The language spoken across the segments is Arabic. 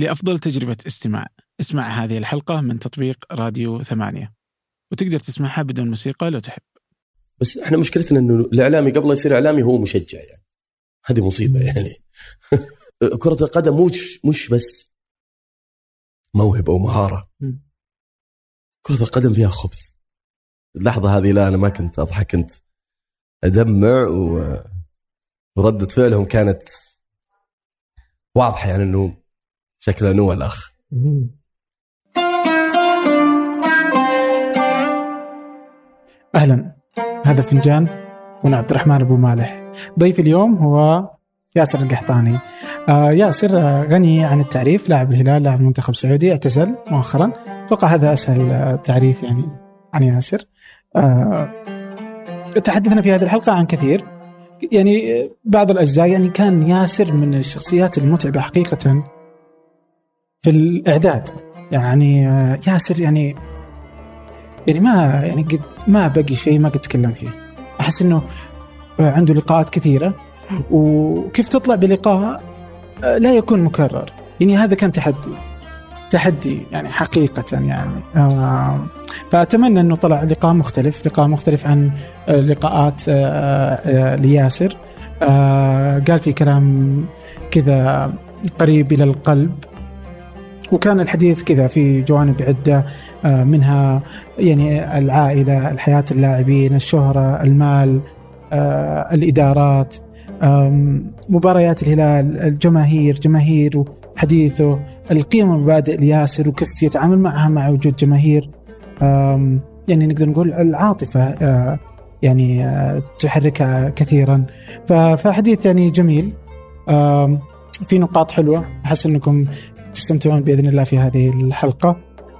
لأفضل تجربة استماع. اسمع هذه الحلقة من تطبيق راديو ثمانية. وتقدر تسمعها بدون موسيقى لو تحب. بس إحنا مشكلتنا إنه الإعلامي قبل يصير إعلامي هو مشجع يعني. هذه مصيبة يعني. كرة القدم مش مش بس موهبة ومهارة. كرة القدم فيها خبث. اللحظة هذه لا أنا ما كنت أضحك. كنت أدمع و... وردة فعلهم كانت واضحة يعني أنه شكله نوى الأخ أهلا. هذا فنجان وأنا عبد الرحمن أبو مالح. ضيفي اليوم هو ياسر القحطاني. آه ياسر آه، غني عن التعريف لاعب الهلال لاعب المنتخب السعودي اعتزل مؤخرا. أتوقع هذا أسهل آه، تعريف يعني عن ياسر. آه تحدثنا في هذه الحلقة عن كثير. يعني آه، بعض الأجزاء يعني كان ياسر من الشخصيات المتعبة حقيقه. في الإعداد. يعني آه، ياسر يعني يعني ما يعني قد ما بقي شيء ما قد تكلم فيه. أحس إنه عنده لقاءات كثيرة. وكيف تطلع بلقاء آه، لا يكون مكرر. يعني هذا كان تحدي. تحدي يعني حقيقة يعني. آه، فأتمنى أنه طلع لقاء مختلف. لقاء مختلف عن آه، لقاءات آه، آه، لياسر. آه، قال في كلام كذا قريب إلى القلب. وكان الحديث كذا في جوانب عدة آه، منها يعني العائلة الحياة اللاعبين الشهرة المال آه، الإدارات آم، مباريات الهلال الجماهير جماهير وحديثه القيم والمبادئ لياسر وكيف يتعامل معها مع وجود جماهير. يعني نقدر نقول العاطفة آه، يعني تحركها كثيرا. فحديث يعني جميل. في نقاط حلوة أحس أنكم تستمتعون بإذن الله في هذه الحلقة.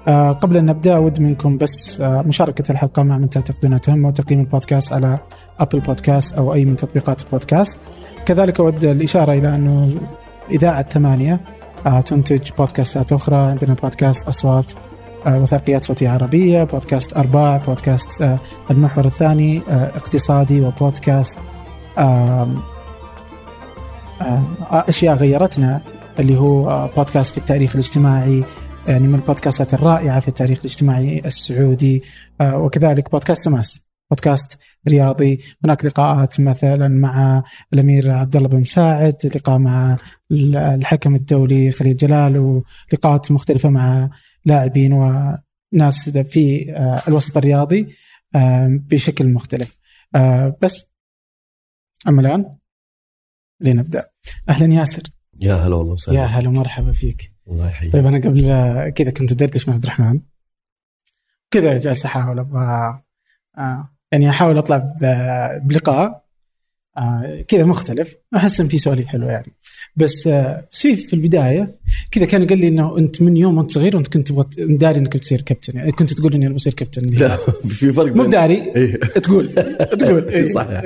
آه، قبل أن نبدأ أود منكم بس آه، مشاركة الحلقة مع من تعتقدونها تهم وتقييم البودكاست على أبل بودكاست أو أي من تطبيقات البودكاست. كذلك أود الإشارة إلى أنه إذاعة ثمانية آه، تنتج بودكاستات أخرى عندنا بودكاست أصوات آه، وثائقيات صوتية عربية بودكاست أرباع بودكاست المحور الثاني اقتصادي وبودكاست أشياء غيرتنا. اللي هو بودكاست في التاريخ الاجتماعي يعني من البودكاستات الرائعة في التاريخ الاجتماعي السعودي آه، وكذلك بودكاست تماس بودكاست رياضي. هناك لقاءات مثلا مع الأمير عبد الله بن مساعد لقاء مع الحكم الدولي خليل جلال ولقاءات مختلفة مع لاعبين وناس في آه، الوسط الرياضي بشكل مختلف. بس أما الآن لنبدأ. أهلا ياسر. يا هلا والله يا وسهلا هلا ومرحبا فيك. الله يحييك. طيب أنا قبل آه، كذا كنت أدردش مع عبد الرحمن. كذا جالس أحاول أبغى آه يعني أحاول اطلع ب- بلقاء. آه كذا مختلف. أحس إن في سواليف حلوة يعني. بس آه بس في في البداية كذا كان قال لي إنه أنت من يوم وأنت صغير وأنت كنت تبغى داري إنك بتصير كابتن. يعني كنت تقول إني أنا بصير كابتن. لا في فرق مو داري إيه. تقول تقول إيه. صحيح.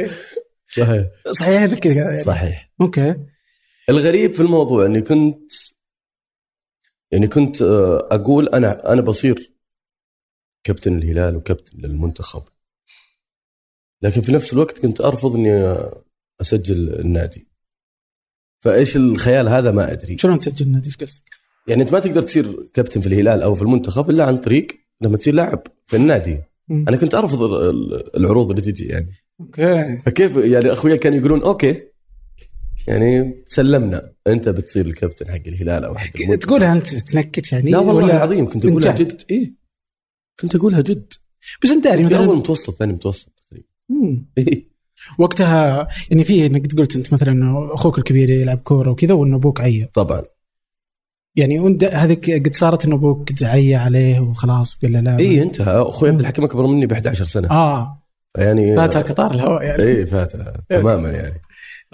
صحيح. صحيح كذا. يعني. صحيح. أوكي. الغريب في الموضوع إني كنت يعني كنت آه، أقول أنا أنا بصير كابتن الهلال وكابتن للمنتخب. لكن في نفس الوقت كنت أرفض إني أسجل النادي. فإيش الخيال هذا ما أدري. شلون تسجل نادي إيش قصدك؟ يعني أنت ما تقدر تصير كابتن في الهلال أو في المنتخب إلا عن طريق لما تصير لاعب في النادي. مم. أنا كنت أرفض ال- ال- العروض اللي تجي يعني. okay. فكيف يعني أخويا كانوا يقولون okay يعني سلمنا. انت بتصير الكابتن حق الهلال أو حق المنتخب. تقولها أنت تنكت يعني. لا والله العظيم كنت أقولها جد؟ اي كنت أقولها جد. بس أنت داري في مثلا أول متوسط ثاني متوسط تقريبا. إيه. وقتها يعني في إنك قلت أنت مثلا إنه أخوك الكبير يلعب كورة وكذا وإنه أبوك عيا. طبعا. يعني وأنت هذيك قد صارت إنه أبوك دعي عليه وخلاص قال له لا اي انتهى. أخوي عبد الحكيم أكبر مني ب 11 سنة. آه. يعني فاتها قطار الهواء يعني. اي فاتها. تماما يعني.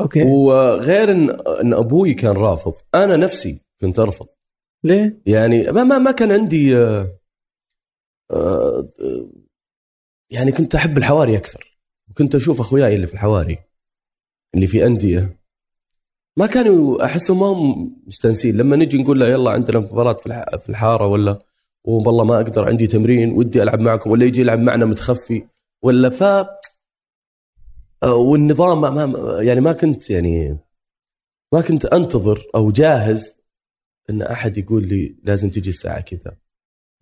أوكي. وغير ان إن أبوي كان رافض أنا نفسي كنت أرفض. ليه؟ يعني ما ما, ما كان عندي آه، آه، يعني كنت أحب الحواري أكثر. وكنت أشوف أخوياي اللي في الحواري اللي في أندية. ما كانوا أحسهم ما هم مستانسين لما نجي نقول له يلا عندنا مباراة في الح- في الحارة ولا والله ما أقدر عندي تمرين ودي ألعب معكم ولا يجي يلعب معنا متخفي. ولا ف والنظام ما ما يعني ما كنت يعني ما كنت أنتظر أو جاهز إن أحد يقول لي لازم تجي الساعة كذا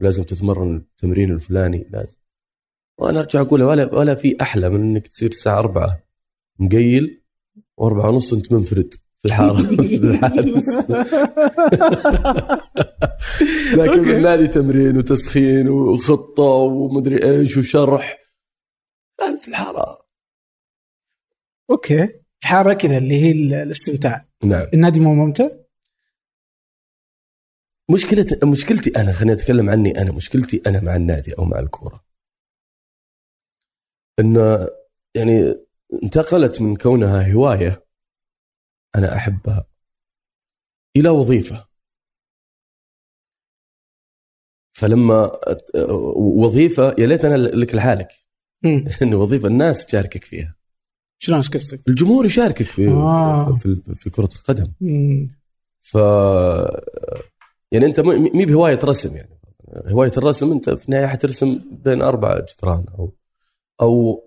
ولازم تتمرن التمرين الفلاني لازم. وأنا أرجع أقول ولا ولا في أحلى من إنك تصير الساعة 4 مقيل وأربعة ونص أنت منفرد في الحاره في الحارس لكن okay. بالنادي تمرين وتسخين وخطة ومدري إيش وشرح. في الحارة. okay. الحارة كذا اللي هي ال- الاستمتاع. نعم. النادي مو ممتع؟ مشكلة مشكلتي أنا خليني أتكلم عني أنا مشكلتي أنا مع النادي أو مع الكورة. انه يعني انتقلت من كونها هواية أنا أحبها إلى وظيفة. فلما وظيفة يا ليت أنا لك لحالك. إن وظيفة الناس تشاركك فيها. شلون إيش قصدك؟ الجمهور يشاركك في آه. في, في, كرة القدم مم. ف يعني أنت مي بهواية رسم يعني هواية الرسم أنت في النهاية حترسم بين أربع جدران أو أو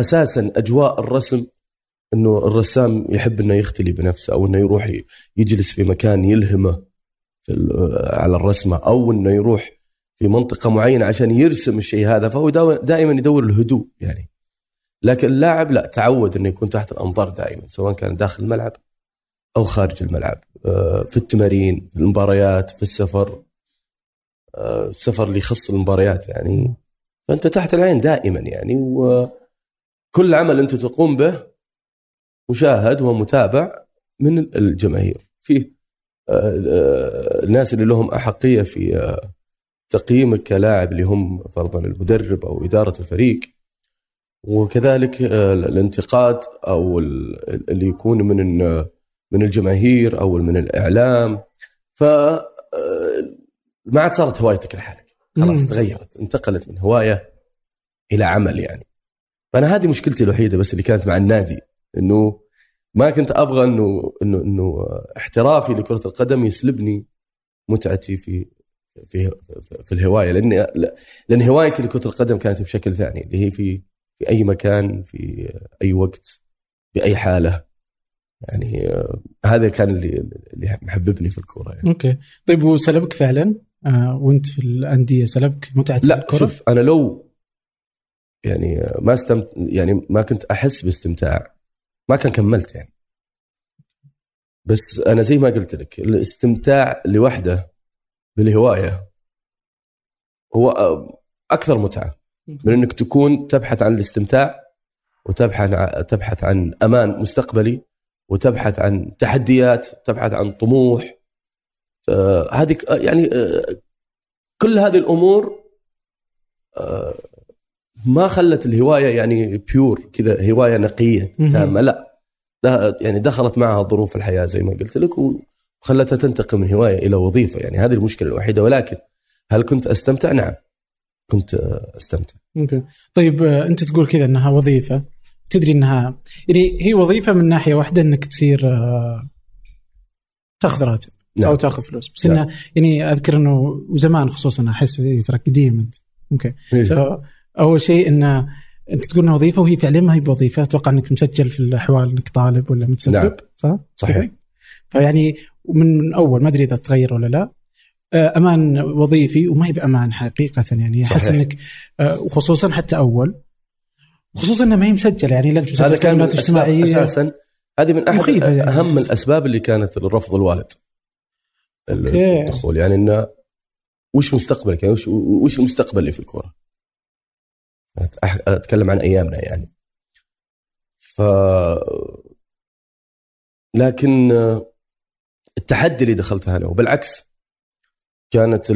أساسا أجواء الرسم إنه الرسام يحب إنه يختلي بنفسه أو إنه يروح يجلس في مكان يلهمه في على الرسمة أو إنه يروح في منطقة معينة عشان يرسم الشيء هذا فهو دائما يدور الهدوء يعني لكن اللاعب لا تعود إنه يكون تحت الأنظار دائما سواء كان داخل الملعب أو خارج الملعب. آه، في التمارين في المباريات في السفر آه، السفر اللي يخص المباريات يعني. فأنت تحت العين دائما يعني وكل عمل أنت تقوم به مشاهد ومتابع من الجماهير. فيه آه، الناس اللي لهم أحقية في تقييمك كلاعب اللي هم فرضا المدرب أو إدارة الفريق وكذلك آه، الانتقاد أو ال- اللي يكون من من الجماهير أو من الإعلام. ف آه، ما عاد صارت هوايتك لحالك. خلاص مم. تغيرت انتقلت من هواية إلى عمل يعني. فأنا هذه مشكلتي الوحيدة بس اللي كانت مع النادي إنه ما كنت أبغى إنه إنه إنه احترافي لكرة القدم يسلبني متعتي في في في, في الهوايه لأن لأن هوايتي لكرة القدم كانت بشكل ثاني اللي هي في في أي مكان في أي وقت بأي حالة. يعني آه، هذا كان اللي اللي محببني في الكورة يعني. أوكي. طيب وسلبك فعلا؟ آه وأنت في الأندية سلبك؟ متعة لا الكرة؟ شوف أنا لو يعني ما استمت يعني ما كنت أحس باستمتاع ما كان كملت يعني. بس أنا زي ما قلت لك الاستمتاع لوحده بالهواية هو أكثر متعة. من إنك تكون تبحث عن الاستمتاع وتبحث عن تبحث عن أمان مستقبلي وتبحث عن تحديات تبحث عن طموح آه، هذه آه، يعني آه، كل هذه الأمور آه، ما خلت الهواية يعني بيور كذا هواية نقية. تامة لا يعني دخلت معها ظروف الحياة زي ما قلت لك وخلتها تنتقل من هواية إلى وظيفة يعني هذه المشكلة الوحيدة ولكن هل كنت أستمتع؟ نعم كنت أستمتع أوكي طيب آه أنت تقول كذا إنها وظيفة تدري إنها يعني هي وظيفة من ناحية واحدة إنك تصير آه تاخذ راتب نعم. أو تاخذ فلوس بس نعم. انه يعني أذكر إنه وزمان خصوصا أحس ترى قديم أنت أوكي إيه. so, أول شيء انه أنت تقول إنها وظيفة وهي فعليا ما هي بوظيفة أتوقع إنك مسجل في الأحوال إنك طالب ولا متسبب نعم. صح؟ صحيح. كذا؟ فيعني من أول ما أدري إذا تغير ولا لا أمان وظيفي وما هي بأمان حقيقة يعني. أحس. إنك آه، وخصوصا حتى أول. خصوصا انه ما هي مسجلة يعني لا مسجل هذا كان اجتماعية. أساسا. هذه من أحد يعني. أهم الأسباب اللي كانت لرفض الوالد. الدخول. يعني إنه وش مستقبلك؟ يعني وش وش المستقبل اللي في الكورة؟ أتكلم عن أيامنا يعني. ف لكن آه، التحدي اللي دخلتها أنا وبالعكس كانت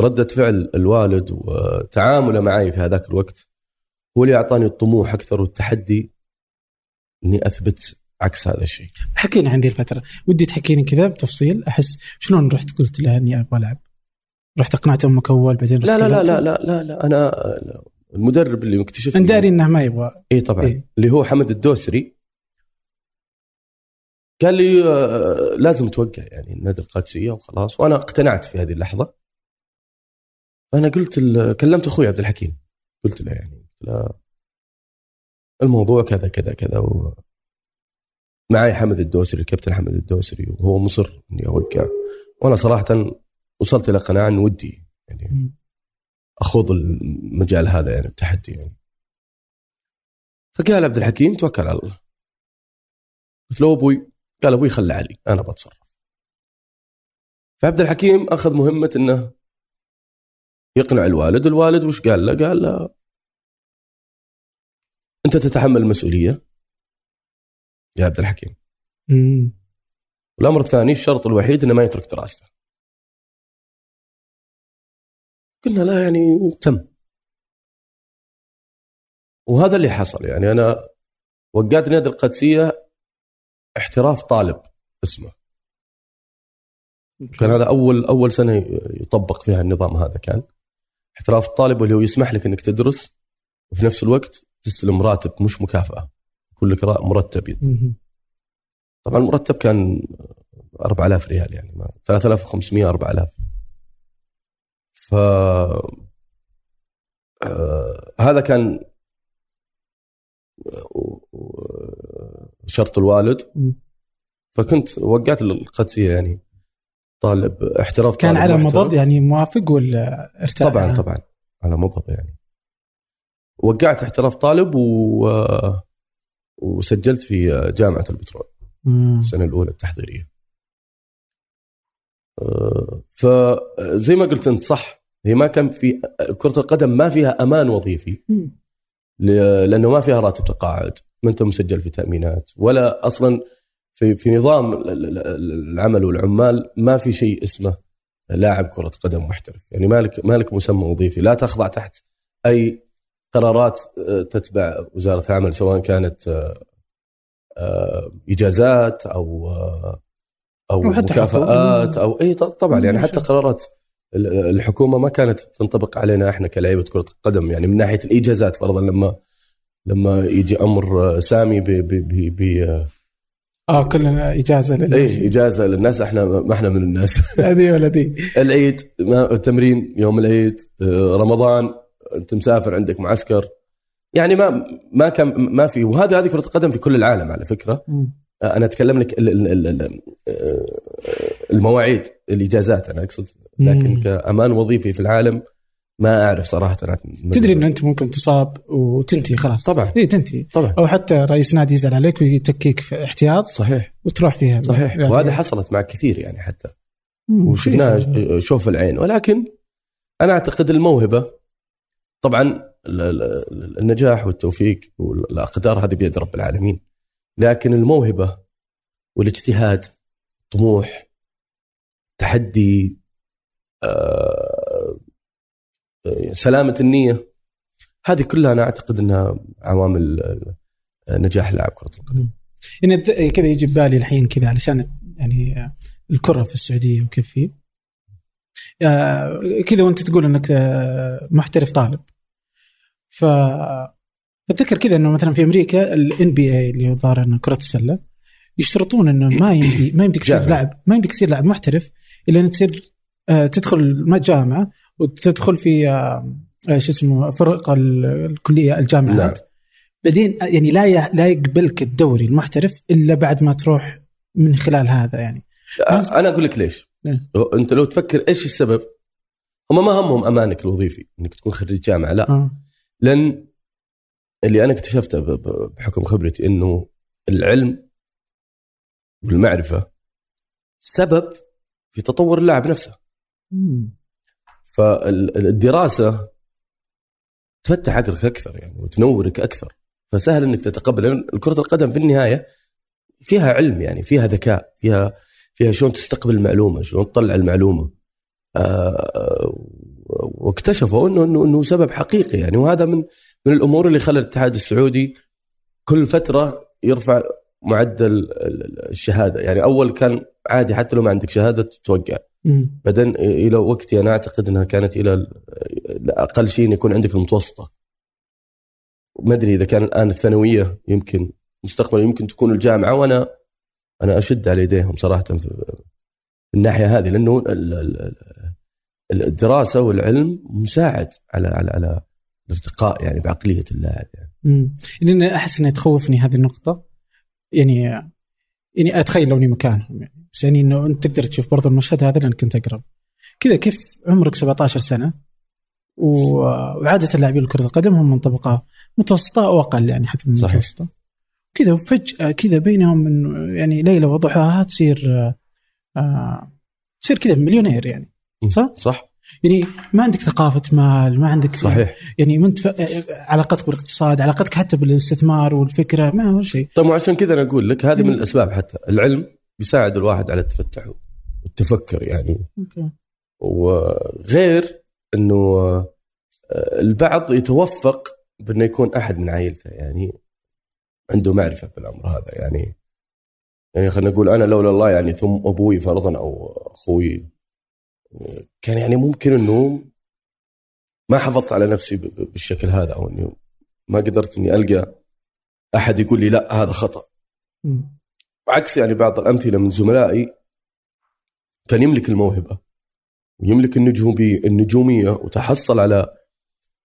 ردة فعل الوالد وتعامله معي في هذاك الوقت هو اللي أعطاني الطموح أكثر والتحدي إني أثبت عكس هذا الشيء. حكينا عن ذي الفترة ودي تحكيني كذا بتفصيل أحس شلون رحت قلت له إني أبغى ألعب رحت اقنعت أم مكول بعدين لا لا لا؟ لا لا لا, لا أنا. المدرب اللي مكتشف أنا داري إنه ما يبغى اي طبعا إيه. اللي هو حمد الدوسري قال لي آه، لازم توقع يعني النادي القادسية وخلاص. وأنا اقتنعت في هذه اللحظة. فانا قلت كلمت أخوي عبد الحكيم. قلت له يعني قلت له الموضوع كذا كذا كذا و... معي حمد الدوسري الكابتن حمد الدوسري وهو مصر إني أوقع. وأنا صراحة وصلت إلى قناعة ان ودي يعني. أخوض المجال هذا يعني التحدي يعني. فقال عبد الحكيم توكل على الله. قلت له أبوي قال أبوي خلى علي أنا بتصرف. فعبد الحكيم أخذ مهمة إنه يقنع الوالد الوالد وش قال له؟ قال له أنت تتحمل المسؤولية يا عبد الحكيم. مم. والأمر الثاني الشرط الوحيد إنه ما يترك دراسته. قلنا لا يعني تم. وهذا اللي حصل يعني أنا وقعت نادي القادسيه احتراف طالب اسمه. كان هذا أول أول سنة يطبق فيها النظام هذا كان. احتراف الطالب واللي هو يسمح لك إنك تدرس وفي نفس الوقت تستلم راتب مش مكافأة يكون لك مرتب. طبعا المرتب كان 4000 ريال يعني ما- 3500 4000 ف آه، هذا كان شرط الوالد. فكنت وقعت القدسيه يعني. طالب احتراف كان طالب على. مضض يعني موافق ولا ارتاح؟ طبعا طبعا على مضض يعني. وقعت احتراف طالب و... وسجلت في جامعة البترول مم. السنة الأولى التحضيرية. آه، فزي ما قلت انت صح هي ما كان في كرة القدم ما فيها أمان وظيفي. لأنه ما فيها راتب تقاعد. ما انت مسجل في تأمينات. ولا أصلا في في نظام ال- ال- ال- العمل والعمال ما في شيء اسمه لاعب كرة قدم محترف. يعني مالك مالك مسمى وظيفي. لا تخضع تحت أي قرارات آه، تتبع وزارة العمل سواء كانت آه، آه، إجازات أو أو مكافآت أو إي طبعا يعني حتى. قرارات ال- الحكومة ما كانت تنطبق علينا إحنا كلاعيبة كرة قدم. يعني من ناحية الإجازات فرضا لما لما يجي أمر سامي ب ب ب ب آه كلنا إجازة للناس. اي إجازة للناس إحنا ما إحنا من الناس. هذه ولا ذي العيد ما التمرين يوم العيد آه، رمضان أنت مسافر عندك معسكر. يعني ما ما كان ما في وهذا هذه كرة القدم في كل العالم على فكرة. آه، أنا أتكلم لك ال- ال- ال- ال- آه، المواعيد الإجازات أنا أقصد. لكن. كأمان وظيفي في العالم ما أعرف صراحة أنا تدري إن أنت ممكن تصاب وتنتهي خلاص. طبعا. اي تنتهي. طبعا. أو حتى رئيس نادي يزعل عليك ويتكيك في احتياط صحيح. وتروح فيها. صحيح. يعني- وهذه حصلت مع كثير يعني حتى. كيف؟ شوف العين. ولكن أنا أعتقد الموهبة طبعا ال- ال- النجاح والتوفيق والأقدار هذه بيد رب العالمين. لكن الموهبة والاجتهاد طموح تحدي آه، سلامة النية. هذه كلها أنا أعتقد إنها عوامل آه، نجاح لاعب كرة القدم. يعني الد- كذا يجي ببالي الحين كذا علشان يعني آه، الكرة في السعودية وكيف فيه. آه، كذا وأنت تقول إنك محترف طالب. ف أتذكر كذا إنه مثلا في أمريكا الان بي اي اللي الظاهر إنه كرة السلة يشترطون إنه ما يمدي ما يمديك تصير. لاعب ما يمديك تصير لاعب محترف إلا ان تصير تدخل جامعة وتدخل في آه، آه، شو اسمه فرق ال- الكلية الجامعات نعم. بعدين يعني لا لا يقبلك الدوري المحترف إلا بعد ما تروح من خلال هذا يعني أنا أقول لك ليش إيه. أنت لو تفكر إيش السبب هم ما همهم أمانك الوظيفي إنك تكون خريج جامعة لا آه. لأن اللي أنا اكتشفته بحكم خبرتي إنه العلم والمعرفة سبب في تطور اللاعب نفسه مم. فالدراسة تفتح عقلك أكثر يعني وتنورك أكثر. فسهل إنك تتقبل لأن كرة القدم في النهاية فيها علم يعني فيها ذكاء فيها فيها شلون تستقبل المعلومة شلون تطلع المعلومة. آه، واكتشفوا إنه إنه إنه سبب حقيقي يعني. وهذا من من الأمور اللي خلى الاتحاد السعودي كل فترة يرفع معدل ال- الشهادة يعني. أول كان عادي حتى لو ما عندك شهادة تتوقع. بعدين إلى وقتي أنا أعتقد إنها كانت إلى ال- أقل شيء يكون عندك المتوسطة ما أدري إذا كان الآن الثانوية يمكن مستقبلا يمكن تكون الجامعة وأنا أنا أشد على يديهم صراحة في الناحية هذه لأنه ال- ال- ال- الدراسة والعلم مساعد على على على الارتقاء يعني بعقلية اللاعب يعني. مم. لأن أحس انها تخوفني هذه النقطة يعني يعني أتخيل لو إني مكانهم يعني بس يعني إنه أنت تقدر تشوف برضو المشهد هذا لأنك كنت اقرب كذا كيف عمرك 17 سنة؟ و- وعادة اللاعبين كره القدم هم من طبقة متوسطة أو أقل يعني حتى من صحيح. المتوسطة. كذا وفجأة كذا بينهم انه يعني ليلة وضحاها تصير آه، تصير كذا مليونير يعني. صح؟ صح. يعني ما عندك ثقافة مال ما عندك صحيح. يعني ما انت ف- علاقتك بالاقتصاد علاقتك حتى بالاستثمار والفكرة ما هو شيء. طيب وعشان كذا أنا أقول لك هذه من مم. الأسباب حتى. العلم بيساعد الواحد على التفتح والتفكر يعني. أوكي. وغير إنه آه، البعض يتوفق بإنه يكون أحد من عائلته يعني عنده معرفة بالأمر هذا يعني. يعني خلينا نقول أنا لولا الله يعني ثم أبوي فرضا أو أخوي كان يعني ممكن إنه ما حافظت على نفسي بالشكل هذا أو اني ما قدرت إني ألقى أحد يقول لي لا هذا خطأ. عكس يعني بعض الأمثلة من زملائي كان يملك الموهبة ويملك النجومي النجومية وتحصل على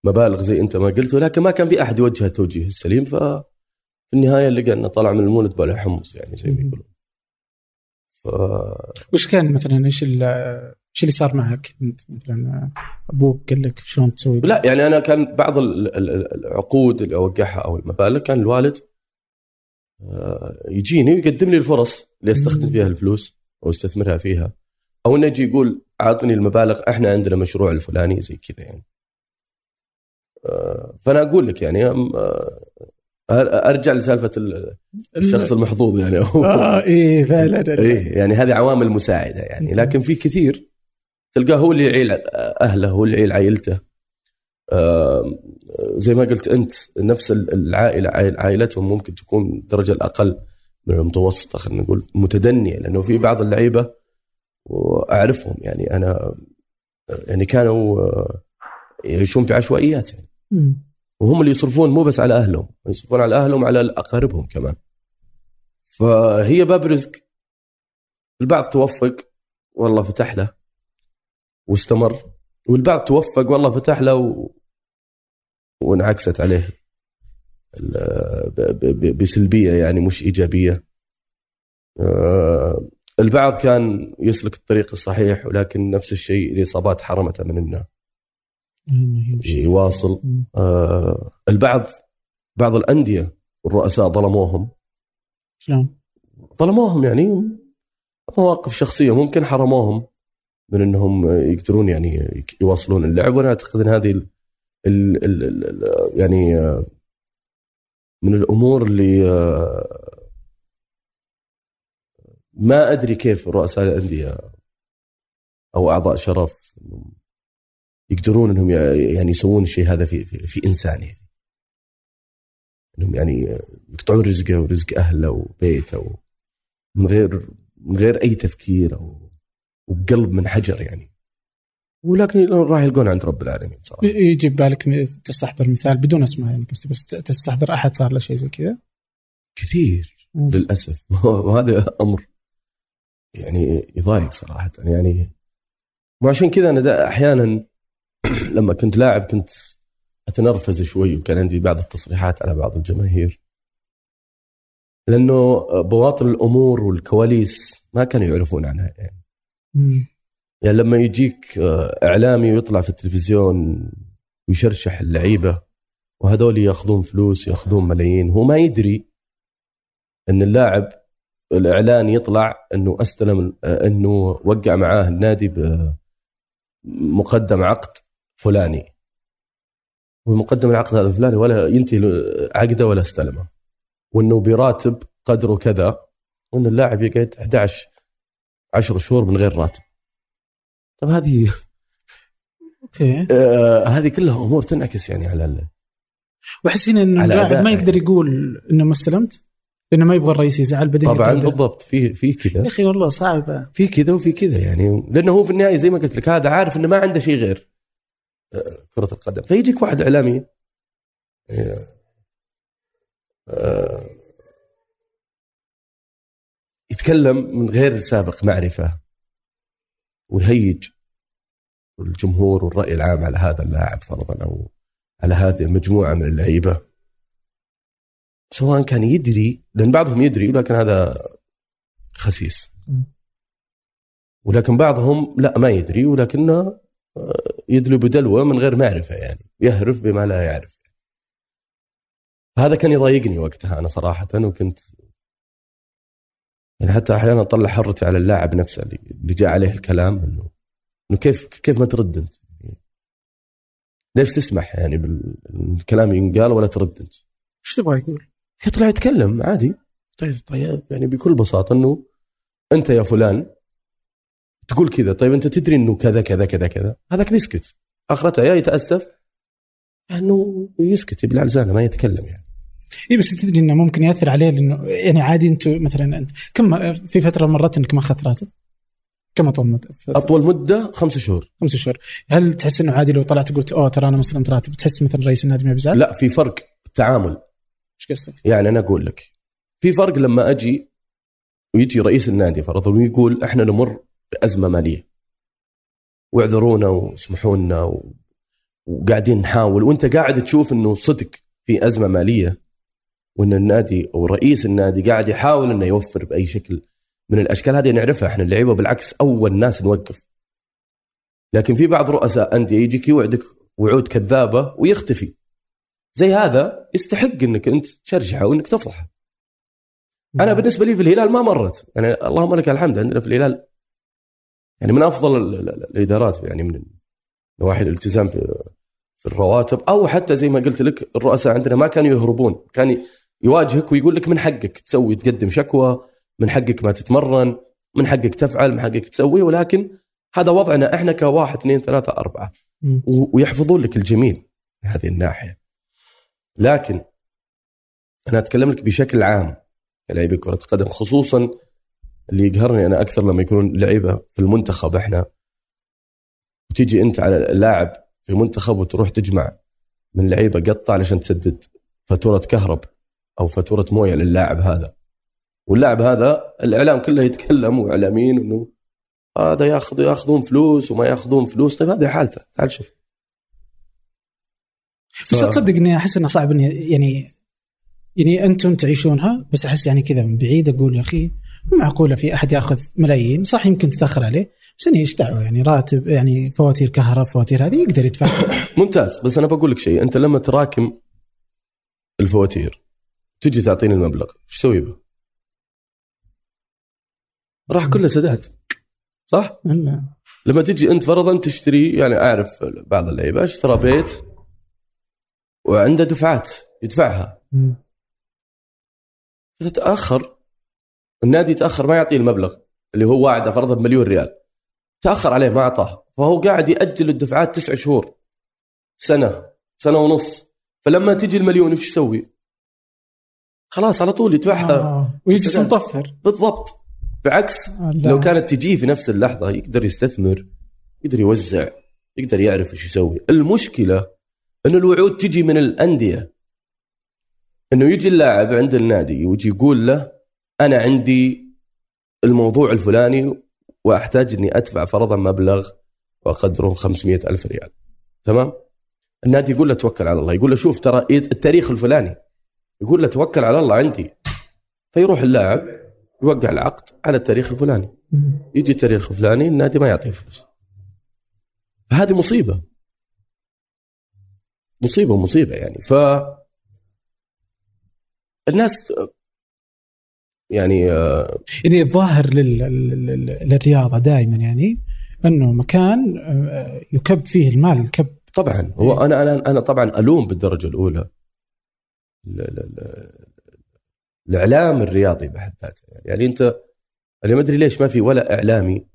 مبالغ زي أنت ما قلت ولكن ما كان في أحد يوجه التوجيه السليم ففي النهاية لقى أنه طلع من المولد بلا حمص يعني زي ما يقولون. ف وش كان مثلا؟ إيش إيش اللي صار معك؟ أنت مثلا أبوك قال لك شلون تسوي؟ لا يعني أنا كان بعض ال- ال- ال- العقود اللي أوقعها أو المبالغ كان الوالد يجيني ويقدم لي الفرص اللي استخدم. فيها الفلوس أو استثمرها فيها. أو إنه يجي يقول اعطني المبالغ إحنا عندنا مشروع الفلاني زي كذا يعني. آه، فأنا أقول لك يعني آه، أرجع لسالفة ال- الشخص المحظوظ يعني. آه إيه فعلا إيه يعني هذه عوامل مساعدة يعني. لكن في كثير تلقاه هو اللي يعيل أهله هو اللي يعيل عائلته. زي ما قلت أنت نفس العائلة عائل- عائلتهم ممكن تكون الدرجه الأقل من المتوسطة خلينا نقول متدنية لأنه في بعض اللعيبة وأعرفهم يعني أنا يعني كانوا آه، يعيشون في عشوائيات يعني. وهم اللي يصرفون مو بس على أهلهم يصرفون على أهلهم على أقاربهم كمان فهي باب رزق البعض توفق والله فتح له واستمر والبعض توفق والله فتح له. وانعكست عليه. بسلبية يعني مش إيجابية آه، البعض كان يسلك الطريق الصحيح ولكن نفس الشيء الإصابات حرمته من إنه. يواصل. آه، البعض بعض الأندية والرؤساء ظلموهم شلون؟ ظلموهم يعني مواقف شخصية ممكن حرموهم من إنهم يقدرون يعني يواصلون اللعب وأنا أعتقد إن هذه ال ال ال ال يعني آه، من الأمور اللي آه، ما أدري كيف رؤساء الأندية أو أعضاء شرف يقدرون إنهم يعني يسوون الشيء هذا في في, في إنسان يعني. إنهم يعني يقطعون رزقه ورزق أهله وبيته من غير من غير أي تفكير أو وبقلب من حجر يعني. ولكن راح يلقون عند رب العالمين صراحة. يجي ببالك م- تستحضر مثال بدون أسماء يعني قصدي بس تستحضر أحد صار له شيء زي كذا؟ كثير للأسف. وهذا أمر يعني يضايق صراحة. يعني وعشان كذا أنا أحيانا لما كنت لاعب كنت أتنرفز شوي وكان عندي بعض التصريحات على بعض الجماهير. لأنه بواطن الأمور والكواليس ما كانوا يعرفون عنها يعني. مم. يعني لما يجيك آه، إعلامي ويطلع في التلفزيون ويشرشح اللعيبة وهذول ياخذون فلوس ياخذون ملايين هو ما يدري إن اللاعب الاعلان يطلع إنه أستلم آه، إنه وقع معاه النادي بمقدم عقد فلاني. ومقدم العقد هذا فلاني ولا ينتهي عقده ولا استلمه. وإنه براتب قدره كذا وإن اللاعب يقعد 11 10 شهور من غير راتب. طب هذه أوكي. آه هذه كلها أمور تنعكس يعني على ال- وأحس هنا انه اللاعب ما يقدر يقول إنه ما استلمت لأنه ما يبغى الرئيس يزعل بعدين طبعا يتردد. بالضبط. في في يا كذا أخي والله صعبه في كذا وفي كذا يعني. لأنه هو في النهاية زي ما قلت لك هذا عارف إنه ما عنده شيء غير آه، كرة القدم. فيجيك واحد إعلامي. آه، آه، يتكلم من غير سابق معرفة. ويهيج الجمهور والرأي العام على هذا اللاعب فرضا أو على هذه المجموعة من اللعيبة. سواء كان يدري لأن بعضهم يدري ولكن هذا خسيس. ولكن بعضهم لا ما يدري ولكنه آه، يدلو بدلوة من غير معرفة يعني يهرف بما لا يعرف. هذا كان يضايقني وقتها أنا صراحة وكنت يعني حتى أحيانا أطلع حرتي على اللاعب نفسه اللي جاء عليه الكلام انه إنه كيف كيف ما ترد أنت؟ ليش تسمح يعني بالكلام ينقال ولا ترد أنت؟ إيش تبغى يقول؟ يطلع يتكلم عادي طيب طيب يعني بكل بساطة إنه أنت يا فلان تقول كذا طيب أنت تدري إنه كذا كذا كذا كذا هذاك بيسكت اخرتها يا يتأسف إنه يسكت يبلع لسانه ما يتكلم يعني اي بس تدري إنه ممكن يأثر عليه لأنه يعني عادي أنتم مثلا أنت كم في فترة مرت إنك ما أخذت راتب؟ كم أطول مده؟ أطول مدة خمس شهور خمس شهور، هل تحس إنه عادي لو طلعت وقلت أوه ترى أنا ما استلمت راتب تحس مثلا رئيس النادي ما بيزعل؟ لا في فرق التعامل إيش قصدك؟ يعني أنا أقول لك في فرق لما أجي ويجي رئيس النادي فرضا ويقول إحنا نمر بأزمة مالية واعذرونا واسمحوا لنا و... وقاعدين نحاول وأنت قاعد تشوف إنه صدق في أزمة مالية وإن النادي أو رئيس النادي قاعد يحاول إنه يوفر بأي شكل من الأشكال هذه نعرفها إحنا اللعيبة بالعكس أول ناس نوقف. لكن في بعض رؤساء أندية يجيك يوعدك وعود كذابة ويختفي. زي هذا يستحق إنك أنت تشرجحه وإنك تفضحه. أنا بالنسبة لي في الهلال ما مرت. يعني اللهم لك الحمد عندنا في الهلال. يعني من أفضل ال- ال- ال- الإدارات يعني من نواحي الالتزام في في الرواتب أو حتى زي ما قلت لك الرؤساء عندنا ما كانوا يهربون. كان يواجهك ويقول لك من حقك تسوي تقدم شكوى من حقك ما تتمرن من حقك تفعل من حقك تسوي ولكن هذا وضعنا إحنا كواحد اثنين ثلاثة أربعة. ويحفظون لك الجميل من هذه الناحية. لكن أنا أتكلم لك بشكل عام كلاعبي كرة قدم خصوصا اللي يقهرني أنا أكثر لما يكونون لعيبة في المنتخب إحنا. وتيجي أنت على اللاعب في منتخب وتروح تجمع من لعيبة قطع علشان تسدد فاتورة كهرب. أو فاتورة موية للاعب هذا. واللاعب هذا الإعلام كله يتكلم وإعلاميين إنه هذا ياخذ ياخذون فلوس وما ياخذون فلوس. طيب هذه حالته. تعال شوف. بس ف- تصدق إني أحس إنه صعب اني يعني يعني أنتم تعيشونها بس أحس يعني كذا من بعيد أقول يا أخي معقولة في أحد ياخذ ملايين؟ صح يمكن تتأخر عليه بس إني إيش دعوة؟ يعني راتب يعني فواتير كهرباء فواتير هذه يقدر يدفع. ممتاز. بس أنا بقول لك شيء أنت لما تراكم الفواتير تجي تعطيني المبلغ. إيش تسوي به؟ راح كله سداد. صح؟ لما تجي أنت فرضا تشتري يعني أعرف بعض اللعيبة اشترى بيت وعنده دفعات يدفعها. فتتأخر. النادي يتأخر ما يعطيه المبلغ اللي هو واعده فرضا بمليون ريال. تأخر عليه ما أعطاه. فهو قاعد يأجل الدفعات تسع شهور. سنة. سنة ونص. فلما تجي المليون إيش يسوي؟ خلاص على طول يدفعها آه. ويجلس. مطفر بالضبط. بعكس آه،. لو كانت تجيه في نفس اللحظة يقدر يستثمر يقدر يوزع يقدر يعرف إيش يسوي. المشكلة إنه الوعود تجي من الأندية. إنه يجي اللاعب عند النادي ويجي يقول له أنا عندي الموضوع الفلاني وأحتاج إني أدفع فرضا مبلغ وقدره 500 ألف ريال. تمام؟ النادي يقول له توكل على الله. يقول له شوف ترى التاريخ الفلاني. يقول له توكل على الله عندي. فيروح اللاعب يوقع العقد على التاريخ الفلاني. يجي التاريخ الفلاني النادي ما يعطيه فلوس. فهذه مصيبة. مصيبة مصيبه يعني. ف الناس يعني آه، يعني الظاهر لل... لل... لل- للرياضة دائما يعني أنه مكان آه، يكب فيه المال الكب طبعا. هو أنا أنا أنا طبعا ألوم بالدرجة الأولى. ال- ال- ال- الإعلام الرياضي بحد ذاته يعني, يعني أنت أنا ما أدري ليش ما في ولا إعلامي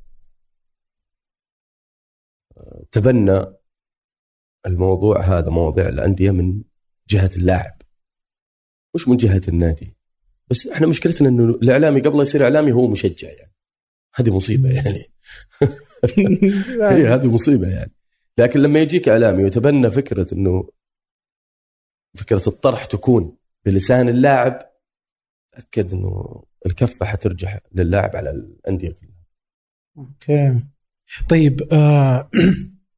آه، تبنى الموضوع هذا مواضيع الانديه من جهة اللاعب. مش من جهة النادي. بس إحنا مشكلتنا إنه الإعلامي قبل يصير إعلامي هو مشجع يعني. هذه مصيبة يعني. هي هذه مصيبة يعني. لكن لما يجيك إعلامي ويتبنى فكرة إنه فكرة الطرح تكون بلسان اللاعب تاكد إنه الكفة حترجح للاعب على الأندية كلها. أوكي. طيب آه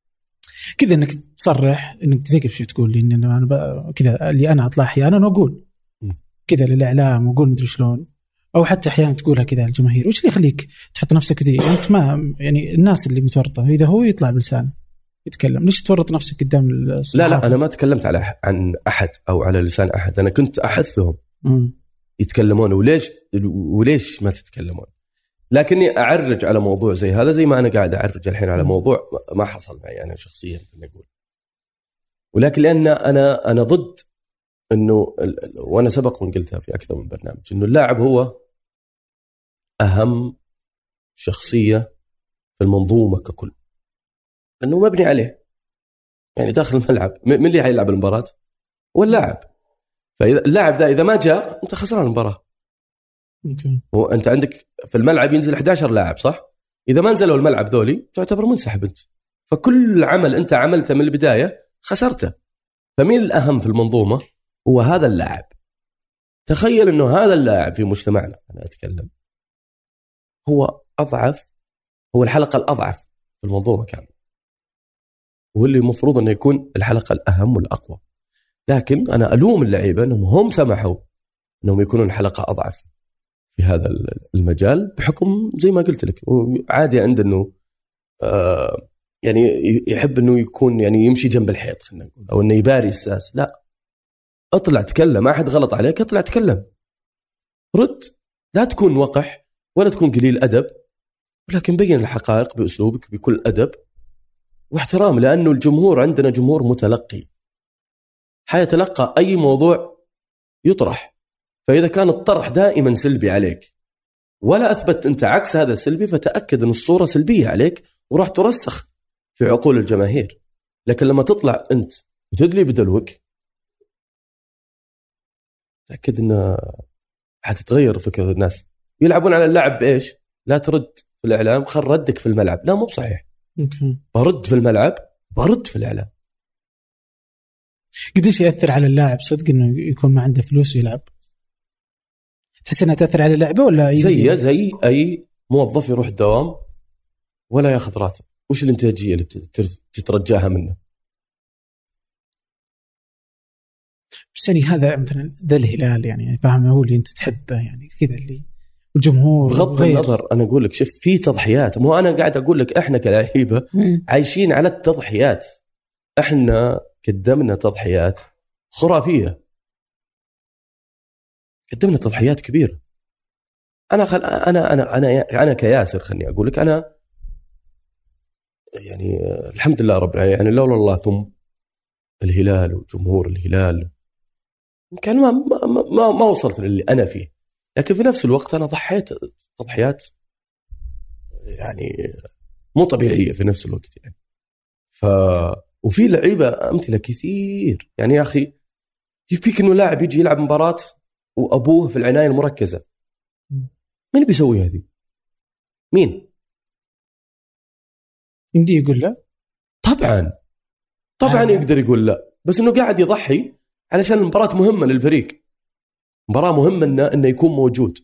كذا إنك تصرح إنك زي كيف تقول لي إن أنا كذا اللي أنا أطلع أحيانا وأقول. كذا للإعلام وأقول مدري شلون. أو حتى أحيانا تقولها كذا الجماهير وش اللي يخليك تحط نفسك ذي أنت ما يعني الناس اللي متورطة إذا هو يطلع بلسانه. يتكلم. ليش تورط نفسك قدام الصحافة؟ لا لا أنا ما تكلمت على عن أحد أو على لسان أحد. أنا كنت أحثهم م. يتكلمون وليش وليش ما تتكلمون؟ لكني أعرج على موضوع زي هذا زي ما أنا قاعد أعرج الحين على موضوع ما حصل معي أنا شخصيا نقول. ولكن لأن أنا أنا ضد إنه وأنا سبق وقلتها في أكثر من برنامج إنه اللاعب هو أهم شخصية في المنظومة ككل. لأنه مبني عليه. يعني داخل الملعب. من اللي حيلعب المباراة؟ هو اللاعب. فإذا اللاعب ذا إذا ما جاء أنت خسران المباراة. وانت عندك في الملعب ينزل 11 لاعب صح؟ إذا ما نزلوا الملعب ذولي تعتبر منسحب أنت. فكل عمل أنت عملته من البداية خسرته. فمين الأهم في المنظومة؟ هو هذا اللاعب. تخيل إنه هذا اللاعب في مجتمعنا أنا أتكلم هو أضعف هو الحلقة الأضعف في المنظومة كاملة. واللي المفروض انه يكون الحلقة الأهم والأقوى. لكن أنا ألوم اللعيبة أنهم هم سمحوا أنهم يكونون حلقة أضعف في هذا المجال بحكم زي ما قلت لك عادي عنده إنه آه يعني يحب إنه يكون يعني يمشي جنب الحيط خلينا نقول أو إنه يباري الساس لا. اطلع تكلم ما احد غلط عليك اطلع تكلم. رد. لا تكون وقح ولا تكون قليل أدب ولكن بين الحقائق بأسلوبك بكل أدب. واحترام لأنه الجمهور عندنا جمهور متلقي. حيتلقى أي موضوع يطرح. فإذا كان الطرح دائما سلبي عليك ولا أثبت أنت عكس هذا السلبي فتأكد أن الصورة سلبية عليك وراح ترسخ في عقول الجماهير. لكن لما تطلع أنت وتدلي بدلوك تأكد ان حتتغير فكرة الناس. يلعبون على اللعب بإيش؟ لا ترد في الإعلام خل ردك في الملعب. لا مو بصحيح. برد في الملعب برد في الإعلام. قديش يأثر على اللاعب؟ صدق إنه يكون ما عنده فلوس ويلعب؟ تحس انها تأثر على اللعبه ولا زي زي أي موظف يروح الدوام ولا يأخذ راتب، وش الإنتاجية اللي تترجاها منه؟ بس يعني هذا مثلا ذا الهلال يعني فاهم؟ هو اللي أنت تحبه يعني كذا اللي الجمهور بغض غير. النظر أنا أقول لك شوف في تضحيات. مو أنا قاعد أقول لك إحنا كلاعيبة عايشين على التضحيات. إحنا قدمنا تضحيات خرافية. قدمنا تضحيات كبيرة. أنا خل... أنا أنا أنا أنا كياسر خليني أقول لك أنا يعني الحمد لله رب العالمين يعني لولا الله ثم الهلال وجمهور الهلال كان ما ما, ما, ما وصلت للي أنا فيه. لكن في نفس الوقت أنا ضحيت تضحيات يعني مو طبيعية في نفس الوقت يعني ف وفي لعيبة أمثلة كثير يعني يا أخي يكفيك إنه لاعب يجي يلعب مباراة وأبوه في العناية المركزة مين بيسوي هذه؟ مين؟ يمدي يقول لا؟ طبعا طبعا آه. يقدر يقول لا بس إنه قاعد يضحي علشان المباراة مهمة للفريق مباراة مهمة انه إنه يكون موجود.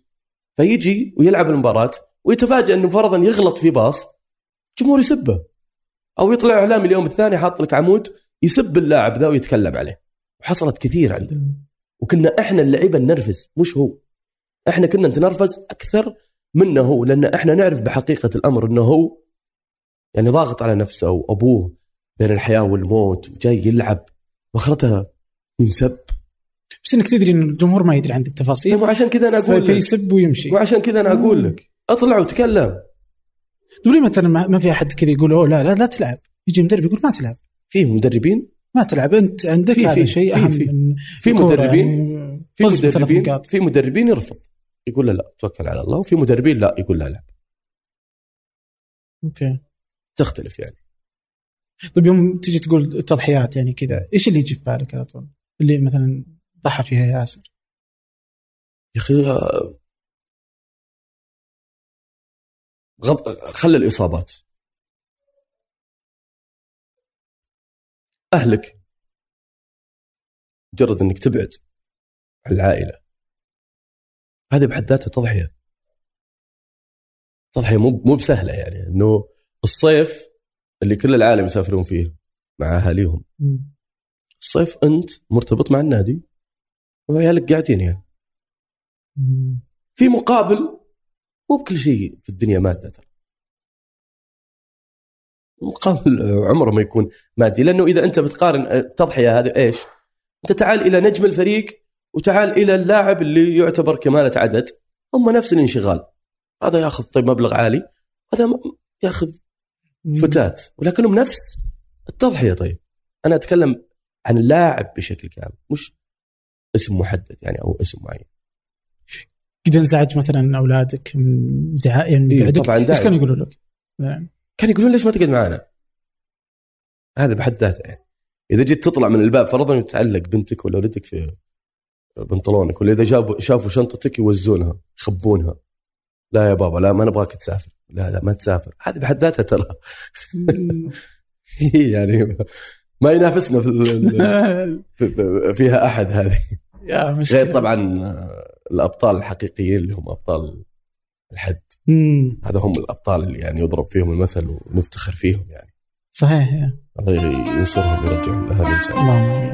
فيجي ويلعب المباراة ويتفاجئ إنه فرضا يغلط في باص جمهور يسبه. أو يطلع اعلامي اليوم الثاني حاط لك عمود يسب اللاعب ذا ويتكلم عليه. وحصلت كثير عندنا. وكنا إحنا اللعيبة ننرفز مش هو. إحنا كنا نتنرفز أكثر منه هو لأن إحنا نعرف بحقيقة الأمر إنه هو. يعني ضاغط على نفسه وأبوه بين الحياة والموت وجاي يلعب وأخرتها ينسب بس إنك تدري إن الجمهور ما يدري عن التفاصيل. طيب وعشان كذا أنا أقول لك. فيسب ويمشي. وعشان كذا أنا أقول لك اطلع وتكلم. طيب ليه مثلا ما في أحد كذا يقول أوه لا لا لا تلعب. يجي مدرب يقول ما تلعب. في مدربين؟ ما تلعب أنت عندك في هذا شيء أهم في. من في مدربين يعني في مدربين في مدربين يرفض. يقول لا لا توكل على الله. وفي مدربين لا يقول لا لا. أوكي. تختلف يعني. طيب يوم تجي تقول التضحيات يعني كذا إيش اللي يجي في بالك على طول؟ اللي مثلا ضحى فيها ياسر. يا أخي غض... خلي الإصابات. أهلك. مجرد إنك تبعد عن العائلة. هذه بحد ذاتها تضحية. تضحية مو مو بسهلة يعني إنه الصيف اللي كل العالم يسافرون فيه مع أهاليهم. الصيف أنت مرتبط مع النادي. وعيالك قاعدين يعني في مقابل مو بكل شيء في الدنيا مادة ترى. مقابل عمره ما يكون مادي لأنه إذا أنت بتقارن التضحيه هذه إيش؟ أنت تعال إلى نجم الفريق وتعال إلى اللاعب اللي يعتبر كمالة عدد هم نفس الانشغال. هذا ياخذ طيب مبلغ عالي هذا ياخذ فتات ولكنهم نفس التضحية طيب. أنا أتكلم عن اللاعب بشكل كامل مش اسم محدد يعني أو اسم معين. قد انزعج مثلا أولادك من زعاء يعني إيه طبعا إيش كانوا يقولوا لك؟ نعم. كانوا يقولون ليش ما تقعد معنا؟ هذا بحد ذاته يعني. إذا جيت تطلع من الباب فرضا وتعلق بنتك ولا ولدك في بنطلونك ولا إذا جابوا شافوا شنطتك يوزونها يخبونها. لا يا بابا لا ما نبغاك تسافر. لا لا ما تسافر. هذه بحد ذاتها ترى. يعني ما ينافسنا في فيها أحد هذه. يا مشكلة. غير طبعا الأبطال الحقيقيين اللي هم أبطال الحد. هذا هم الأبطال اللي يعني يضرب فيهم المثل ونفتخر فيهم يعني. صحيح يا. الله ينصرهم ويرجعهم الانسان اللهم آمين.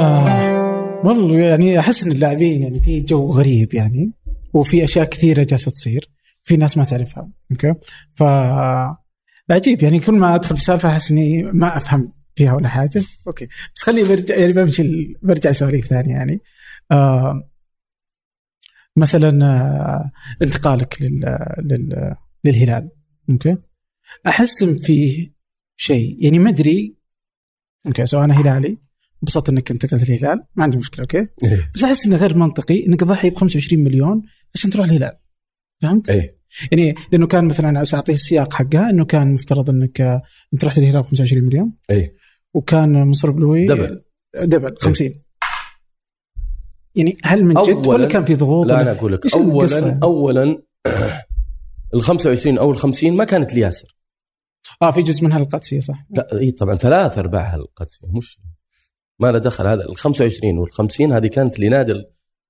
آه، والله يعني أحس إن اللاعبين يعني في جو غريب يعني وفي أشياء كثيرة جالسة تصير. في ناس ما تعرفها. okay? ف عجيب يعني كل ما أدخل في سالفة أحس إني ما أفهم فيها ولا حاجة. okay. بس خليني برجع يعني بمشي برجع سواليف ثانية يعني. آه مثلا آه انتقالك لل, لل للهلال. okay? أحس إن فيه شيء. يعني ما أدري. okay سواء أنا هلالي انبسطت إنك انتقلت الهلال ما عندي مشكلة okay? إيه. بس أحس إنه غير منطقي إنك تضحي ب 25 مليون عشان تروح الهلال. فهمت؟ إيه. يعني لأنه كان مثلا أعطيه السياق حقها إنه كان مفترض إنك انت رحت الهلال ب 25 مليون. إيه. وكان منصور بلوي دبل. دبل 50 يعني هل من جد ولا كان في ضغوط؟ لا أنا أقول لك. إيش القصة؟ اولا؟ اولا ال 25 أو ال 50 ما كانت لياسر آه في جزء منها القادسيه صح؟ لا اي طبعا ثلاث أرباعها القادسيه مش ما له دخل هذا. ال 25 وال 50 هذه كانت لنادي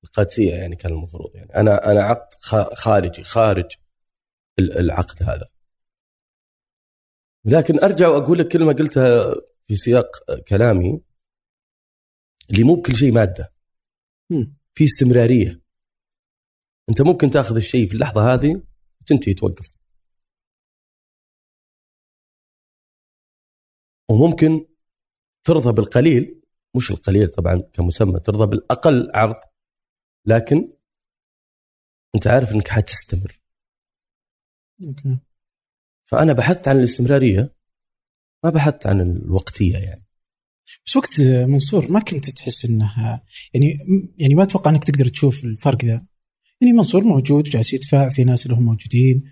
القادسية يعني كان المفروض يعني. أنا أنا عقد خا- خارجي خارج ال- العقد هذا. لكن أرجع وأقول لك كلمه قلتها في سياق كلامي اللي مو بكل شيء مادة. في استمرارية. أنت ممكن تأخذ الشيء في اللحظة هذه وتنتهي توقف. وممكن ترضى بالقليل مش القليل طبعا كمسمى ترضى بالأقل عرض. لكن أنت عارف إنك حتستمر. okay. فأنا بحثت عن الاستمرارية ما بحثت عن الوقتية يعني. بس وقت منصور ما كنت تحس إنها يعني يعني ما أتوقع إنك تقدر تشوف الفرق ذا. يعني منصور موجود وجالس يدفع في ناس اللي هم موجودين.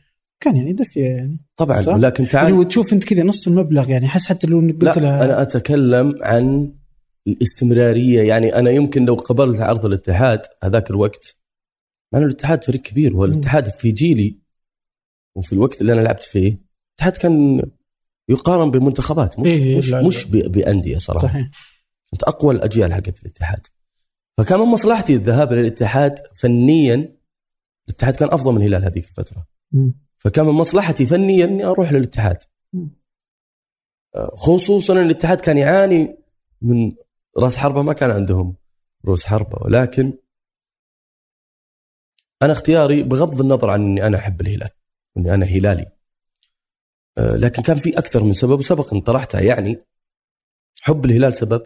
كان يعني دفع يعني طبعا صح؟ لكن تعال يعني وتشوف أنت كذا نص المبلغ يعني أحس حتى لو إنك لا قلت له أنا أتكلم عن الاستمرارية. يعني أنا يمكن لو قبلت عرض الاتحاد هذاك الوقت مع إنه الاتحاد فريق كبير والاتحاد في جيلي وفي الوقت اللي أنا لعبت فيه الاتحاد كان يقارن بمنتخبات مش إيه، مش. مش بأندية صراحة. صحيح. كنت أقوى الأجيال حقت الاتحاد. فكان من مصلحتي الذهاب إلى الاتحاد فنيا الاتحاد كان أفضل من الهلال هذيك الفترة. مم. فكان من مصلحتي فنيا إني أروح للاتحاد. مم. آه، خصوصا إن الاتحاد كان يعاني من راس حربة ما كان عندهم رؤوس حربة ولكن أنا اختياري بغض النظر عن إني أنا أحب الهلال إني أنا هلالي آه، لكن كان في أكثر من سبب وسبق أن طرحتها يعني حب الهلال سبب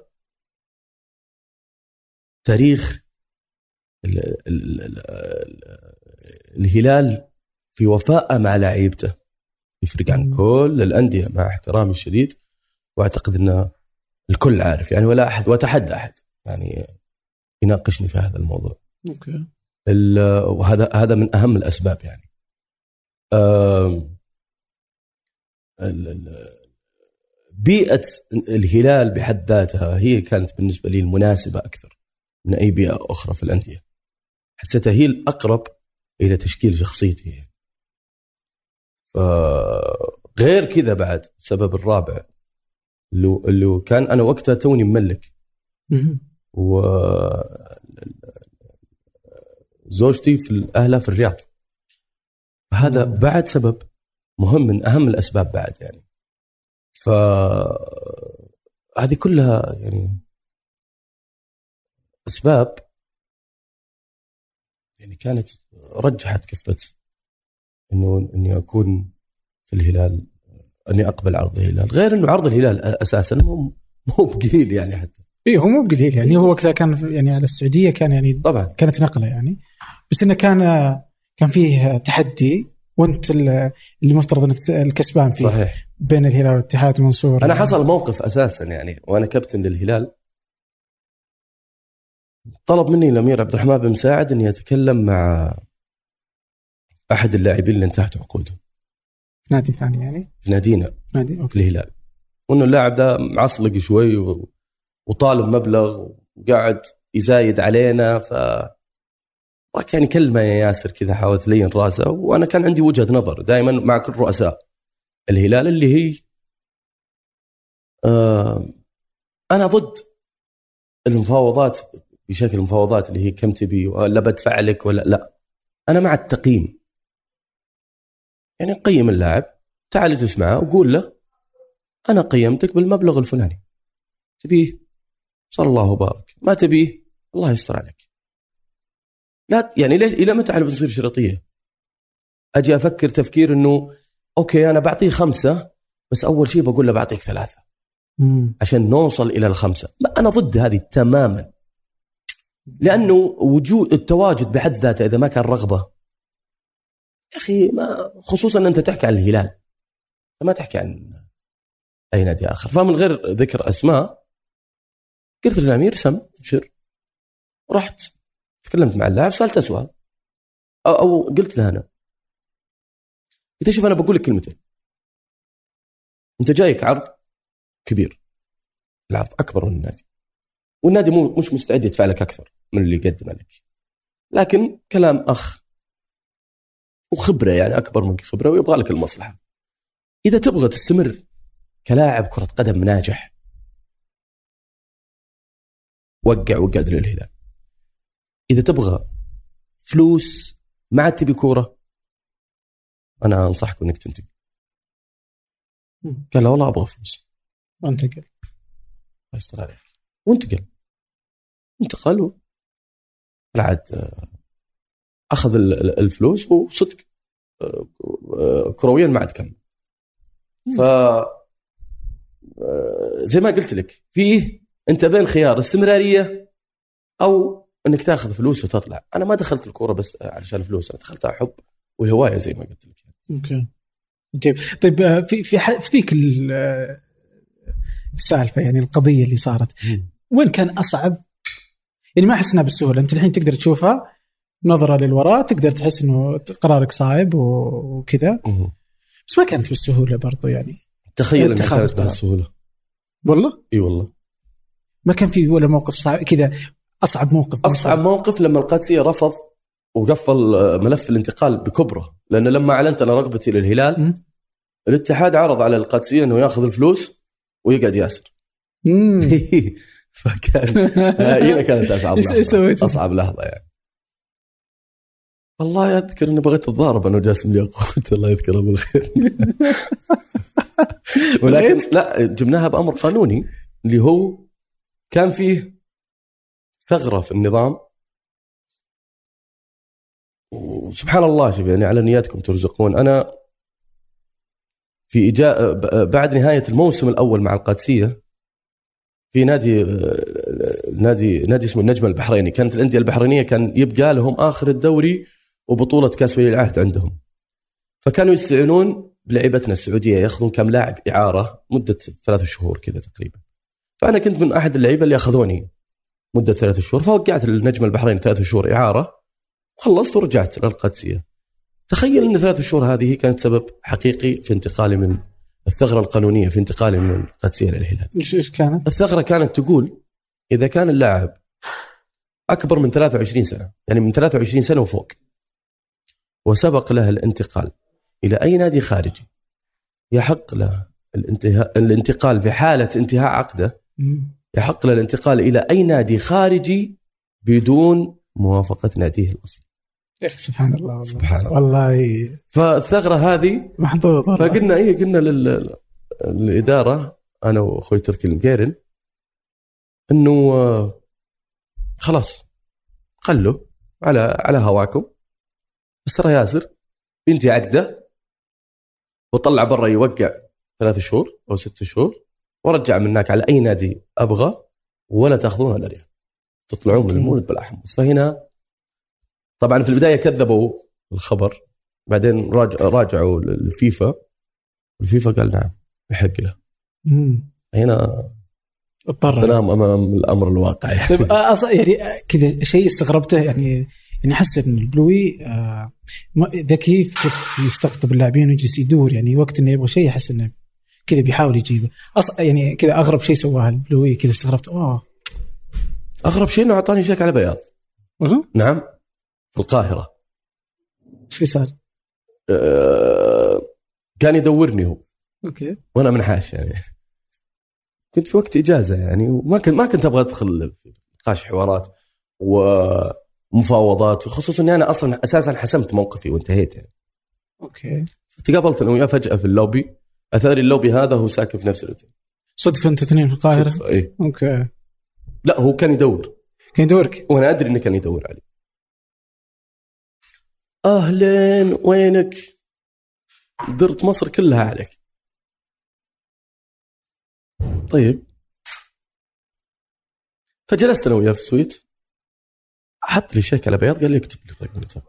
تاريخ ال ال ال ال الهلال في وفاء مع لعيبته يفرق عن. كل الأندية مع احترامي الشديد وأعتقد ان الكل عارف يعني ولا أحد وأتحدى أحد يعني يناقشني في هذا الموضوع. أوكي. وهذا هذا من أهم الأسباب يعني. بيئة الهلال بحد ذاتها هي كانت بالنسبة لي المناسبة أكثر من أي بيئة أخرى في الأندية. حسيتها هي الأقرب إلى تشكيل شخصيتي يعني. فغير كذا بعد السبب الرابع اللي اللي كان أنا وقتها توني مملك مم. و زوجتي في اهلها في الرياض فهذا مم. بعد سبب مهم من أهم الأسباب بعد يعني ف هذه كلها يعني أسباب يعني كانت رجحت كفة إنه إني أكون في الهلال أني أقبل عرض الهلال. غير إنه عرض الهلال أساسا مو مو بقليل يعني حتى. اي هو مو بقليل يعني. هو وقتها كان يعني على السعودية كان يعني طبعا. كانت نقلة يعني. بس إنه كان كان فيه تحدي وأنت اللي مفترض إنك الكسبان فيه. صحيح. بين الهلال والاتحاد منصور. أنا حصل موقف أساسا يعني وأنا كابتن للهلال. طلب مني الأمير عبد الرحمن بن مساعد إني أتكلم مع أحد اللاعبين اللي انتهت عقودهم. في نادي ثاني يعني؟ في نادينا. في نادي في الهلال وإنه اللاعب ده معصلق شوي و... وطالب مبلغ وقاعد يزايد علينا ف يعني كلمه يا ياسر كذا حاولت لين راسه. وأنا كان عندي وجهة نظر دائما مع كل رؤساء الهلال اللي هي آه أنا ضد المفاوضات بشكل المفاوضات اللي هي كم تبي ولا بدفع لك ولا لا. أنا مع التقييم. يعني قيم اللاعب تعال اجلس معه وقول له أنا قيمتك بالمبلغ الفلاني. تبيه؟ صلى الله وبارك. ما تبيه؟ الله يستر عليك. لا يعني ليش إلى متى إحنا بنصير شرطية؟ أجي أفكر تفكير إنه أوكي أنا بعطيه خمسة بس أول شيء بقول له بعطيك ثلاثة. مم. عشان نوصل إلى الخمسة. لا أنا ضد هذه تماما. لأنه وجود التواجد بحد ذاته إذا ما كان رغبة أخي ما خصوصا ان أنت تحكي عن الهلال. ما تحكي عن أي نادي آخر. فمن غير ذكر أسماء قلت للأمير سم ابشر رحت تكلمت مع اللاعب سألته سؤال. أو, أو قلت له أنا. قلت شوف أنا بقول لك كلمتين. أنت جايك عرض كبير. العرض أكبر من النادي. والنادي مو مش مستعد يدفع لك أكثر من اللي يقدمه لك. لكن كلام أخ. وخبرة يعني أكبر منك خبرة ويبغى لك المصلحة. إذا تبغى تستمر كلاعب كرة قدم ناجح وقع وقعد للهلال. إذا تبغى فلوس ما عاد تبي كورة أنا انصحك إنك تنتقل. قال لا والله أبغى فلوس. وانتقل الله يستر عليك. وانتقل. انتقل العاد أخذ ال- ال- الفلوس وصدق آه، آه، كرويا ما عاد كمل ف آه، زي ما قلت لك فيه أنت بين خيار استمرارية أو إنك تأخذ فلوس وتطلع. أنا ما دخلت الكورة بس علشان فلوس أنا دخلتها حب وهواية زي ما قلت لك أوكي. جيب طيب آه، في في في ذيك ال- آه، السالفة يعني القضية اللي صارت وين كان أصعب؟ يعني ما أحس إنها بالسهولة أنت الحين تقدر تشوفها نظرة للوراء تقدر تحس إنه قرارك صعب وكذا. بس ما كانت بالسهولة برضو يعني تخيل انها كانت القرار. بهالسهوله والله إي والله ما كان في ولا موقف صعب كذا أصعب موقف أصعب موقف لما القادسيه رفض وقفل آه، ملف الانتقال بكبره لأن لما أعلنت أنا رغبتي للهلال مم. الاتحاد عرض على القادسيه إنه يأخذ الفلوس ويقعد ياسر. فكان هنا كانت أصعب لحظة؟ أصعب لحظة يعني والله أذكر إني بغيت أتضارب أنا وجاسم الياقوت الله يذكره بالخير. ولكن لا جبناها بأمر قانوني اللي هو كان فيه ثغرة في النظام. وسبحان الله شوف يعني على نياتكم ترزقون. أنا في إجاء بعد نهاية الموسم الأول مع القادسية في نادي نادي نادي اسمه النجم البحريني. كانت الأندية البحرينية كان يبقى لهم آخر الدوري وبطولة كاس ولي العهد عندهم. فكانوا يستعينون بلعيبتنا السعودية ياخذون كم لاعب إعارة مدة ثلاث شهور كذا تقريبا. فأنا كنت من أحد اللعيبة اللي أخذوني مدة ثلاث شهور. فوقعت النجم البحرين ثلاث شهور إعارة خلصت ورجعت للقادسية. تخيل إن ثلاث شهور هذه كانت سبب حقيقي في انتقالي من الثغرة القانونية في انتقالي من القادسية للهلال إيش كانت؟ الثغرة كانت تقول إذا كان اللاعب أكبر من 23 سنة يعني من 23 سنة وفوق وسبق له الانتقال. إلى أي نادي خارجي؟ يحق له الانتهاء الانتقال في حالة انتهاء عقده. يحق له الانتقال إلى أي نادي خارجي بدون موافقة ناديه الاصلي يا أخي سبحان الله. والله سبحان الله. والله. فالثغرة هذه محظوظ والله. فقلنا إيه قلنا لل- للإدارة أنا وأخوي تركي المقيرن إنه آه، خلاص خلوا على على هواكم. بس ترى ياسر. بنتي عقده. وطلع برا يوقع ثلاث شهور أو ست شهور. ورجع من هناك على أي نادي أبغى. ولا تأخذون ولا ريال تطلعون من المولد بلا حمص فهنا طبعا في البداية كذبوا الخبر. بعدين راجع راجعوا للفيفا الفيفا قال نعم يحق له. هنا اضطر. تنام أمام الأمر الواقع. يعني. طيب يعني كذا شيء استغربته. يعني يعني احس ان البلوي آه، ما- ذكي في كيف يستقطب اللاعبين ويجلس يدور يعني وقت إنه يبغى شيء احس إنه كذا بيحاول يجيبه. أص... يعني كذا أغرب شيء سواها البلوي كذا استغربت اوه أغرب شيء إنه أعطاني شيك على بياض؟ نعم. في القاهرة. إيش اللي صار؟ أه كان يدورني هو. okay. وأنا منحاش يعني. كنت في وقت إجازة يعني وما كنت ما كنت أبغى أدخل في نقاش حوارات. ومفاوضات وخصوصا اني أنا أصلا أساسا حسمت موقفي وانتهيت يعني. okay. تقابلت أنا وياه فجأة في اللوبي اثاري اللوبي هذا هو ساكن في نفس الأوتيل. صدفه أنتوا اثنين في القاهرة؟ صدفة، إيه. okay. لا هو كان يدور. كان يدورك؟ وأنا أدري إنه كان يدور علي. اهلين وينك؟ درت مصر كلها عليك. طيب. فجلست أنا وياه في ال suite. حط لي شيك على بياض قال لي اكتب لي الرقم تبغاه.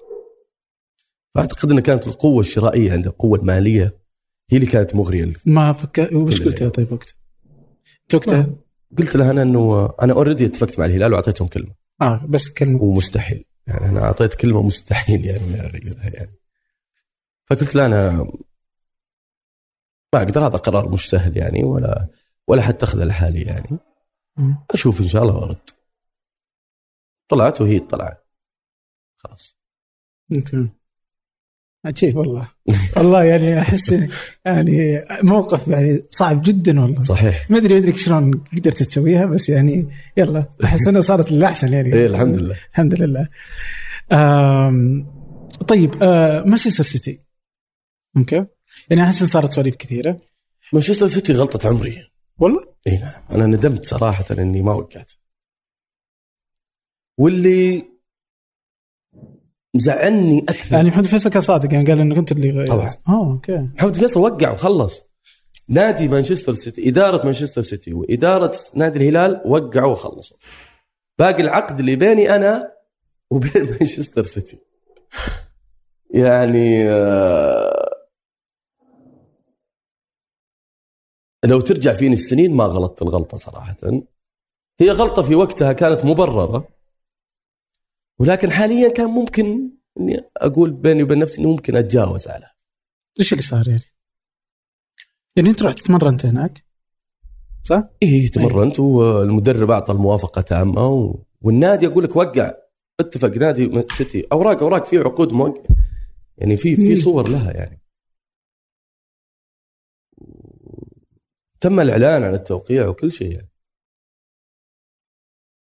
فأعتقد إنه كانت القوة الشرائية عنده القوة المالية هي اللي كانت مغرية ما فكر وش قلت له طيب وقتها؟ وقتها قلت له أنا إنه أنا اوريدي اتفقت مع الهلال وأعطيتهم كلمة. آه بس كلمة. ومستحيل يعني أنا أعطيت كلمة مستحيل يعني من اغيرها يعني فقلت له أنا ما أقدر هذا قرار مش سهل يعني ولا ولا حتخذه لحالي يعني. أشوف إن شاء الله وأرد. طلعت وهي طلعت. خلاص. عجيب والله. والله يعني أحس يعني موقف يعني صعب جدا والله. صحيح. ما أدري ما أدري شلون قدرت تسويها بس يعني يلا. أحس إنها صارت للأحسن يعني. إيه الحمد لله. الحمد لله. آم طيب آه مانشستر سيتي. okay. يعني أحس صارت سواليف كثيرة. مانشستر سيتي غلطة عمري. والله؟ اي نعم. أنا ندمت صراحة إني ما وقعت. واللي مزعلني أكثر. يعني محمد فيصل كان صادق يعني قال انه كنت اللي غير طبعاً. آه okay. محمد فيصل وقع وخلص. نادي مانشستر سيتي إدارة مانشستر سيتي واداره نادي الهلال وقعوا وخلصوا. باقي العقد اللي بيني أنا وبين مانشستر سيتي. يعني آه، لو ترجع فيني السنين ما غلطت الغلطة صراحة. هي غلطة في وقتها كانت مبررة. ولكن حاليا كان ممكن إني أقول بيني وبين نفسي اني ممكن أتجاوز على. إيش اللي صار يعني؟ يعني أنت رحت تمرنت هناك؟ صح؟ إيه تمرنت والمدرب أعطى الموافقة تامة و... والنادي أقول لك وقع. اتفق نادي سيتي. أوراق أوراق في عقود موقع. يعني في. في صور لها يعني. تم الإعلان عن التوقيع وكل شيء يعني.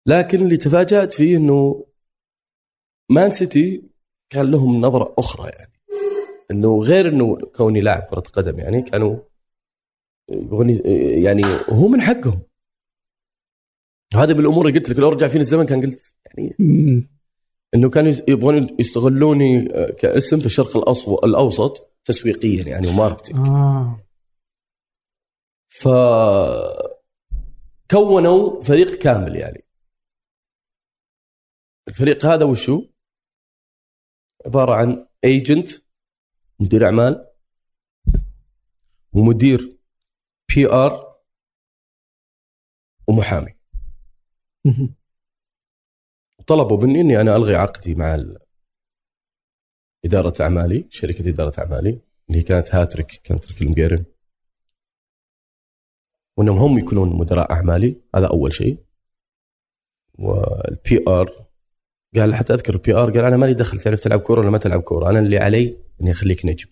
لكن اللي تفاجأت فيه إنه مان سيتي كان لهم نظرة أخرى يعني. إنه غير إنه كوني لاعب كرة قدم يعني كانوا يبغون يعني هو من حقهم. هذا بالأمور اللي قلت لك لو رجع فيني الزمن كان قلت يعني. إنه كانوا يبغون يستغلوني كاسم في الشرق الأوسط- الأوسط تسويقيا يعني و marketing. آه. ف كونوا فريق كامل يعني. الفريق هذا وشو؟ عبارة عن agent مدير أعمال ومدير بي ار ومحامي. طلبوا مني إني أنا ألغي عقدي مع إدارة أعمالي شركة إدارة أعمالي. اللي كانت هاتريك كانت المقيرن وإنهم هم يكونون مدراء أعمالي. هذا أول شيء. وال PR قال حتى أذكر ال PR قال أنا مالي دخل تعرف تلعب كورة ولا ما تلعب كورة؟ أنا اللي علي إني أخليك نجم.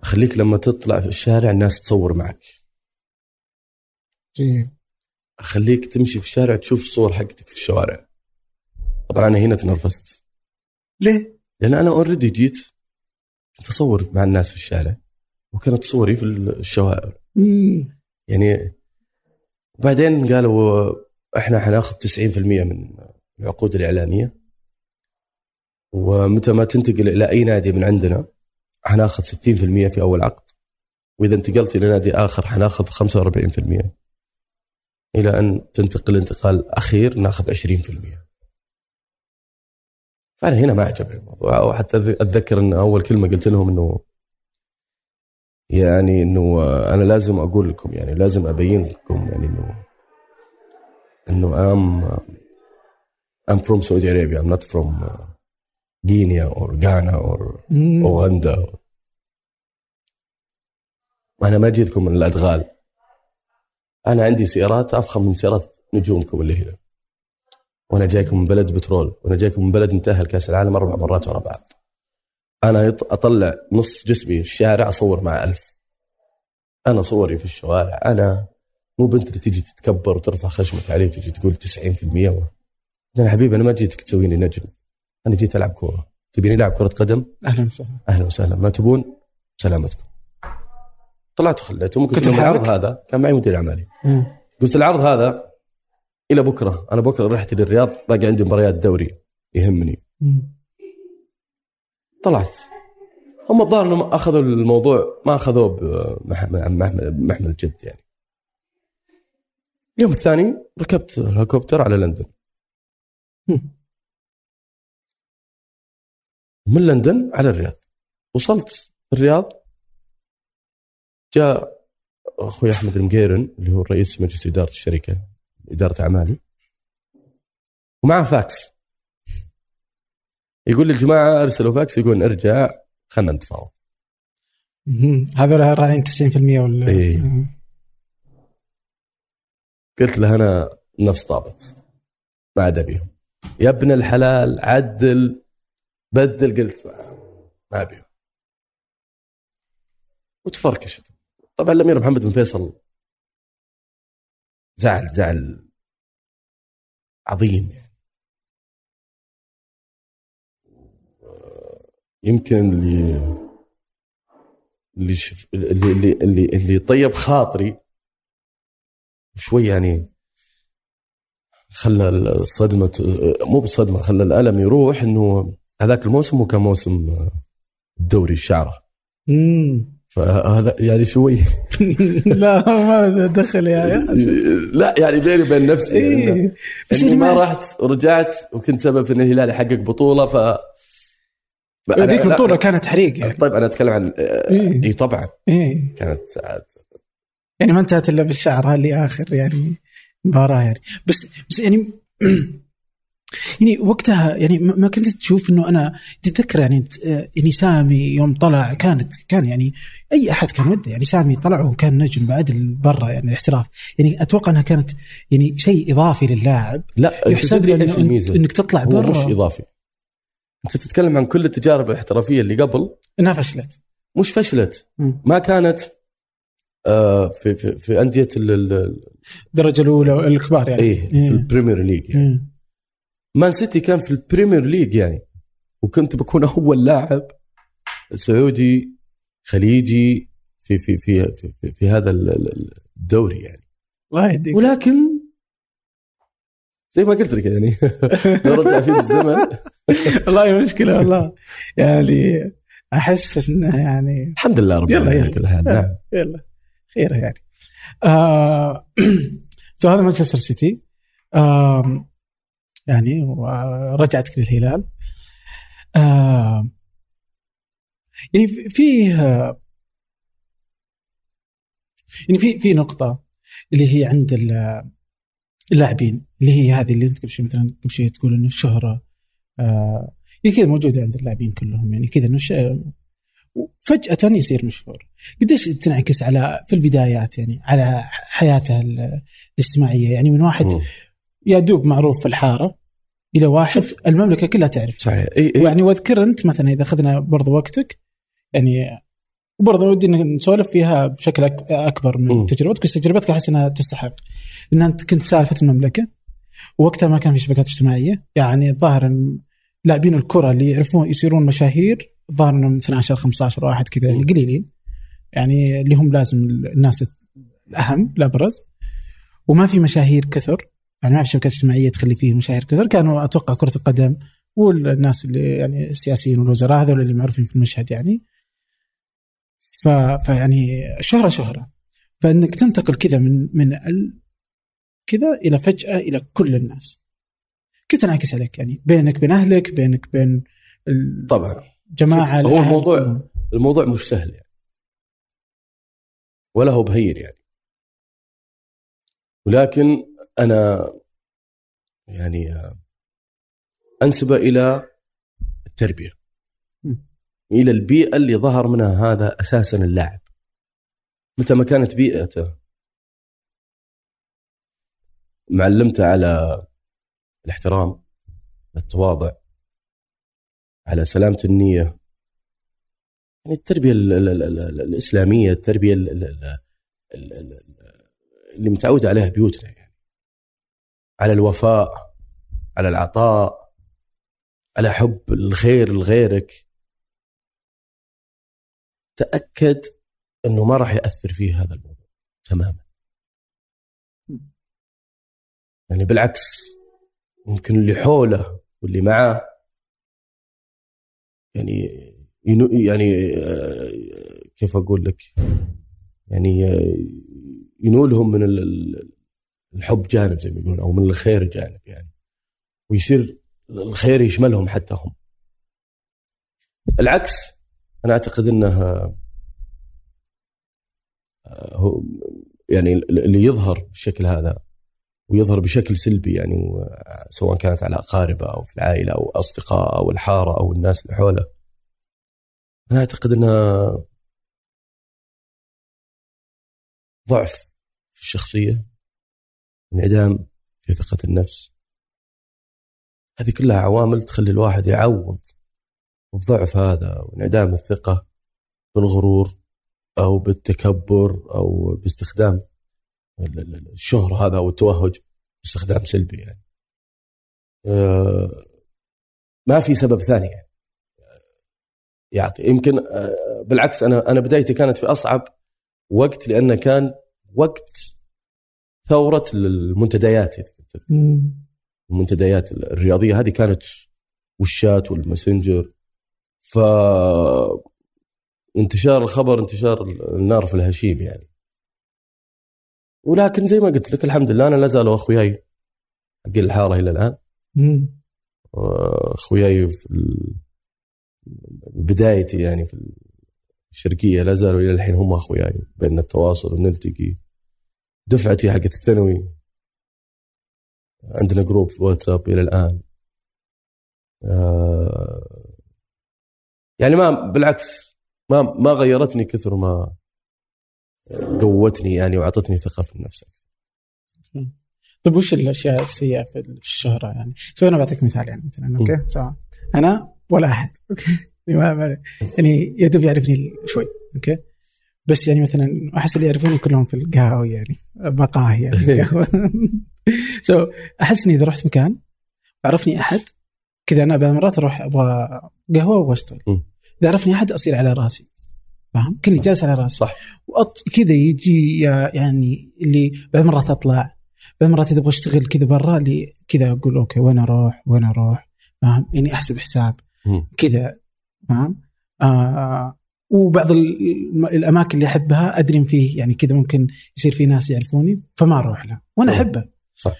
أخليك لما تطلع في الشارع الناس تصور معك. أخليك تمشي في الشارع تشوف صور حقتك في الشوارع. طبعا أنا هنا تنرفزت. ليه؟ لأن أنا اوريدي جيت كنت أصور مع الناس في الشارع وكانت صوري في الشوارع. يعني بعدين قالوا إحنا حناخذ 90% من العقود الاعلانيه ومتى ما تنتقل إلى أي نادي من عندنا حناخذ 60% في أول عقد. وإذا انتقلت إلى نادي آخر حناخذ 45% إلى أن تنتقل انتقال أخير ناخذ 20% فانا هنا ما عجبني الموضوع. وحتى أتذكر إن أول كلمة قلت لهم إنه يعني إنه أنا لازم أقول لكم يعني لازم أبين لكم يعني إنه إنه I'm I'm from Saudi Arabia I'm not from غينيا أو غانا أو اوغندا أنا ما جيتكم من الأدغال. أنا عندي سيارات أفخم من سيارات نجومكم اللي هنا. وأنا جايكم من بلد بترول وأنا جايكم من بلد متأهل كاس العالم أربع مرات ورا بعض. أنا أطلع نص جسمي في الشارع أصور مع ألف. أنا صوري في الشوارع أنا مو بنت اللي تيجي تتكبر وترفع خشمك علي وتجي تقول 90% و... يا حبيبي أنا ما جيتك تسويني نجم. أنا جيت ألعب كورة. تبيني العب كرة قدم؟ أهلا وسهلا. أهلا وسهلا. ما تبون؟ سلامتكم. طلعت وخليتهم قلت لهم العرض؟ هذا. كان معي مدير أعمالي. قلت العرض هذا إلى بكرة. أنا بكرة رحت للرياض باقي عندي مباريات دوري يهمني. طلعت. هم الظاهر إنهم أخذوا الموضوع ما أخذوه بمحمل جد يعني. اليوم الثاني ركبت الهليكوبتر على لندن. من لندن على الرياض. وصلت الرياض جاء أخوي أحمد المقيرن اللي هو رئيس مجلس إدارة الشركة إدارة أعمالي. ومعه فاكس. يقول للجماعة أرسلوا فاكس يقول أرجع خلينا نتفاوض. هذول راعين 90% ولا؟ إيه. قلت له أنا نفس طابت. ما عاد أبيهم. يا ابن الحلال عدل بدل قلت ما أبيهم. وتفركشت. طبعا الأمير محمد بن فيصل زعل زعل عظيم يعني. يمكن اللي. اللي اللي اللي, اللي طيب خاطري شوي يعني خلى الصدمة مو بالصدمة خلى الألم يروح إنه هذاك الموسم وكان موسم الدوري الشعرة فهذا يعني شوي لا ما دخل يا لا يعني بيني وبين نفسي إيه. بس يعني ما رحت ورجعت وكنت سبب ان الهلال يحقق بطولة ف هذيك البطوله كانت حريق يعني. طيب أنا أتكلم عن إيه. إي طبعا إيه. كانت يعني ما انتهت إلا بالشعر اللي آخر يعني مباراة يعني. بس بس يعني يعني وقتها يعني ما كنت تشوف إنه أنا تتذكر يعني يعني سامي يوم طلع كانت كان يعني أي أحد كان وده يعني سامي طلع وكان نجم بعد برا يعني الاحتراف. يعني أتوقع إنها كانت يعني شيء إضافي لللاعب لا يحسب لي إيش الميزة؟ إنك تطلع برا. مش إضافي. أنت تتكلم عن كل التجارب الاحترافية اللي قبل؟ إنها فشلت. مش فشلت. ما كانت في في, في أندية الدرجة الأولى الكبار يعني. إيه, إيه. في ال Premier League يعني. مم. مان سيتي كان في ال Premier League يعني. وكنت بكون أول لاعب سعودي خليجي في في في في, في, في هذا الدوري يعني. الله يهديك. ولكن زي ما قلت لك يعني. لو رجع فيه الزمن. والله مشكلة والله. يعني أحس انه يعني الحمد لله رب العالمين كل حال. نعم. يلا. خير يعني. آه سو هذا مانشستر سيتي. يعني ورجعتك للهلال يعني فيه يعني في في نقطة اللي هي عند اللاعبين اللي هي هذه اللي أنت قبل شوي مثلا قبل شوي تقول إنه الشهرة آه يعني كذا موجودة عند اللاعبين كلهم. يعني كذا إنه فجأة يصير مشهور قديش تنعكس على في البدايات يعني على حياته الاجتماعية يعني من واحد. يا دوب معروف في الحارة إلى واحد شوف. المملكة كلها تعرف صحيح يعني واذكر أنت مثلا إذا أخذنا برضو وقتك يعني وبرضه ودي نسولف فيها بشكل أكبر من م. تجربتك بس تجربتك أحس أنها تستحق إن أنت كنت سالفة المملكة ووقتها ما كان في شبكات اجتماعية يعني الظاهر لاعبين الكرة اللي يعرفون يصيرون مشاهير الظاهر إنهم 12 15 واحد كذا يعني قليلين. يعني اللي هم لازم الناس الأهم الأبرز. وما في مشاهير كثر. يعني ما في شبكات اجتماعية تخلي فيه مشاهير كثر. كانوا أتوقع كرة القدم والناس اللي يعني السياسيين والوزراء هذول اللي معروفين في المشهد يعني. ف... فيعني شهرة شهرة. فإنك تنتقل كذا من من ال... كذا إلى فجأة إلى كل الناس. كيف تنعكس عليك يعني بينك بين أهلك بينك بين ال... طبعا. جماعة هو الموضوع-. الموضوع مش سهل يعني. ولا هو بهين يعني. ولكن أنا يعني آه، انسبه إلى التربية. مم. إلى البيئة اللي ظهر منها هذا أساسا اللاعب. متى ما كانت بيئته. معلمته على الاحترام التواضع. على سلامة النية. يعني التربية ال ال ال ال الإسلامية التربية ال ال ال ال ال اللي متعود عليها بيوتنا يعني. على الوفاء على العطاء على حب الخير لغيرك. تأكد إنه ما راح يأثر فيه هذا الموضوع تماما. يعني بالعكس ممكن اللي حوله واللي معاه يعني يعني كيف أقول لك يعني ينولهم من ال- ال- الحب جانب زي ما يقولون أو من الخير جانب يعني ويصير الخير يشملهم حتى هم. العكس أنا أعتقد انه آه، هو يعني اللي يظهر بالشكل هذا ويظهر بشكل سلبي يعني سواء كانت على أقاربه أو في العائلة أو أصدقاء أو الحارة أو الناس اللي حوله. أنا أعتقد انها ضعف في الشخصية انعدام في ثقة النفس. هذه كلها عوامل تخلي الواحد يعوض الضعف هذا وانعدام الثقة بالغرور أو بالتكبر أو باستخدام ال- ال- الشهره هذا أو التوهج باستخدام سلبي يعني. آه، ما في سبب ثاني يعني. يعطي يمكن آه، بالعكس أنا أنا بدايتي كانت في أصعب وقت لأنه كان وقت ثورة المنتديات. المنتديات الرياضية هذه كانت والشات والماسنجر. ف انتشار الخبر انتشار النار في الهشيم يعني. ولكن زي ما قلت لك الحمد لله أنا لا زالوا أخوياي حق الحارة إلى الآن. أخوياي في بدايتي يعني في الشرقيه لا زالوا إلى الحين هم أخوياي بيننا التواصل ونلتقي. دفعتي حقت الثانوي عندنا group في الواتساب إلى الآن. آه، يعني ما بالعكس ما ما غيرتني كثر ما قوتني يعني وأعطتني ثقة في النفس أكثر طيب وش الأشياء السيئة في الشهرة يعني؟ شوف أنا بعطيك مثال يعني مثلا okay؟ سواء. أنا ولا أحد okay؟ يعني يا دوب يعرفني شوي okay؟ بس يعني مثلا أحس اللي يعرفوني كلهم في القهوة يعني مقاهي يعني. so أحس إني إذا رحت مكان عرفني أحد كذا أنا بعض المرات أروح أبغى قهوة وابغى اشتغل. إذا عرفني أحد أصير على رأسي. فاهم؟ كني. جالس على راسي. صح. وأط... كذا يجي يعني اللي بعض المرات أطلع بعض المرات إذا أبغى أشتغل كذا برا اللي كذا أقول okay وين أروح؟ وين أروح؟ فاهم يعني أحسب حساب. كذا. فاهم آه وبعض ال- الأماكن اللي أحبها أدري فيه يعني كذا ممكن يصير في ناس يعرفوني فما أروح له وأنا. أحبه. صح.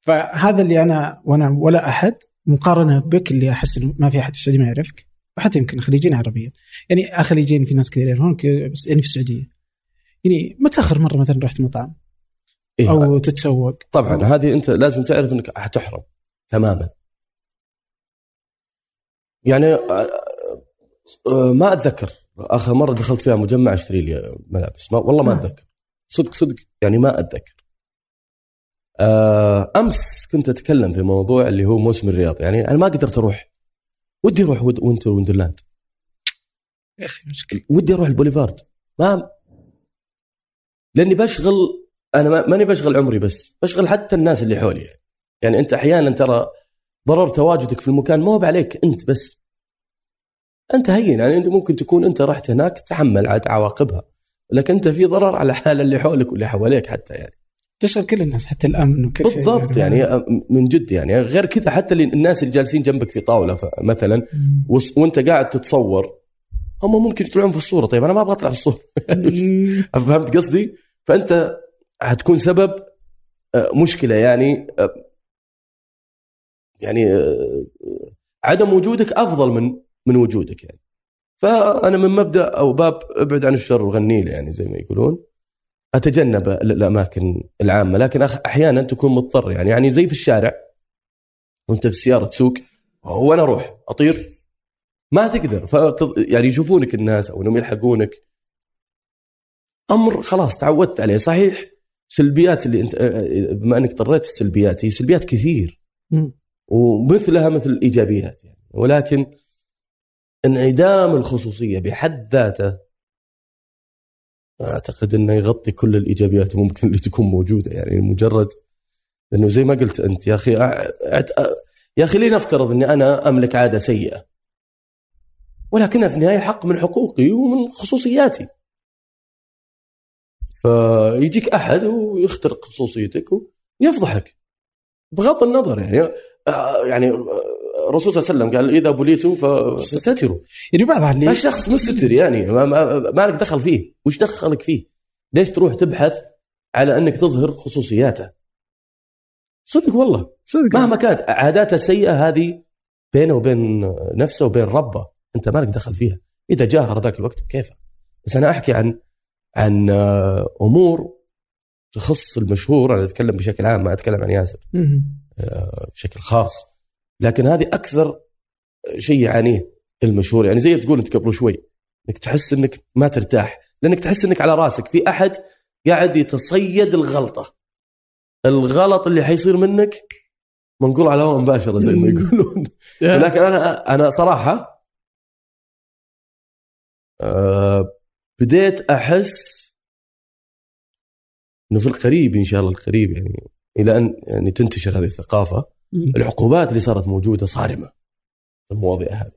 فهذا اللي أنا وأنا ولا أحد مقارنة بك اللي أحس ما في أحد في السعودية ما يعرفك. وحتى يمكن خليجيين عربيين. يعني خليجيين في ناس كثير يعرفونك بس يعني في السعودية. يعني متى آخر مرة مثلا رحت مطعم؟ إيه. أو تتسوق؟ طبعا هذه أنت لازم تعرف إنك حتحرم تماما. يعني آه، آه، ما أتذكر. آخر مرة دخلت فيها مجمع أشتري لي ملابس. ما والله ما آه. أتذكر. صدق صدق. يعني ما أتذكر. آه، أمس كنت أتكلم في موضوع اللي هو موسم الرياض. يعني أنا ما قدرت أروح ودي أروح ود- Winter Wonderland. يا أخي مشكلة. ودي أروح البوليفارد. ما لأني بشغل أنا ما- ماني بشغل عمري بس بشغل حتى الناس اللي حولي. يعني, يعني أنت أحيانا ترى ضرر تواجدك في المكان ما هو عليك أنت بس. أنت هين يعني أنت ممكن تكون أنت رحت هناك تحمل عاد عواقبها. لكن أنت في ضرر على حال اللي حولك واللي حواليك حتى يعني. تشغل كل الناس حتى الأمن وكل شيء بالضبط يعني من جد يعني. غير كذا حتى الناس اللي جالسين جنبك في طاولة مثلا وأنت قاعد تتصور هم ممكن يطلعون في الصورة. طيب أنا ما أبغى أطلع في الصورة. فهمت قصدي؟ فأنت حتكون سبب مشكلة يعني يعني عدم وجودك أفضل من من وجودك يعني. فأنا من مبدأ أو باب ابعد عن الشر وغني له يعني زي ما يقولون. أتجنب ال- الأماكن العامة لكن أحيانا تكون مضطر يعني يعني زي في الشارع وأنت في السياره تسوق وأنا أروح أطير. ما تقدر فتض... يعني يشوفونك الناس أو إنهم يلحقونك. أمر خلاص تعودت عليه. صحيح سلبيات اللي أنت بما إنك طريت السلبيات هي سلبيات كثير. ومثلها مثل الإيجابيات يعني. ولكن انعدام الخصوصية بحد ذاته أعتقد إنه يغطي كل الإيجابيات ممكن اللي تكون موجودة. يعني مجرد إنه زي ما قلت أنت يا أخي أع- أع- يا أخي لنفترض إني أنا أملك عادة سيئة. ولكنها في النهاية حق من حقوقي ومن خصوصياتي. فيجيك أحد ويخترق خصوصيتك ويفضحك. بغض النظر يعني يعني الرسول صلى الله عليه وسلم قال إذا بليتم فاستتروا. يعني بعضها اللي الشخص مستتر يعني. ما, ما, ما لك دخل فيه؟ وش دخلك فيه؟ ليش تروح تبحث على أنك تظهر خصوصياته؟ صدق والله. صدق. مهما كانت عاداته السيئه هذه بينه وبين نفسه وبين ربه أنت ما لك دخل فيها. إذا جاهر ذاك الوقت كيفه بس أنا أحكي عن عن آه، أمور تخص المشهور. أنا أتكلم بشكل عام ما أتكلم عن ياسر. مم. بشكل خاص. لكن هذه أكثر شيء يعانيه المشهور. يعني زي تقول أنت قبل شوي إنك تحس إنك ما ترتاح لأنك تحس إنك على راسك في أحد قاعد يتصيد الغلطة. الغلط اللي حيصير منك منقول على هواء مباشرة زي ما يقولون. ولكن أنا أنا صراحة آه، بديت أحس إنه في القريب إن شاء الله القريب يعني إلى أن يعني تنتشر هذه الثقافة. العقوبات اللي صارت موجودة صارمة في المواضيع هذه.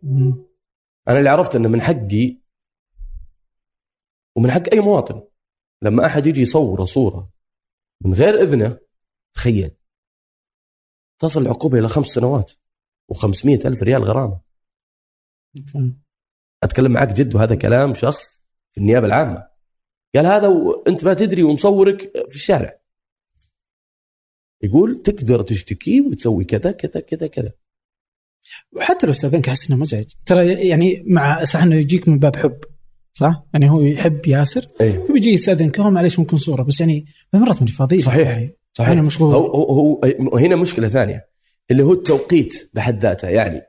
أنا اللي عرفت إنه من حقي ومن حق أي مواطن لما أحد يجي يصور صورة من غير إذنه تخيل. تصل العقوبة إلى خمس سنوات و500 ألف ريال غرامة. أتكلم معك جد وهذا كلام شخص في النيابة العامة. قال هذا وانت ما تدري ومصورك في الشارع. يقول تقدر تشتكيه وتسوي كذا كذا كذا كذا. وحتى لو استاذنك احس إنه مزعج ترى يعني مع صح إنه يجيك من باب حب صح؟ يعني هو يحب ياسر إيه. وبيجي يستاذنك هو معليش ممكن صورة بس يعني مرات ماني فاضي صحيح. يعني صحيح. أنا مشغول. هو, هو, هو هنا مشكلة ثانية اللي هو التوقيت بحد ذاته يعني.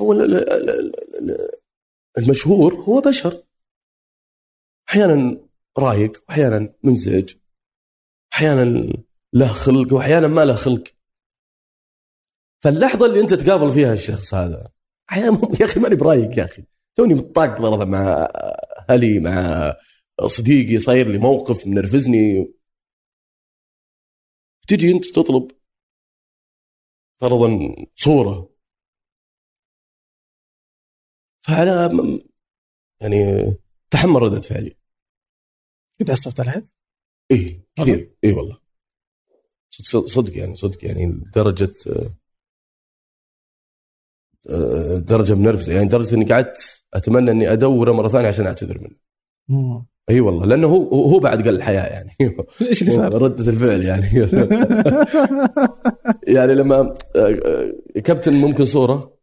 هو ال- ال- ال- ال- المشهور هو بشر. أحيانا رايق واحيانا منزعج. أحيانا له خلق وأحيانا ما له خلق. فاللحظة اللي أنت تقابل فيها الشخص هذا أحيانا يا أخي ماني برايق يا أخي. توني مطاق ضربه مع أهلي مع صديقي صاير لي موقف منرفزني. تجي أنت تطلب فرضا صورة. فانا يعني تحمل رده فعلي. قد عصبت على حد؟ إيه. كثير. إي والله. صدق- يعني صدق يعني درجة آه، درجة منرفزة. يعني درجة إني قعدت أتمنى إني أدوره مرة ثانية عشان أعتذر منه. إي والله. لأنه هو هو بعد قال الحياة يعني. إيش اللي صار؟ ردة الفعل يعني. يعني لما آه، آه، كابتن ممكن صورة.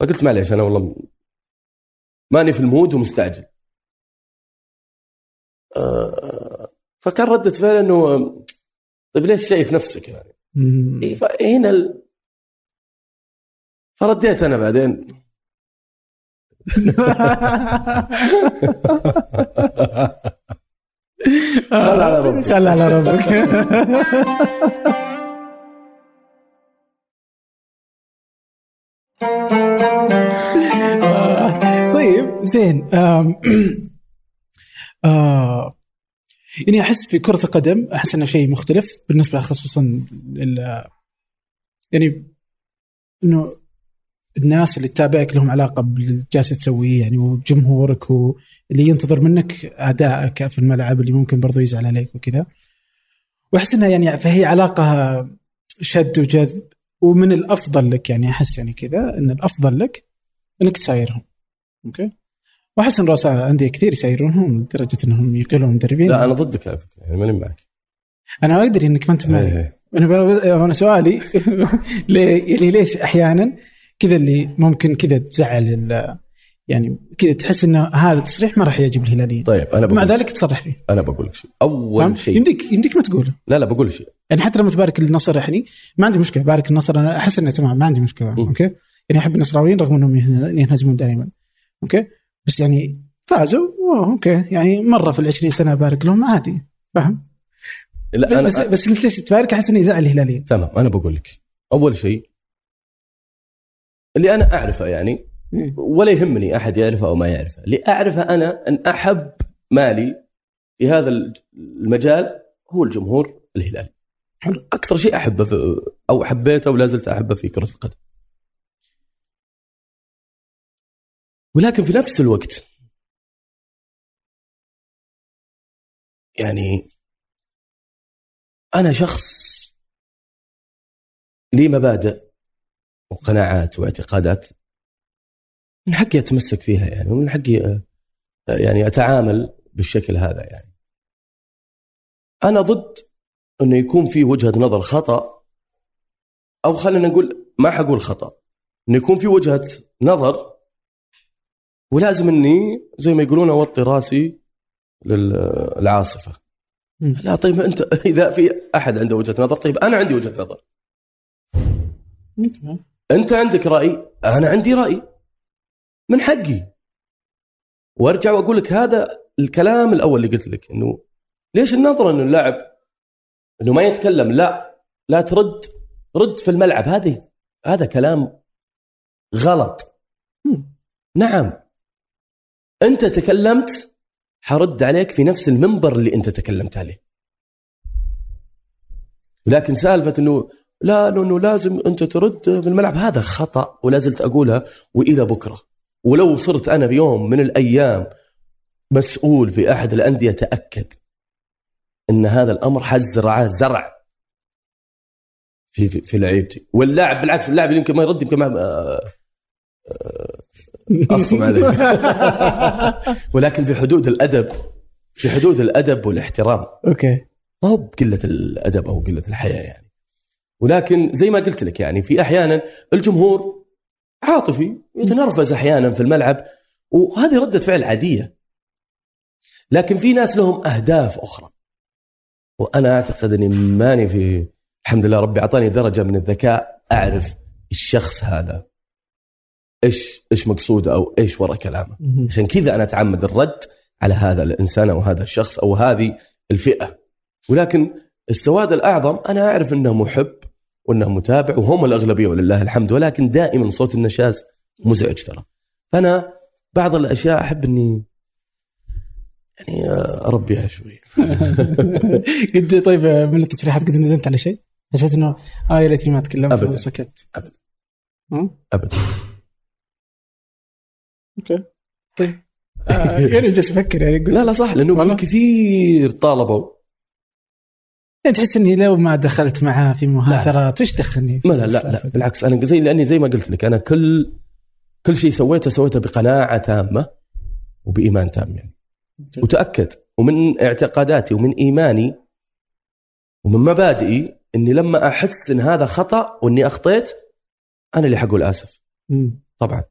فقلت معليش أنا والله ماني في المود ومستعجل. فكان ردة فعل إنه طيب ليش شايف نفسك يعني؟ إيه، فهنا ال... فرديت أنا بعدين خل على ربك. خل على ربك طيب زين آه، يعني أحس في كرة القدم أحس إنه شيء مختلف بالنسبة خصوصا يعني إنه الناس اللي تتابعك لهم علاقة باللي جالس تسويه يعني وجمهورك واللي ينتظر منك أدائك في الملعب اللي ممكن برضو يزعل عليك وكذا. وأحس انها يعني فهي علاقة شد وجذب ومن الأفضل لك يعني أحس يعني كذا إن الأفضل لك إنك تسايرهم. أوكي؟ واحس ان رؤساء أندية كثير يسايرونهم لدرجة إنهم يقولون مدربين. لا أنا ضدك على فكرة يعني ماني معك. أنا أدري إنك ما أنت معي. إيه. أنا أنا سؤالي يعني ليش أحيانا كذا اللي ممكن كذا تزعل يعني كذا تحس انه هذا التصريح ما راح يعجب الهلاليين. طيب أنا مع بقول ذلك تصرح فيه. أنا بقول لك شيء؟ أول شيء. يمديك يمديك ما تقوله. لا لا بقول شيء. يعني حتى لما تبارك النصر يعني ما عندي مشكلة. بارك النصر أنا أحس إنه تمام ما عندي مشكلة. م. أوكي؟ يعني أحب النصراويين رغم إنهم ينهزمون دائما. أوكي؟ بس يعني فازوا أوه، أوكي. يعني مرة في العشرين سنة بارك لهم عادي. فاهم؟ لا أنا بس بس أنت ليش تبارك؟ أحس انه يزعل الهلاليين. تمام أنا بقول لك. أول شيء اللي أنا أعرفه يعني إيه. ولا يهمني أحد يعرفه أو ما يعرفه. اللي أعرفه أنا أن أحب مالي في هذا المجال هو الجمهور الهلالي. حلو. أكثر شيء أحبه أو حبيته ولا زلت أحبه في كرة القدم. ولكن في نفس الوقت يعني أنا شخص لي مبادئ وقناعات واعتقادات من حقي أتمسك فيها يعني ومن حقي آه، يعني أتعامل بالشكل هذا يعني. أنا ضد إنه يكون في وجهة نظر خطأ أو خلينا نقول ما حقول خطأ إنه يكون في وجهة نظر ولازم إني زي ما يقولون أوطي راسي للعاصفة. لا طيب أنت إذا في أحد عنده وجهة نظر طيب أنا عندي وجهة نظر. أنت عندك رأي أنا عندي رأي. من حقي. وأرجع وأقول لك هذا الكلام الأول اللي قلت لك إنه ليش النظرة إنه اللاعب إنه ما يتكلم؟ لا لا ترد رد في الملعب. هذه هذا كلام غلط. نعم. أنت تكلمت حرد عليك في نفس المنبر اللي أنت تكلمت عليه. ولكن سالفة إنه لا لأنه لازم أنت ترد في الملعب هذا خطأ ولا زلت أقولها وإلى بكرة. ولو صرت أنا بيوم من الأيام مسؤول في أحد الأندية تأكد إن هذا الأمر حزرع زرع في في, في لعيبتي. واللاعب بالعكس اللاعب يمكن ما يرد يمكن ما اخصم عليه ولكن في حدود الأدب في حدود الأدب والاحترام. أوكي. ما هو بقلة الأدب أو قلة الحياة يعني. ولكن زي ما قلت لك يعني في أحيانا الجمهور عاطفي يتنرفز أحيانا في الملعب وهذه ردة فعل عادية. لكن في ناس لهم أهداف أخرى. وأنا أعتقد إني ماني في الحمد لله ربي أعطاني درجة من الذكاء أعرف الشخص هذا. إيش إيش مقصوده أو إيش ورا كلامه. عشان كذا أنا أتعمد الرد على هذا الإنسان أو هذا الشخص أو هذه الفئة ولكن السواد الأعظم أنا أعرف إنه محب وإنه متابع وهم الأغلبية ولله الحمد ولكن دائما صوت النشاز مزعج ترى فأنا بعض الأشياء أحب إني يعني أربيها شوي قد طيب من التصريحات قد ندمت على شيء؟ حسيت إنه آه يا ليتني ما تكلمت. وسكت أبداً. م? ابدا أوكي. طيب. آه يعني جالس أفكر يعني لا لا صح لأنه كثير طالبوا. يعني تحس إني لو ما دخلت معاه في مهاترات وش دخلني؟ ما لا لا, لا؟ بالعكس أنا زي لأني زي ما قلت لك أنا كل كل شيء سويته سويته بقناعة تامة وبإيمان تام يعني. وتأكد ومن اعتقاداتي ومن إيماني ومن مبادئي إني لما أحس إن هذا خطأ وإني أخطيت أنا اللي حقول آسف. طبعا.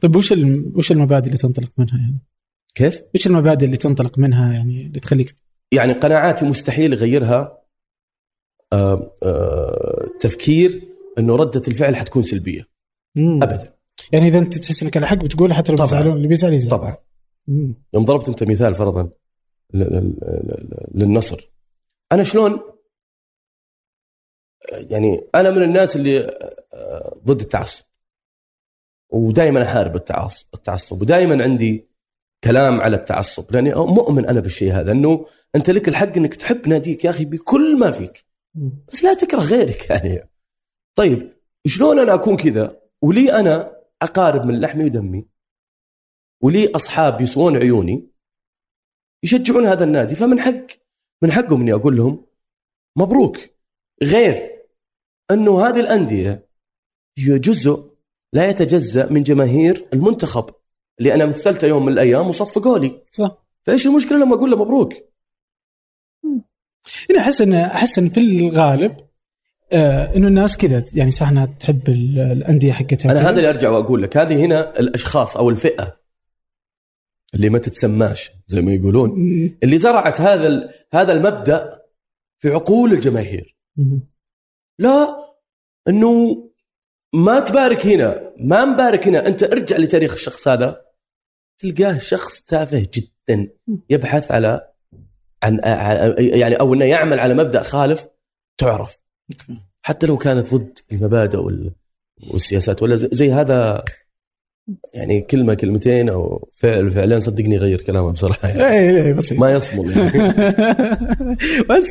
طيب وش. وش المبادئ اللي تنطلق منها يعني؟ كيف؟ وش المبادئ اللي تنطلق منها يعني اللي تخليك يعني قناعاتي مستحيل اغيرها آه، آه، تفكير إنه ردة الفعل حتكون سلبية مم. ابدا يعني إذا أنت تحس إنك على حق بتقول حتى لو. بيزعلون اللي بيزعل يزعل طبعا مم. يوم ضربت أنت مثال فرضا للنصر أنا شلون يعني أنا من الناس اللي آه، ضد التعصب ودائما أحارب التعصب التعصب ودائما عندي كلام على التعصب لأني مؤمن أنا بالشيء هذا إنه أنت لك الحق إنك تحب ناديك يا أخي بكل ما فيك. بس لا تكره غيرك يعني. طيب شلون أنا أكون كذا؟ ولي أنا أقارب من لحمي ودمي. ولي أصحاب يسوون عيوني. يشجعون هذا النادي فمن حق من حقهم إني أقول لهم مبروك. غير إنه هذه الأندية هي جزء لا يتجزأ من جماهير المنتخب اللي أنا مثلته يوم من الأيام وصفقوا لي صح فإيش المشكلة لما أقول له مبروك؟ أنا احس ان أحس إن في الغالب آه إنه الناس كذا يعني صح إنها تحب ال- الأندية حقتها أنا. هذا اللي أرجع وأقول لك هذه هنا الأشخاص أو الفئة اللي ما تتسماش زي ما يقولون. اللي زرعت هذا هذا المبدأ في عقول الجماهير. لا إنه ما تبارك هنا ما مبارك هنا. أنت ارجع لتاريخ الشخص هذا. تلقاه شخص تافه جدا يبحث على عن يعني أو إنه يعمل على مبدأ خالف تعرف. حتى لو كانت ضد المبادئ وال- والسياسات ولا زي- هذا يعني كلمة كلمتين أو فعل فعلين صدقني يغير كلامه بصراحة. يعني اي اي بسيط ما يصمل يعني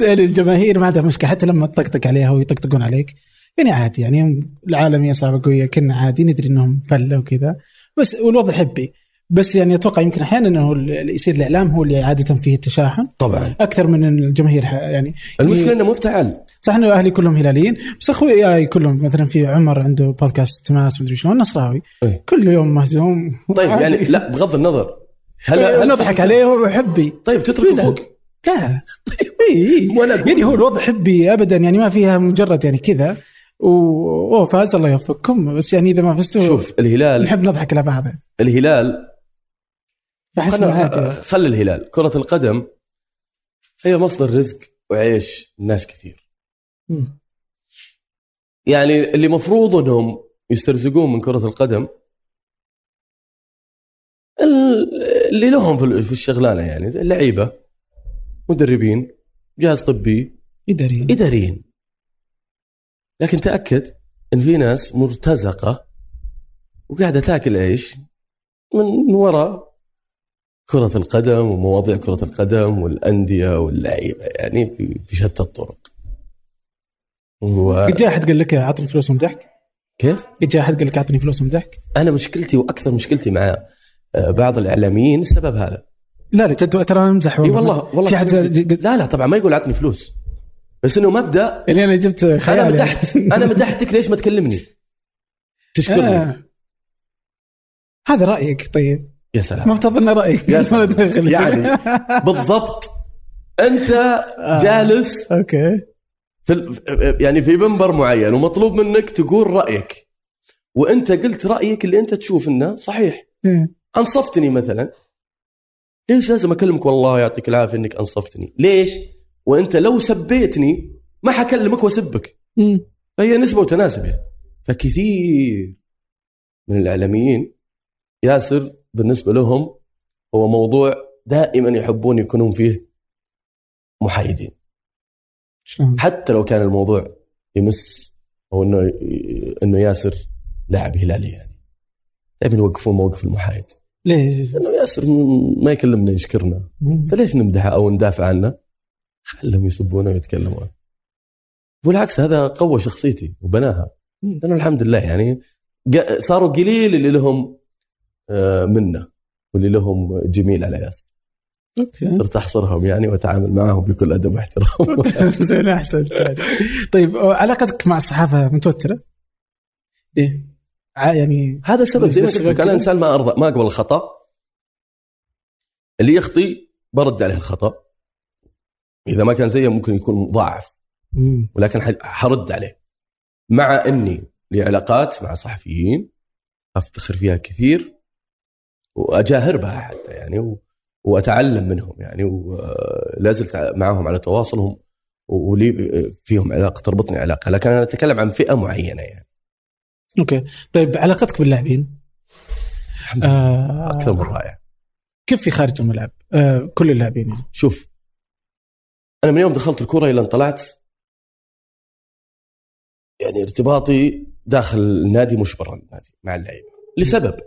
يعني الجماهير ما عندها مشكله حتى لما تطقطق عليها ويطقطقون عليك. يعني عادي يعني العالميه صارت قويه كنا عادي ندري إنهم فله وكذا. بس والوضع حبي. بس يعني أتوقع يمكن أحيانا إنه يصير الإعلام هو اللي عادة فيه التشاحن. طبعا. أكثر من الجماهير يعني المشكلة إنه مفتعل صح إنه أهلي كلهم هلاليين. بس اخوياي كلهم مثلا في عمر عنده بودكاست تماس مدري شلون نصراوي. إيه. كل يوم مهزوم. طيب عادي. يعني لا بغض النظر. هل هل هل نضحك عليه هو حبي. طيب تترك لا. أخوك؟ لا. اي وأنا أقول- يعني هو الوضع حبي ابدا يعني ما فيها مجرد يعني كذا. و- أوه فاز الله يوفقكم. بس يعني إذا ما فزتوا شوف الهلال نحب نضحك على بعض. الهلال خلنا عادي خلي الهلال. كرة القدم هي مصدر رزق وعيش ناس كثير. مم. يعني اللي مفروض إنهم يسترزقون من كرة القدم ال- اللي لهم في ال- في الشغلانة يعني اللعيبة مدربين جهاز طبي اداري إداريين. لكن تأكد إن في ناس مرتزقة وقاعدة تاكل عيش من وراء كرة القدم ومواضيع كرة القدم والأندية واللعيبة يعني في- في شتى الطرق. قد جاء أحد قال لك أعطني فلوس ومدحك وكيف؟ قد جاء أحد قال لك أعطني فلوس ومدحك أنا مشكلتي وأكثر مشكلتي مع آه، بعض الإعلاميين السبب هذا. لا لا جد ترى أمزح. إي والله والله في حد لا لا طبعا ما يقول أعطني فلوس. بس إنه مبدأ يعني أنا جبت خيال أنا يعني. مدحت. أنا مدحتك ليش ما تكلمني؟ تشكرني. آه. هذا رأيك طيب. يا سلام. مفترض إنه رأيك. يا سلام. يعني بالضبط. أنت جالس أوكي. في يعني في منبر معين ومطلوب منك تقول رأيك. وأنت قلت رأيك اللي أنت تشوف إنه صحيح. إيه. أنصفتني مثلا. ليش لازم أكلمك؟ والله يعطيك العافية إنك أنصفتني. ليش؟ وانت لو سبيتني ما حكلمك واسبك. فهي نسبة وتناسب يعني فكثير من الإعلاميين ياسر بالنسبة لهم هو موضوع دائما يحبون يكونون فيه محايدين؟ حتى لو كان الموضوع يمس أو إنه إنه ياسر لاعب هلالي يعني دائما يوقفون موقف المحايد ليش؟ لأنه ياسر ما يكلمنا يشكرنا. فليش نمدحه أو ندافع عنه؟ خلهم يسبونه ويتكلمون. بالعكس هذا قوى شخصيتي وبناها. أنا الحمد لله يعني صاروا قليل اللي لهم آه، منة واللي لهم جميل على ياسر أوكي. صرت أحصرهم يعني وأتعامل معهم بكل أدب واحترام. زين احسن طيب علاقتك مع الصحافة متوترة؟ ليه؟ يعني هذا السبب زي ما قلت لك؟ أنا إنسان ما أرضى ما أقبل الخطأ. اللي يخطي برد عليه الخطأ. إذا ما كان زيه ممكن يكون مضاعف. ولكن حرد عليه. مع إني لي علاقات مع صحفيين أفتخر فيها كثير واجاهر بها حتى يعني و... وأتعلم منهم يعني ولا زلت معهم على تواصل هم ولي فيهم علاقة تربطني علاقة. لكن أنا أتكلم عن فئة معينة يعني. أوكي. طيب علاقتك باللاعبين؟ آه أكثر من رائع. كيف في خارج الملعب؟ آه كل اللاعبين يعني. شوف أنا من يوم دخلت الكره إلى أن طلعت يعني ارتباطي داخل النادي مش برا النادي مع اللعيبة لسبب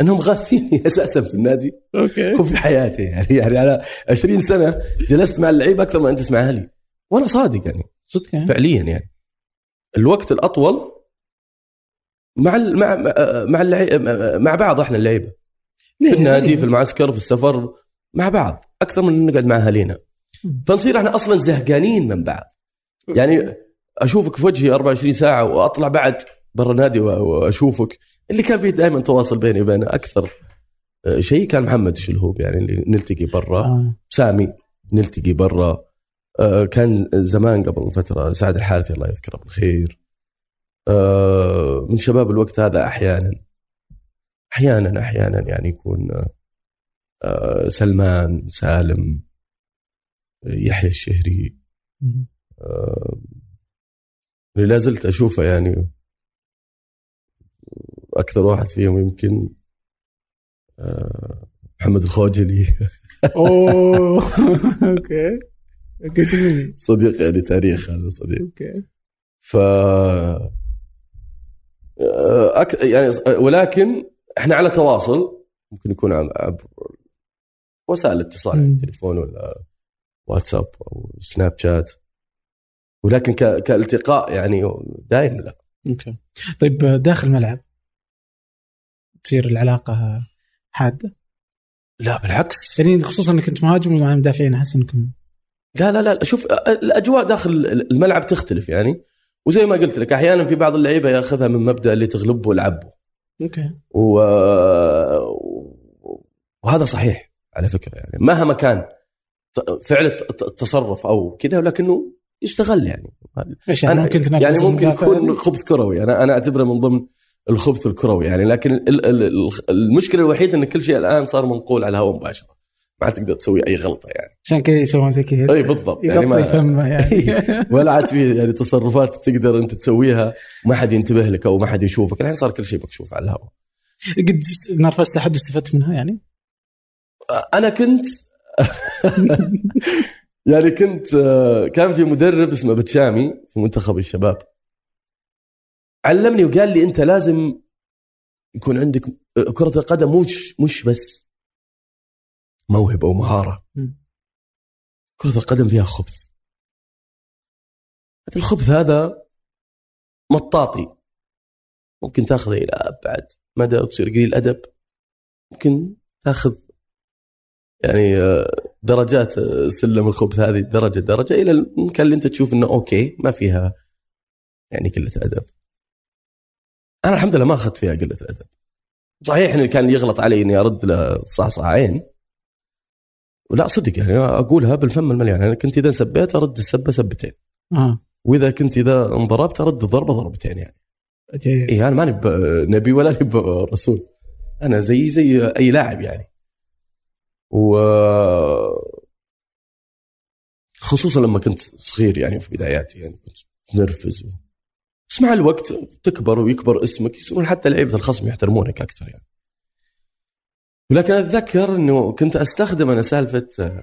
أنهم غاثني أساسا في النادي أوكي وفي حياتي يعني يعني أنا 20 سنة جلست مع اللعيبة أكثر ما أنجلس مع أهلي وأنا صادق يعني صدق أوكي. فعليا يعني الوقت الأطول مع ال- مع مع. مع بعض إحنا اللعيبة في النادي في المعسكر في السفر مع بعض أكثر من نقعد مع أهالينا. فنصير إحنا أصلا زهقانين من بعض. يعني أشوفك في وجهي 24 ساعة وأطلع بعد برا النادي وأشوفك. اللي كان فيه دائما تواصل بيني وبينه أكثر آه، شيء كان محمد الشلهوب يعني اللي نلتقي برا. آه. سامي نلتقي برا. آه، كان زمان قبل فترة سعد الحارثي الله يذكره بالخير. آه، من شباب الوقت هذا أحيانا أحيانا أحيانا يعني يكون آه، سلمان سالم يحيى الشهري. آه، اللي لا زلت أشوفه يعني أكثر واحد فيهم يمكن آه، محمد الخوجلي أوه أوكي. صديق يعني تاريخ هذا صديق أوكي ف أك... يعني ولكن إحنا على تواصل ممكن يكون عب- عبر وسائل الاتصال يعني مم. تليفون ولا واتساب أو سناب شات. ولكن. كالتقاء يعني دائما لا. أوكي. طيب داخل الملعب تصير العلاقة حادة؟ لا بالعكس. يعني خصوصا إنك كنت مهاجم ومع المدافعين أحس إنكم لا لا لا. شوف الأجواء داخل الملعب تختلف يعني. وزي ما قلت لك أحيانا في بعض اللعيبة يأخذها من مبدأ اللي تغلبه والعبه أوكي. و... وهذا صحيح على فكرة يعني. مهما كان فعل الت- التصرف أو كذا ولكنه يستغل يعني. إيش يعني؟ ممكن يعني ممكن يكون؟ خبث كروي. أنا أنا أعتبره من ضمن الخبث الكروي يعني. لكن ال- ال- ال- المشكلة الوحيدة إن كل شيء الآن صار منقول على الهواء مباشرة. ما تقدر تسوي أي غلطة يعني. عشان كذا يسوون زي كذا. إي بالضبط. يعني ما فمه يعني. ولا عاد في يعني تصرفات تقدر أنت تسويها. ما حد ينتبه لك أو ما حد يشوفك. الحين صار كل شيء مكشوف على الهواء. قد نرفزت أحد واستفدت منها يعني؟ أنا كنت يعني كنت آه، كان في مدرب اسمه بتشامي في منتخب الشباب. علمني وقال لي أنت لازم يكون عندك آه، كرة القدم مش مش بس موهبة ومهارة. كرة القدم فيها خبث. الخبث هذا مطاطي. ممكن تاخذه إلى أبعد مدى وتصير قليل ادب ممكن تاخذ يعني آه، درجات آه، سلم الخبث هذه درجة درجة إلى المكان اللي أنت تشوف إنه أوكي ما فيها يعني قلة أدب. أنا الحمد لله ما أخذت فيها قلة الادب. صحيح إنه كان يغلط علي إني أرد له صعصعين. ولا صدق يعني أقولها بالفم المليان. أنا كنت إذا سبيت أرد السبة سبتين. آه. وإذا كنت إذا انضربت أرد ضربة ضربتين يعني. اي أنا ماني نبي ولا نبي رسول. أنا زي زي أي لاعب يعني. و خصوصا لما كنت صغير يعني في بداياتي يعني كنت نرفز و... بس مع الوقت تكبر ويكبر اسمك يصيرون حتى لعيبة الخصم يحترمونك أكثر يعني. ولكن أتذكر إنه كنت أستخدم أنا سالفة آه،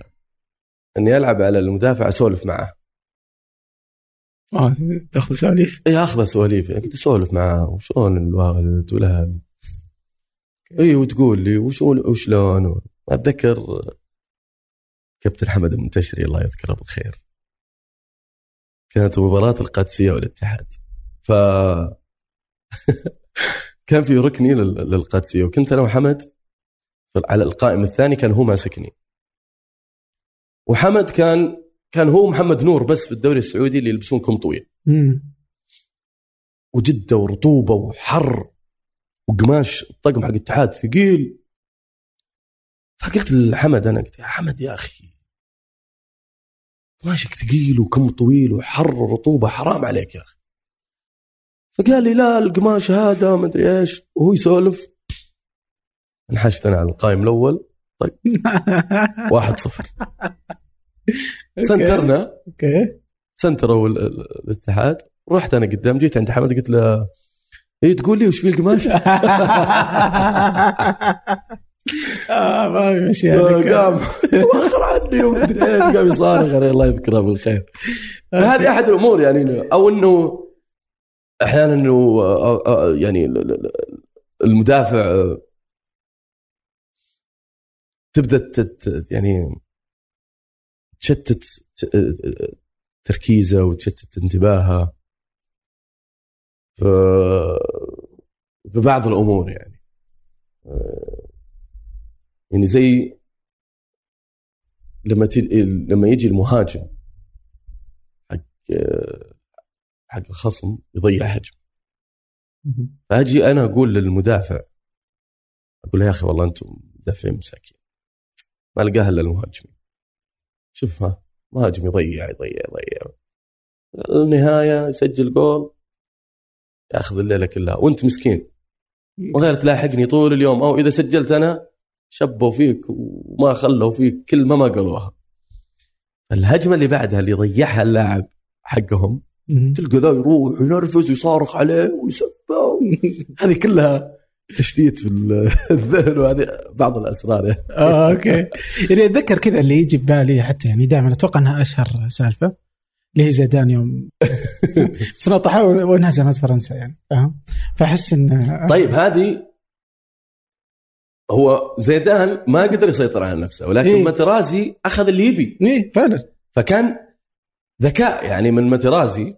إني ألعب على المدافع أسولف معه. آه تأخذ سواليف؟ إي أخذ سواليف. يعني كنت أسولف معاه وشلون الوالد والهل إي وتقول لي وشلون وشلون؟ اتذكر كابتن حمد المنتشري الله يذكره بالخير. كانت مباراة القادسية والاتحاد. ف كان في ركني لل- للقادسية وكنت أنا وحمد على القائم الثاني كان هو ماسكني. وحمد كان كان هو محمد نور بس في الدوري السعودي اللي يلبسون كم طويل. وجدة ورطوبة وحر وقماش الطقم حق الاتحاد ثقيل. فقلت لحمد أنا قلت يا حمد يا أخي. قماشك ثقيل وكم طويل وحر ورطوبه حرام عليك يا أخي. فقال لي لا القماش هذا ما أدري إيش. وهو يسولف. انحشت أنا على القائم الأول. واحد صفر. سنترنا. أوكي. سنتروا ال- ال- الاتحاد. رحت أنا قدام جيت عند حمد قلت له إيه تقول لي وش في القماش؟ آه ما يمشي قام. هذيك. وخر عني وما ادري إيش قام يصارخ عليه الله يذكره بالخير. هذه أحد الأمور يعني أو إنه أحيانا إنه آه، آه، يعني ال- ال- ال- المدافع آه، تبدأ يعني تشتت آه، تركيزه وتشتت انتباهه. ف ببعض الأمور يعني. آه، يعني زي لما تي... لما يجي المهاجم حق حق الخصم يضيع هجم فأجي أنا أقول للمدافع أقول يا أخي والله أنتم مدافعين مساكين. ما القاها إلا المهاجمين شوف ها مهاجم يضيع يضيع يضيع. النهاية يسجل جول ياخذ الليلة كلها. وأنت مسكين. وغير تلاحقني طول اليوم. أو إذا سجلت أنا شبوا فيك وما خلوا فيك كلمه ما قالوها. الهجمه اللي بعدها اللي ضيعها اللاعب حقهم تلقى ذا يروح ينرفز ويصارخ عليه ويسبه. هذه كلها تشتيت في الذهن وهذه بعض الأسرار. يعني. آه أوكي. يعني أتذكر كذا اللي يجي ببالي حتى يعني دائما أتوقع إنها أشهر سالفة اللي هي زيدان يوم. بس نطحه وانهزمت فرنسا يعني. فاهم فأحس ان طيب هذه هو زيدان ما قدر يسيطر على نفسه ولكن إيه؟ ماترازي أخذ اللي يبي إيه فعلا فكان ذكاء يعني من ماترازي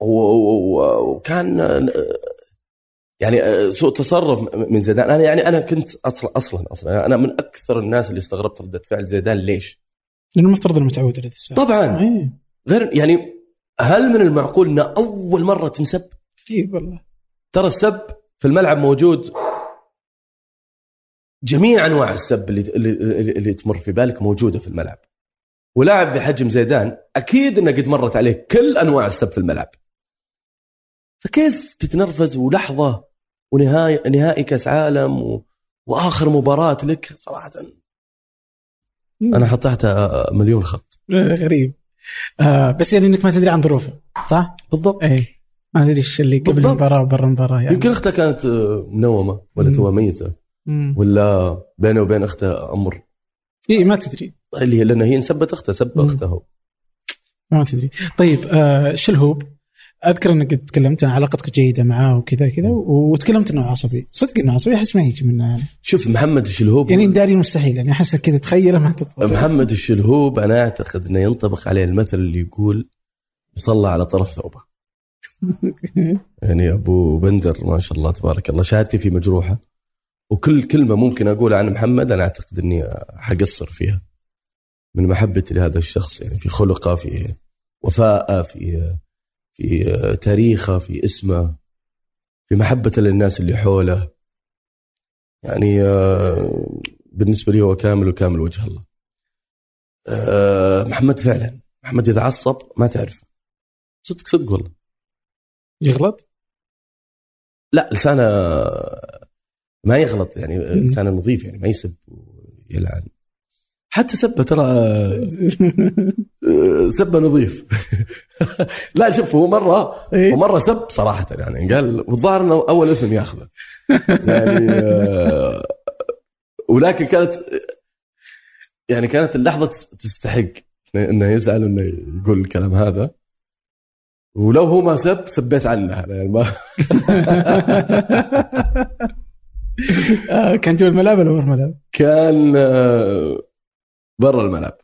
وكان يعني سوء تصرف من زيدان أنا يعني أنا كنت أصلا أصلا أصلا أنا من أكثر الناس اللي استغربت ردة فعل زيدان ليش؟ لأنه المفترض انه متعود على طبعا إيه؟ غير يعني هل من المعقول إن أول مرة تنسب؟ اي والله ترى السب في الملعب موجود جميع أنواع السب اللي اللي, اللي تمر في بالك موجودة في الملعب. ولاعب بحجم زيدان أكيد إنه قد مرت عليه كل أنواع السب في الملعب. فكيف تتنرفز ولحظة ونهايه نهائي كأس عالم و... وآخر مباراة لك؟ صراحة أنا حطيتها مليون خط. غريب. آه بس يعني إنك ما تدري عن ظروفه صح؟ بالضبط. اي ما ادري إيش اللي قبل المباراة وبرا المباراة يعني. يمكن أختها كانت منومة ولا توها ميتة. ولا بينه وبين أخته أمر؟ اي ما تدري. اللي هي لأن هي انسبت أخته سب أخته ما تدري. طيب آه شلهوب أذكر إنك تكلمت عن علاقتك جيده معاه وكذا كذا وتكلمت إنه عصبي. صدق إنه عصبي أحس ما يجي منه يعني. شوف محمد الشلهوب يعني داري مستحيل يعني احسك كذا تخيله ما تطبق محمد الشلهوب أنا أعتقد إنه ينطبق عليه المثل اللي يقول يصلى على طرف ثوبه. يعني أبو بندر ما شاء الله تبارك الله شهادتي في مجروحة. وكل كلمة ممكن أقولها عن محمد أنا أعتقد إني حقصر فيها. من محبتي لهذا الشخص يعني في خلقه في وفاءه في في تاريخه في اسمه في محبته للناس اللي حوله. يعني آه، بالنسبة لي هو كامل وكامل وجه الله. آه، محمد فعلا. محمد إذا عصب ما تعرف صدق صدق والله. يغلط؟ لا لسانه ما يغلط يعني لسانه نظيف يعني ما يسب ويلعن. حتى سبه ترى سبه نظيف. لا شوف هو مرة إيه؟ ومره سب صراحة يعني قال والظاهر إنه أول إثم ياخذه. يعني آه، ولكن كانت يعني كانت اللحظة تستحق إنه يزعل إنه يقول الكلام هذا. ولو هو ما سب سبيت عنه يعني ما كان جوا الملعب ولا برا الملعب؟ كان آه، برا الملعب.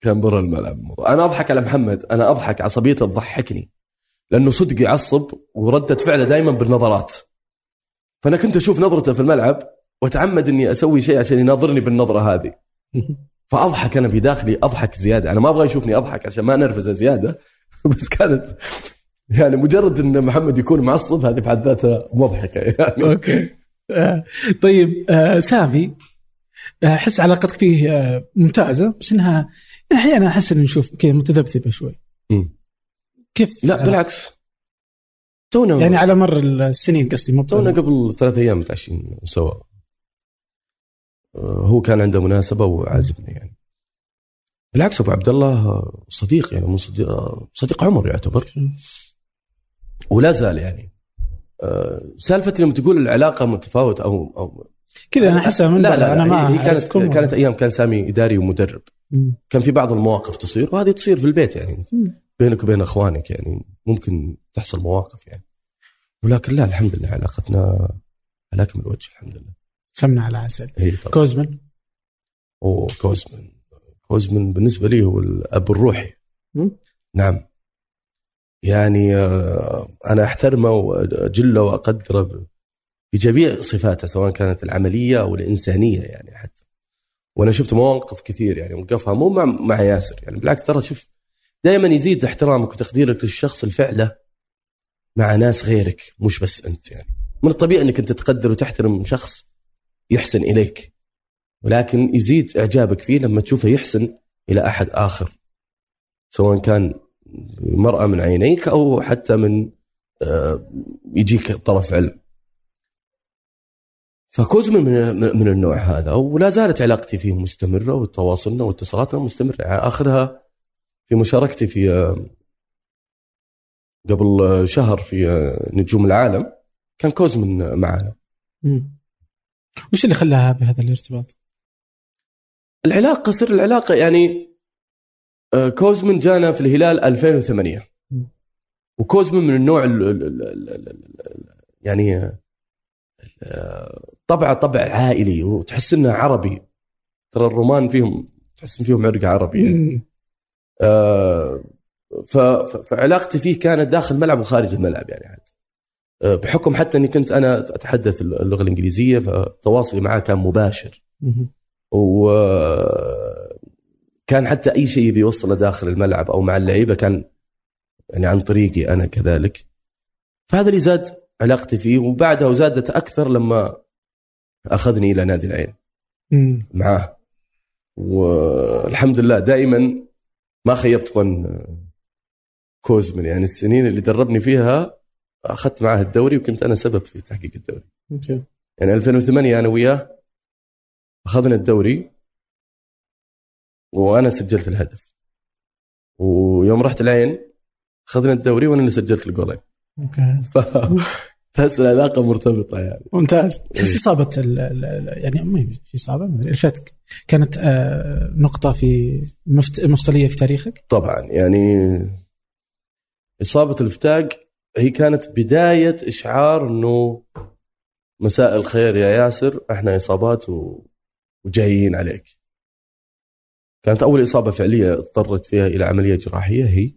كان برا الملعب. أنا أضحك على محمد. أنا أضحك عصبيته تضحكني. لأنه صدق يعصب وردة فعله دائما بالنظرات. فأنا كنت أشوف نظرته في الملعب وأتعمد إني أسوي شيء عشان يناظرني بالنظرة هذه. فأضحك أنا بداخلي. أضحك زيادة. أنا ما أبغى يشوفني أضحك عشان ما نرفزه زيادة. بس كانت يعني مجرد إن محمد يكون معصب هذه بحد ذاتها مضحكة يعني. أوكي. آه طيب آه سامي أحس علاقتك فيه آه، ممتازة بس إنها أحيانا أحس ان نشوف كذا متذبذبة شوي. كيف لا بالعكس. تونا يعني على مر السنين قصدي مو تونا قبل ثلاث أيام متعشين سوا. آه، هو كان عنده مناسبة وعازمني يعني. بالعكس أبو عبد الله صديق يعني من صديق صديق عمر يعتبر. ولا زال يعني. آه، سالفة لما تقول العلاقة متفاوت أو أو كذا أنا أحسها من لا لا, أنا ما هي كانت كانت أيام كان سامي إداري ومدرب. م. كان في بعض المواقف تصير وهذه تصير في البيت يعني. م. بينك وبين أخوانك يعني ممكن تحصل مواقف يعني. ولكن لا الحمد لله علاقتنا على اكمل وجه الحمد لله. سمنة على عسل. طبعا. كوزمن؟ أوه كوزمن. كوزمن بالنسبة لي هو الأب الروحي. م? نعم. يعني آه، أنا أحترمه وأجله وأقدره في جميع صفاتها سواء كانت العملية أو الإنسانية يعني حتى. وأنا شفت مواقف كثير يعني وقفها مو مع مع ياسر يعني بالعكس ترى شوف دائما يزيد احترامك وتقديرك للشخص الفعلة مع ناس غيرك مش بس أنت يعني. من الطبيعي إنك أنت تقدر وتحترم شخص يحسن إليك ولكن يزيد إعجابك فيه لما تشوفه يحسن إلى أحد آخر سواء كان مرأة من عينيك أو حتى من آه، يجيك طرف علم فكوزمن من من النوع هذا ولا زالت علاقتي فيه مستمرة وتواصلنا واتصالاتنا مستمرة يعني آخرها في مشاركتي في آه، قبل شهر في آه، نجوم العالم كان كوزمن معنا. وش اللي خلاها بهذا الارتباط؟ العلاقة سر العلاقة يعني كوزمن جانا في الهلال 2008 مم. وكوزمن من النوع ال ال ال ال ال ال يعني آه، طبعه طبع عائلي وتحس إنه عربي ترى الرومان فيهم تحس فيهم عرق عربي يعني. آه، فعلاقتي فيه كانت داخل الملعب وخارج الملعب يعني حتى آه، بحكم حتى إني كنت أنا أتحدث اللغة الإنجليزية فتواصلي معاه كان مباشر مم. وكان حتى أي شيء بيوصله داخل الملعب أو مع اللعيبة كان يعني عن طريقي أنا كذلك. فهذا اللي زاد علاقتي فيه وبعدها وزادت أكثر لما أخذني إلى نادي العين. معاه. والحمد لله دائما ما خيبت ظن كوزمن. يعني السنين اللي دربني فيها أخذت معاه الدوري وكنت أنا سبب في تحقيق الدوري. أوكي. يعني 2008 أنا وياه أخذنا الدوري. وأنا سجلت الهدف. ويوم رحت العين اخذنا الدوري وأنا اللي سجلت الجولين. أوكي. فتحس العلاقة مرتبطة يعني. ممتاز. تحس إيه. إصابة ال- ال- يعني ما هي إصابة الفتك كانت آه، نقطة في مفت- مفصلية في تاريخك؟ طبعا. يعني إصابة الفتاق هي كانت بداية إشعار إنه مساء الخير يا ياسر إحنا إصابات و... وجايين عليك. كانت أول إصابة فعلية اضطرت فيها إلى عملية جراحية هي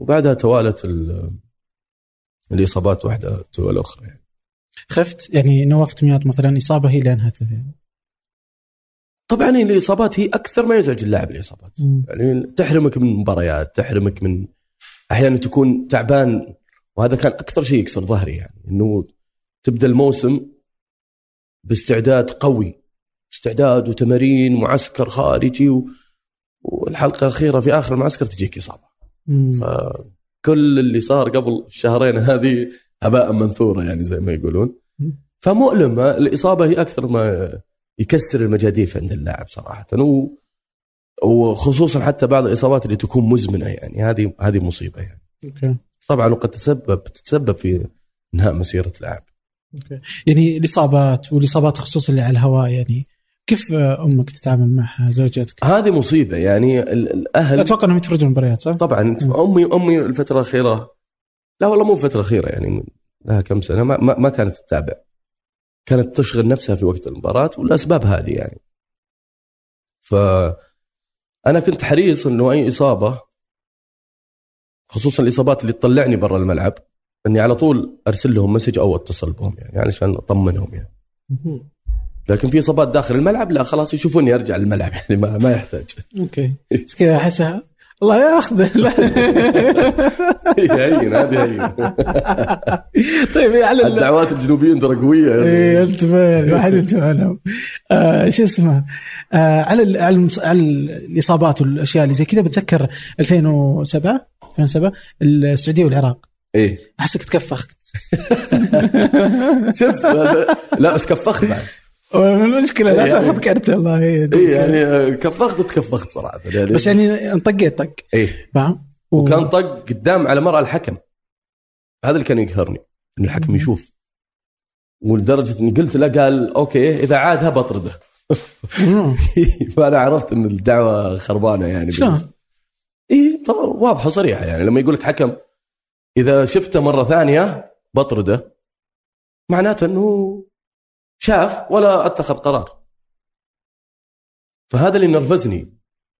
وبعدها توالت ال... الإصابات واحدة تلو الاخرى يعني. خفت يعني نواف دمياط مثلا إصابة هي اللي انهته يعني. طبعا الإصابات هي أكثر ما يزعج اللاعب الإصابات مم. يعني تحرمك من مباريات تحرمك من أحيانا تكون تعبان وهذا كان أكثر شيء يكسر ظهري يعني إنه تبدأ الموسم باستعداد قوي استعداد وتمارين معسكر خارجي و... والحلقة الأخيرة في آخر المعسكر تجيك إصابة. فكل اللي صار قبل الشهرين هذه هباء منثورا يعني زي ما يقولون. مم. فمؤلمة الإصابة هي أكثر ما يكسر المجاديف عند اللاعب صراحة. و... وخصوصا حتى بعض الإصابات اللي تكون مزمنة يعني. هذه هذه مصيبة يعني. أوكي. طبعا وقد تتسبب تتسبب في إنهاء مسيرة لاعب أوكي. يعني الإصابات والإصابات خصوصا اللي على الهواء يعني كيف أمك تتعامل معها زوجتك؟ هذه مصيبة يعني ال- الأهل أتوقع إنهم يتفرجون المباريات صح؟ طبعا امي أمي الفترة الأخيرة لا والله مو الفترة الأخيرة يعني لها كم سنة ما, ما, كانت تتابع كانت تشغل نفسها في وقت المباراة والأسباب هذه يعني ف أنا كنت حريص إنه أي إصابة خصوصا الإصابات اللي تطلعني برا الملعب إني على طول أرسل لهم message أو أتصل بهم يعني علشان أطمنهم يعني. لكن في اصابات داخل الملعب لا خلاص يشوفوني أرجع للملعب يعني ما, ما يحتاج. أوكي. بس كذا احسها الله يأخذه. لا. هين هذه هين طيب على ال- الدعوات الجنوبيين ترى قويه إيه انتبه يعني واحد انتبه لهم. آه شو اسمه؟ آه على على, الإصابات والأشياء اللي زي كذا بتذكر 2007 2007 السعودية والعراق. إيه. أحسك تكفخت. شوف لا بس كفخت بعد. المشكلة لا إيه، تأخذ يعني- كرت الله إيه. اي يعني كفخت وتكفخت صراحة. يعني بس يعني انطقيت طق. إيه. فاهم؟ وكان طق قدام على مرأى الحكم. هذا اللي كان يقهرني إن الحكم. يشوف. ولدرجة إني قلت له قال أوكي إذا عادها بطرده. فأنا عرفت إن الدعوة خربانة يعني اي واضحة وصريحة يعني. لما يقول لك حكم إذا شفته مرة ثانية بطرده. معناته إنه شاف ولا اتخذ قرار. فهذا اللي نرفزني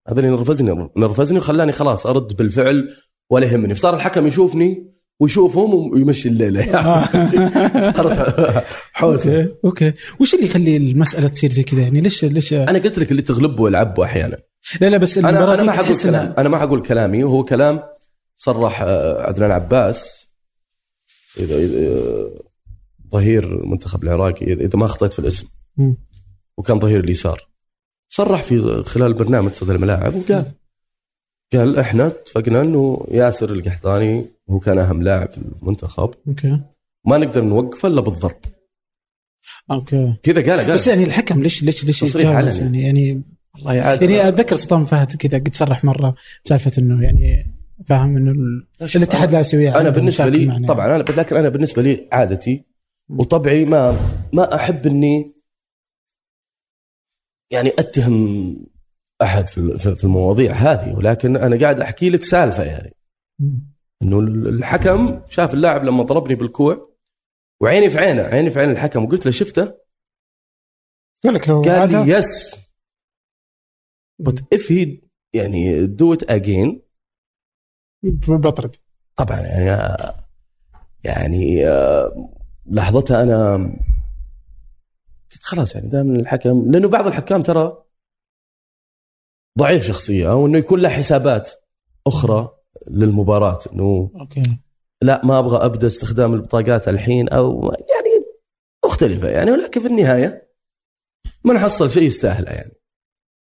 هذا اللي نرفزني نرفزني وخلاني خلاص أرد بالفعل ولا يهمني. فصار الحكم يشوفني ويشوفهم ويمشي الليلة. يعني صارت حوسه أوكي أوكي. وش اللي يخلي المسألة تصير زي كذا؟ يعني ليش ليش أنا قلت لك اللي تغلبه يلعبه أحيانا. لا لا بس أنا أنا ما حقول كلام. أنا ما حقول كلامي. وهو كلام صرح آه، عدنان عباس. اذا إذا- ظهير المنتخب العراقي إذا ما اخطيت في الاسم. وكان ظهير اليسار. صرح في خلال برنامج صدى الملاعب وقال قال إحنا اتفقنا إنه ياسر القحطاني هو كان أهم لاعب في المنتخب. أوكي. ما نقدر نوقفه إلا بالضرب. أوكي. كذا قال قال. بس يعني الحكم ليش ليش ليش تصريح علني. يعني يعني والله يعاد يعني أتذكر سلطان فهد كذا قد صرح مرة بسالفة إنه يعني فاهم إنه ال- الاتحاد الآسيوي أنا عنده بالنسبة لي. طبعا أنا لكن أنا بالنسبة لي عادتي وطبعي ما ما أحب إني يعني أتهم أحد في المواضيع هذه ولكن أنا قاعد أحكي لك سالفة يعني. إنه الحكم شاف اللاعب لما ضربني بالكوع وعيني في عينه عيني في عين الحكم وقلت له شفته؟ يقول لك لو قال لي يس. but if he يعني do it again. بطرد. طبعا يعني يعني آه، لحظتها أنا قلت خلاص يعني دائما الحكم لأنه بعض الحكام ترى ضعيف شخصية أو إنه يكون له حسابات أخرى للمباراة إنه أوكي. لا ما أبغى أبدأ استخدام البطاقات الحين أو يعني مختلفة يعني ولكن في النهاية ما نحصل شيء يستاهله يعني.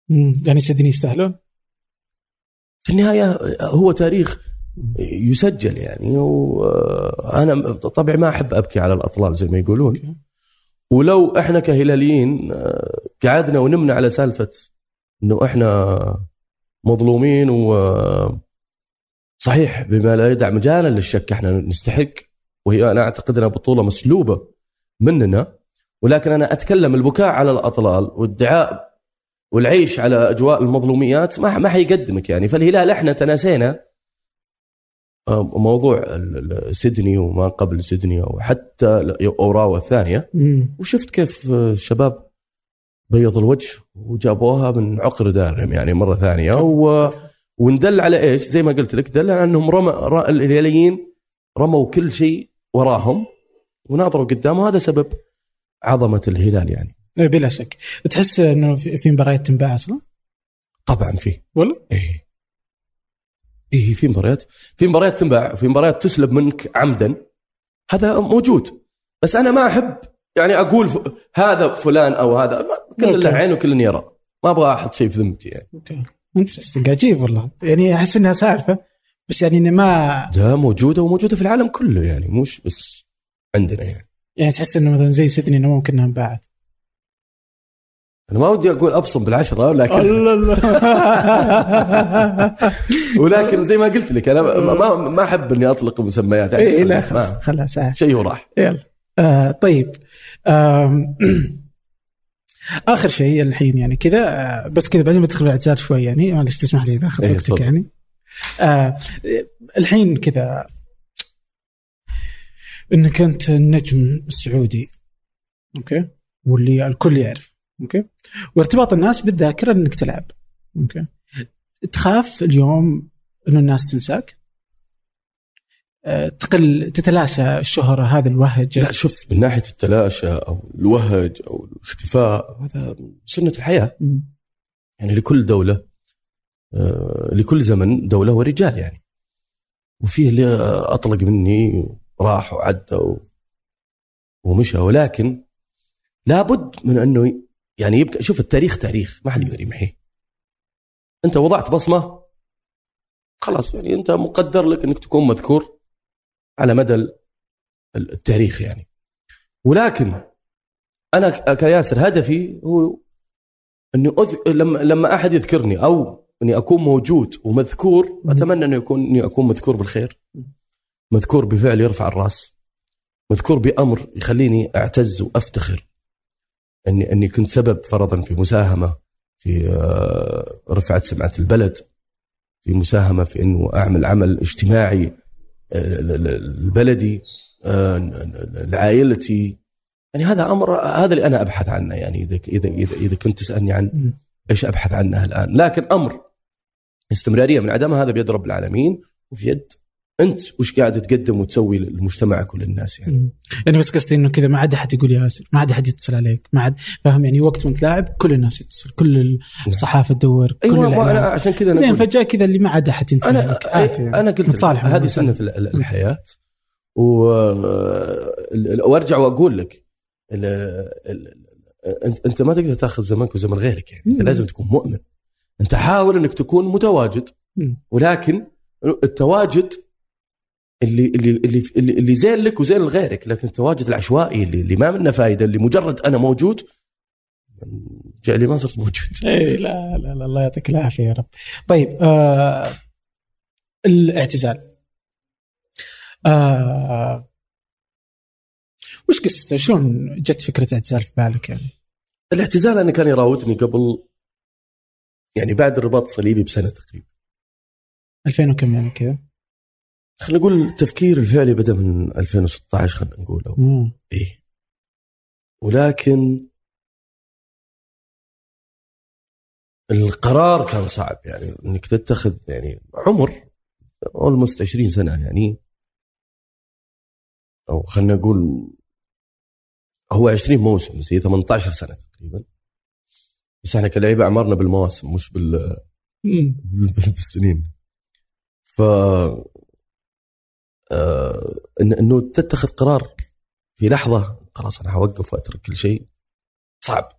مم. يعني سيدني يستاهلون؟ في النهاية هو تاريخ يسجل يعني وأنا طبعا ما أحب أبكي على الأطلال زي ما يقولون. ولو إحنا كهلاليين آه، قعدنا ونمنا على سالفة إنه إحنا مظلومين و صحيح بما لا يدع مجالا للشك إحنا نستحق وهي أنا أعتقد إنها بطولة مسلوبة مننا. ولكن أنا أتكلم البكاء على الأطلال والادعاء والعيش على أجواء المظلوميات ما ما حيقدمك يعني. فالهلال إحنا تناسينا موضوع سيدني وما قبل سيدني وحتى اوراوا الثانية. وشفت كيف الشباب بيض الوجه وجابوها من عقر دارهم يعني مرة ثانية. و... وندل على إيش؟ زي ما قلت لك دل على أنهم رمى ر- الهلاليين رموا كل شيء وراهم وناظروا قدام وهذا سبب عظمة الهلال يعني. إيه، بلا شك. تحس إنه في في مباريات تنباع أصلا؟ طبعا فيه ولا؟ إيه. إيه في مباريات في مباريات تنباع في مباريات تسلب منك عمدا. هذا موجود. بس أنا ما أحب يعني أقول ف... هذا فلان أو هذا. كل. له عين وكل يرى. ما أبغى أحط شيء في ذمتي يعني. أوكي. interesting عجيب والله. يعني أحس انها سالفه بس يعني إنه ما ده موجودة وموجودة في العالم كله يعني. مش بس عندنا يعني. يعني تحس إنه مثلا زي سيدني انه ممكن انها انباعت أنا ما ودي أقول أبصم بالعشرة لكن ولكن زي ما قلت لك أنا ما ما, ما أحب إني أطلق مسميات يعني اي لا خلاص ساعه شيء وراح. يلا. آه طيب. آم، آخر شيء الحين يعني كذا آه بس كذا بعدين بدخل الاعتذار شوي يعني معلش تسمح لي إذا اخذ إيه، وقتك تفضل. يعني. آه الحين كذا. إنك أنت النجم السعودي. أوكي. واللي الكل يعرف. أوكي؟ وارتباط الناس بالذاكرة انك تلعب. أوكي؟ تخاف اليوم إنه الناس تنساك. آه، تقل تتلاشى الشهرة هذا الوهج. لا شوف من ناحية التلاشى أو الوهج أو الاختفاء هذا سنة الحياة. مم. يعني لكل دولة آه، لكل زمن دولة ورجال يعني. وفيه اللي أطلق مني راح وعدى ومشى. ولكن لابد من أنه يعني يبقى شوف التاريخ تاريخ ما حد يقدر يمحيه انت وضعت بصمة خلاص يعني انت مقدر لك انك تكون مذكور على مدى ال- التاريخ يعني. ولكن أنا كياسر هدفي هو إني أذ... لما لما أحد يذكرني أو إني أكون موجود ومذكور أتمنى إنه يكون إني أكون مذكور بالخير. مذكور بفعل يرفع الرأس. مذكور بأمر يخليني أعتز وأفتخر. اني أني كنت سبب فرضا في مساهمة في آه، رفعت سمعة البلد في مساهمة في إنه أعمل عمل اجتماعي آه، البلدي آه، لعائلتي. يعني هذا أمر هذا اللي أنا أبحث عنه. يعني إذا إذا إذا, إذا كنت تسألني عن. إيش أبحث عنه الآن. لكن أمر استمرارية من عدمها هذا بيد رب العالمين وفي يد أنت وش قاعد تقدم وتسوي لمجتمعك وللناس يعني. يعني بس قصدي إنه كذا ما عاد أحد يقول يا ياسر ما عاد أحد يتصل عليك ما عاد فاهم يعني وقت وأنت لاعب كل الناس يتصل كل الصحافة تدور كل أيوه أنا. عشان كذا أنا فجأة كذا اللي ما عاد أحد ينتبه أنا عادي. أنا قلت هذه سنة ال- ال- الحياة وأرجع وأقول لك ال... ال... انت أنت ما تقدر تاخذ زمنك وزمن غيرك يعني أنت. لازم تكون مؤمن أنت حاول إنك تكون متواجد. ولكن التواجد اللي اللي اللي اللي, اللي زين لك وزين لغيرك لكن التواجد العشوائي اللي, اللي ما منه فائده اللي مجرد أنا موجود جعلي ما صرت موجود اي لا لا لا الله يعطيك العافية يا رب. طيب آه الاعتزال. آه وش قصته؟ شلون جت فكرة الاعتزال في بالك يعني؟ الاعتزال أنا كان يراودني قبل يعني بعد الرباط الصليبي بسنة تقريبا 2000 وكم يعني كذا؟ خلينا نقول التفكير الفعلي بدأ من 2016 خلينا نقول مم. إيه. ولكن القرار كان صعب يعني إنك تتخذ يعني عمر اولموست 20 سنة يعني. أو خلينا نقول هو 20 موسم بس هي 18 سنة تقريبا. بس إحنا كلعيبة أعمارنا بالمواسم مش بال. بالسنين. ف إنه تتخذ قرار في لحظة خلاص أنا حوقف وأترك كل شيء. صعب.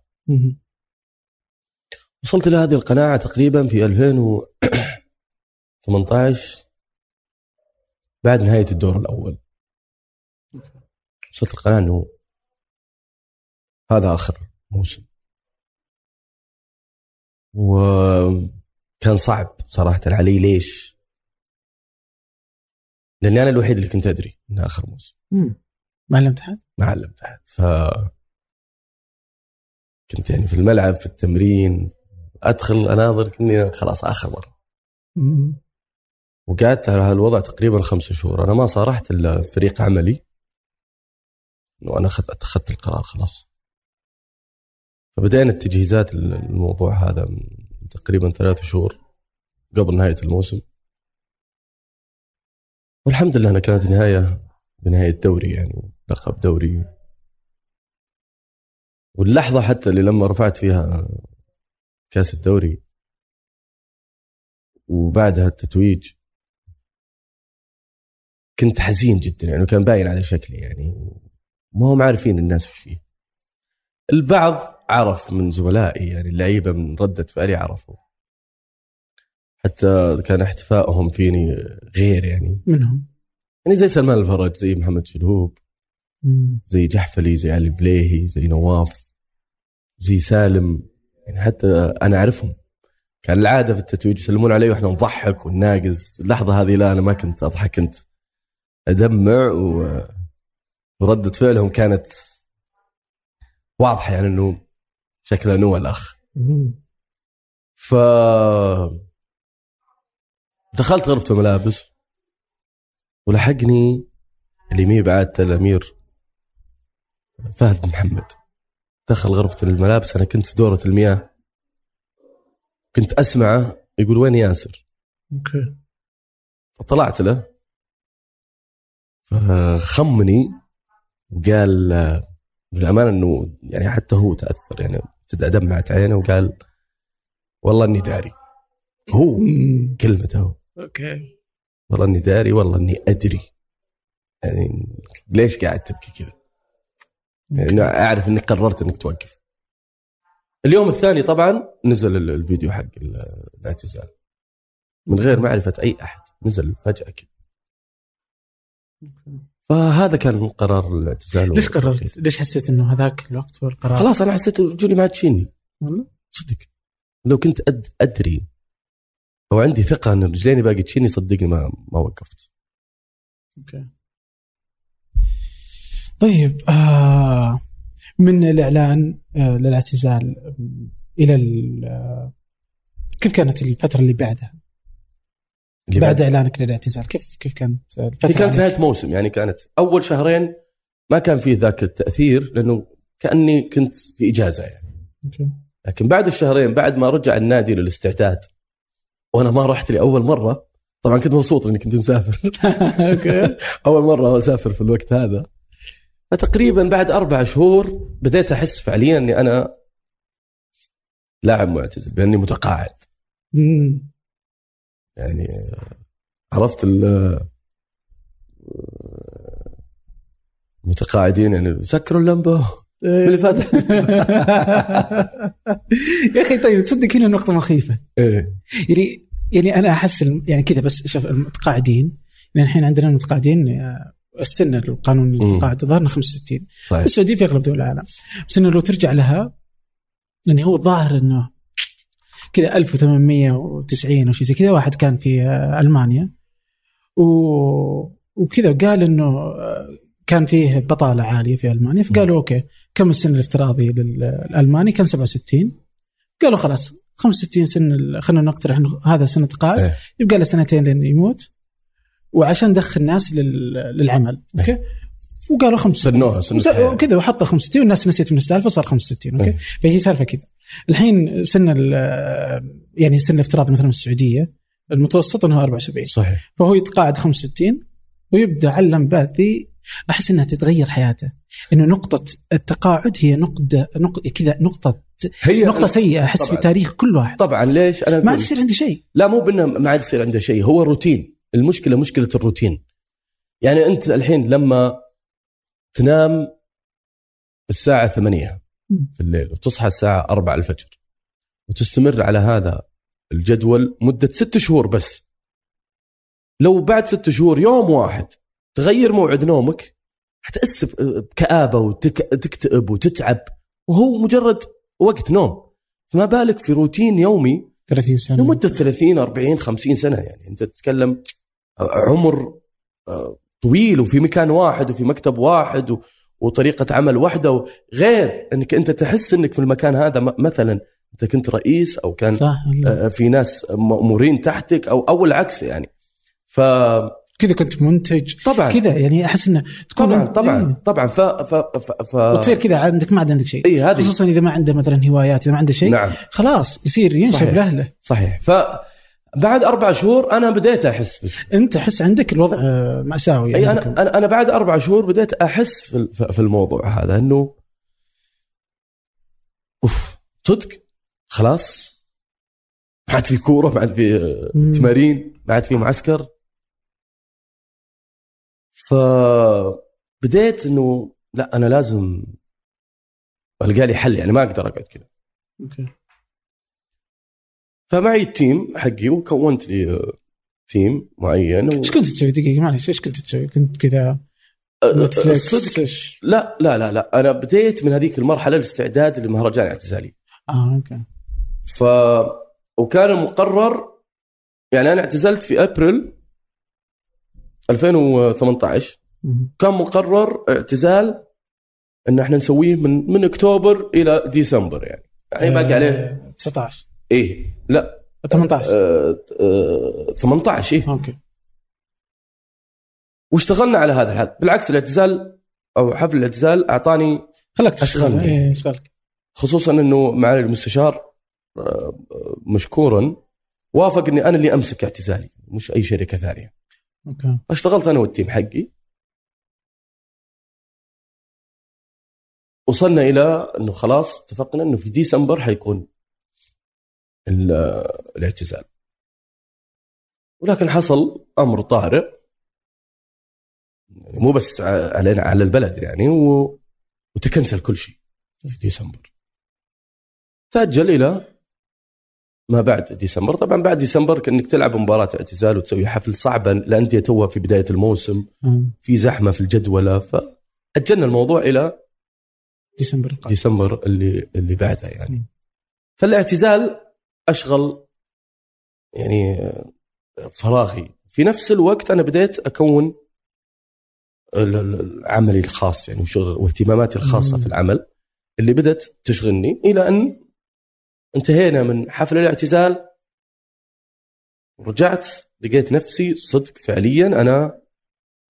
وصلت إلى هذه القناعة تقريبا في 2018 بعد نهاية الدور الأول. وصلت القناعة إنه هذا آخر موسم. وكان صعب صراحة. علي ليش؟ لأني أنا الوحيد اللي كنت أدري انه آخر موسم. مم. ما علمت احد؟ ما علمت احد ف كنت يعني في الملعب في التمرين أدخل أناظر كني خلاص آخر مرة. وقعدت على هالوضع تقريبا خمسة شهور. أنا ما صارحت إلا فريق عملي. انه أنا أتخذت القرار خلاص. فبدأنا التجهيزات للموضوع هذا تقريبا ثلاثة شهور قبل نهاية الموسم. والحمد لله إنها كانت نهاية بنهاية دوري يعني لقب دوري. واللحظة حتى اللي لما رفعت فيها كأس الدوري وبعدها التتويج كنت حزين جدا يعني كان باين على شكلي يعني. ما هم عارفين الناس وش فيه. البعض عرف من زملائي يعني اللعيبة من ردة فعلي عرفوا. حتى كان احتفائهم فيني غير يعني منهم؟ يعني زي سلمان الفرج زي محمد شلهوب. زي جحفلي زي علي بليهي زي نواف زي سالم يعني حتى أنا أعرفهم كان العادة في التتويج يسلمون علي وإحنا نضحك ونناقز اللحظة هذه لا أنا ما كنت أضحك كنت أدمع و... وردة فعلهم كانت واضحة يعني إنه شكله نوى الأخ. ف دخلت غرفة الملابس ولحقني اللي مي بعد الأمير فهد بن محمد. دخل غرفة الملابس أنا كنت في دورة المياه. كنت أسمعه يقول وين ياسر؟ okay. فطلعت له فخمني وقال بالأمانة أنه يعني حتى هو تأثر يعني تبدأ دمعت عينه وقال والله إني داري. هو. كلمته okay والله إني داري والله إني أدري يعني ليش قاعد تبكي كذا؟ يعني أعرف انك قررت إنك توقف. اليوم الثاني طبعا نزل ال- الفيديو حق ال- الاعتزال من غير معرفة أي أحد نزل فجأة كذا. فهذا كان قرار الاعتزال ليش قررت؟ ليش حسيت إنه هذاك الوقت هو القرار؟ خلاص أنا حسيت رجولي ما تشيني والله؟ صدق لو كنت أد أدري أو عندي ثقة إن رجليني باقي تشيلني صدقني ما ما وقفت. أوكي طيب آه من الإعلان آه للاعتزال آم، إلى ال- آه، كيف كانت الفترة اللي بعدها؟ اللي بعد إعلانك للاعتزال كيف كيف كانت الفترة هي كانت؟ نهاية موسم يعني كانت أول شهرين ما كان فيه ذاك التأثير لأنه كأني كنت في إجازة يعني okay. لكن بعد الشهرين بعد ما رجع النادي للاستعداد وأنا ما رحت لأول مرة. طبعا كنت مبسوط إني كنت مسافر. أول مرة أسافر في الوقت هذا. فتقريبا بعد أربع شهور بديت أحس فعليا إني أنا لاعب معتزل بأني متقاعد. يعني عرفت ال متقاعدين يعني سكروا اللمبة. اللي فاتح يا أخي طيب تصدق هنا نقطة مخيفة. إيه. يعني يعني أنا أحس يعني كذا بس شوف المتقاعدين يعني الحين عندنا المتقاعدين آه، السن القانوني للتقاعد ظهرنا 65 في صحيح. السعودية في أغلب دول العالم. بس إنه لو ترجع لها يعني هو الظاهر إنه كذا 1890 أو شيء زي كذا واحد كان في آه، ألمانيا. و... وكذا قال إنه آه، كان فيه بطالة عالية في ألمانيا فقالوا okay كم السن الافتراضي للألماني؟ كان 67 قالوا خلاص 65 سن خلينا نقترح انه هذا سن التقاعد إيه. يبقى له سنتين لين يموت وعشان ندخل الناس لل... للعمل. okay؟ وقالوا 65 سنوها سن وس- الحياة. وكذا وحطها 65 والناس نسيت من السالفة صار 65 okay؟ إيه. فهي سالفة كذا. الحين سن يعني سن الافتراض مثلا في السعودية المتوسط إنه 74 صحيح. فهو يتقاعد 65 ويبدأ علم ذي احس إنها تتغير حياته. إنه نقطة التقاعد هي نقطة نقطه كذا نقطة هي نقطة سيئة أحس في. تاريخ كل واحد. طبعا ليش؟ أنا ما عاد يصير عندي شيء. لا مو بإنه ما عاد يصير عنده شيء هو روتين المشكلة مشكلة الروتين. يعني أنت الحين لما تنام الساعة 8 مم. في الليل وتصحى الساعة 4 الفجر وتستمر على هذا الجدول مدة ست شهور بس. لو بعد ست شهور يوم واحد تغير موعد نومك حتحس ب- بكآبة وتكتئب وتتعب وهو مجرد وقت نوم. فما بالك في روتين يومي 30 سنة. لمدة 30 40 50 سنة يعني أنت تتكلم عمر آه، طويل وفي مكان واحد وفي مكتب واحد و- وطريقة عمل واحدة غير إنك أنت تحس إنك في المكان هذا مثلا أنت كنت رئيس أو كان صح آه، في ناس مأمورين تحتك أو أو العكس يعني. فطبعا كذا كنت منتج. كذا يعني أحس إنه تكون طبعا أنت- طبعا إيه. طبعا. ف ف ف, ف... وتصير كذا عندك ما عاد عندك شيء. اي هذه. خصوصا إذا ما عنده مثلا هوايات إذا ما عنده شيء نعم. خلاص يصير ينشب صحيح. لاهله صحيح. فبعد أربع شهور أنا بديت أحس بال- أنت أحس عندك الوضع آه، مأساوي إي. أنا أنا أنا بعد أربع شهور بديت أحس في ال- في الموضوع هذا إنه أوف صدق؟ خلاص. ما عاد في كورة ما عاد في آه،. تمارين ما عاد في معسكر. فبديت إنه لا أنا لازم ألقى لي حل يعني ما أقدر أقعد كذا okay. فمعي ال team حقي وكونت لي team معين و... إيش كنت تسوي دقيقة معلش إيش كنت تسوي؟ كنت كذا Netflix صدق إيش؟ لا لا لا لا أنا بديت من هذيك المرحلة الاستعداد لمهرجان اعتزالي آه okay ف وكان المقرر يعني أنا اعتزلت في أبريل 2018 مم. كان مقرر اعتزال إن إحنا نسويه من من أكتوبر إلى ديسمبر يعني. يعني باقي عليه آه، 19 إيه لا. 18 آه آه 18 إيه. okay. واشتغلنا على هذا الحد. بالعكس الاعتزال أو حفل الاعتزال أعطاني خلك تشتغل أشغلني. إيه خصوصا إنه معالي المستشار آه، آه، مشكورا وافق اني أنا اللي أمسك اعتزالي مش أي شركة ثانية. okay. فاشتغلت أنا وال team حقي. وصلنا إلى إنه خلاص اتفقنا إنه في ديسمبر حيكون ال- الاعتزال. ولكن حصل أمر طارئ. يعني مو بس علينا على البلد يعني و... وتكنسل كل شيء في ديسمبر. تأجل إلى ما بعد ديسمبر. طبعا بعد ديسمبر كأنك تلعب مباراة اعتزال وتسوي حفل صعبا الانديه توها في بداية الموسم. في زحمة في الجدوله فأجلنا الموضوع إلى ديسمبر القادم. ديسمبر اللي اللي بعدها يعني. فالاعتزال أشغل يعني فراغي. في نفس الوقت أنا بديت أكون عملي الخاص يعني وشغل واهتماماتي الخاصة مم. في العمل اللي بدأت تشغلني إلى أن انتهينا من حفل الاعتزال. ورجعت لقيت نفسي صدق فعليا أنا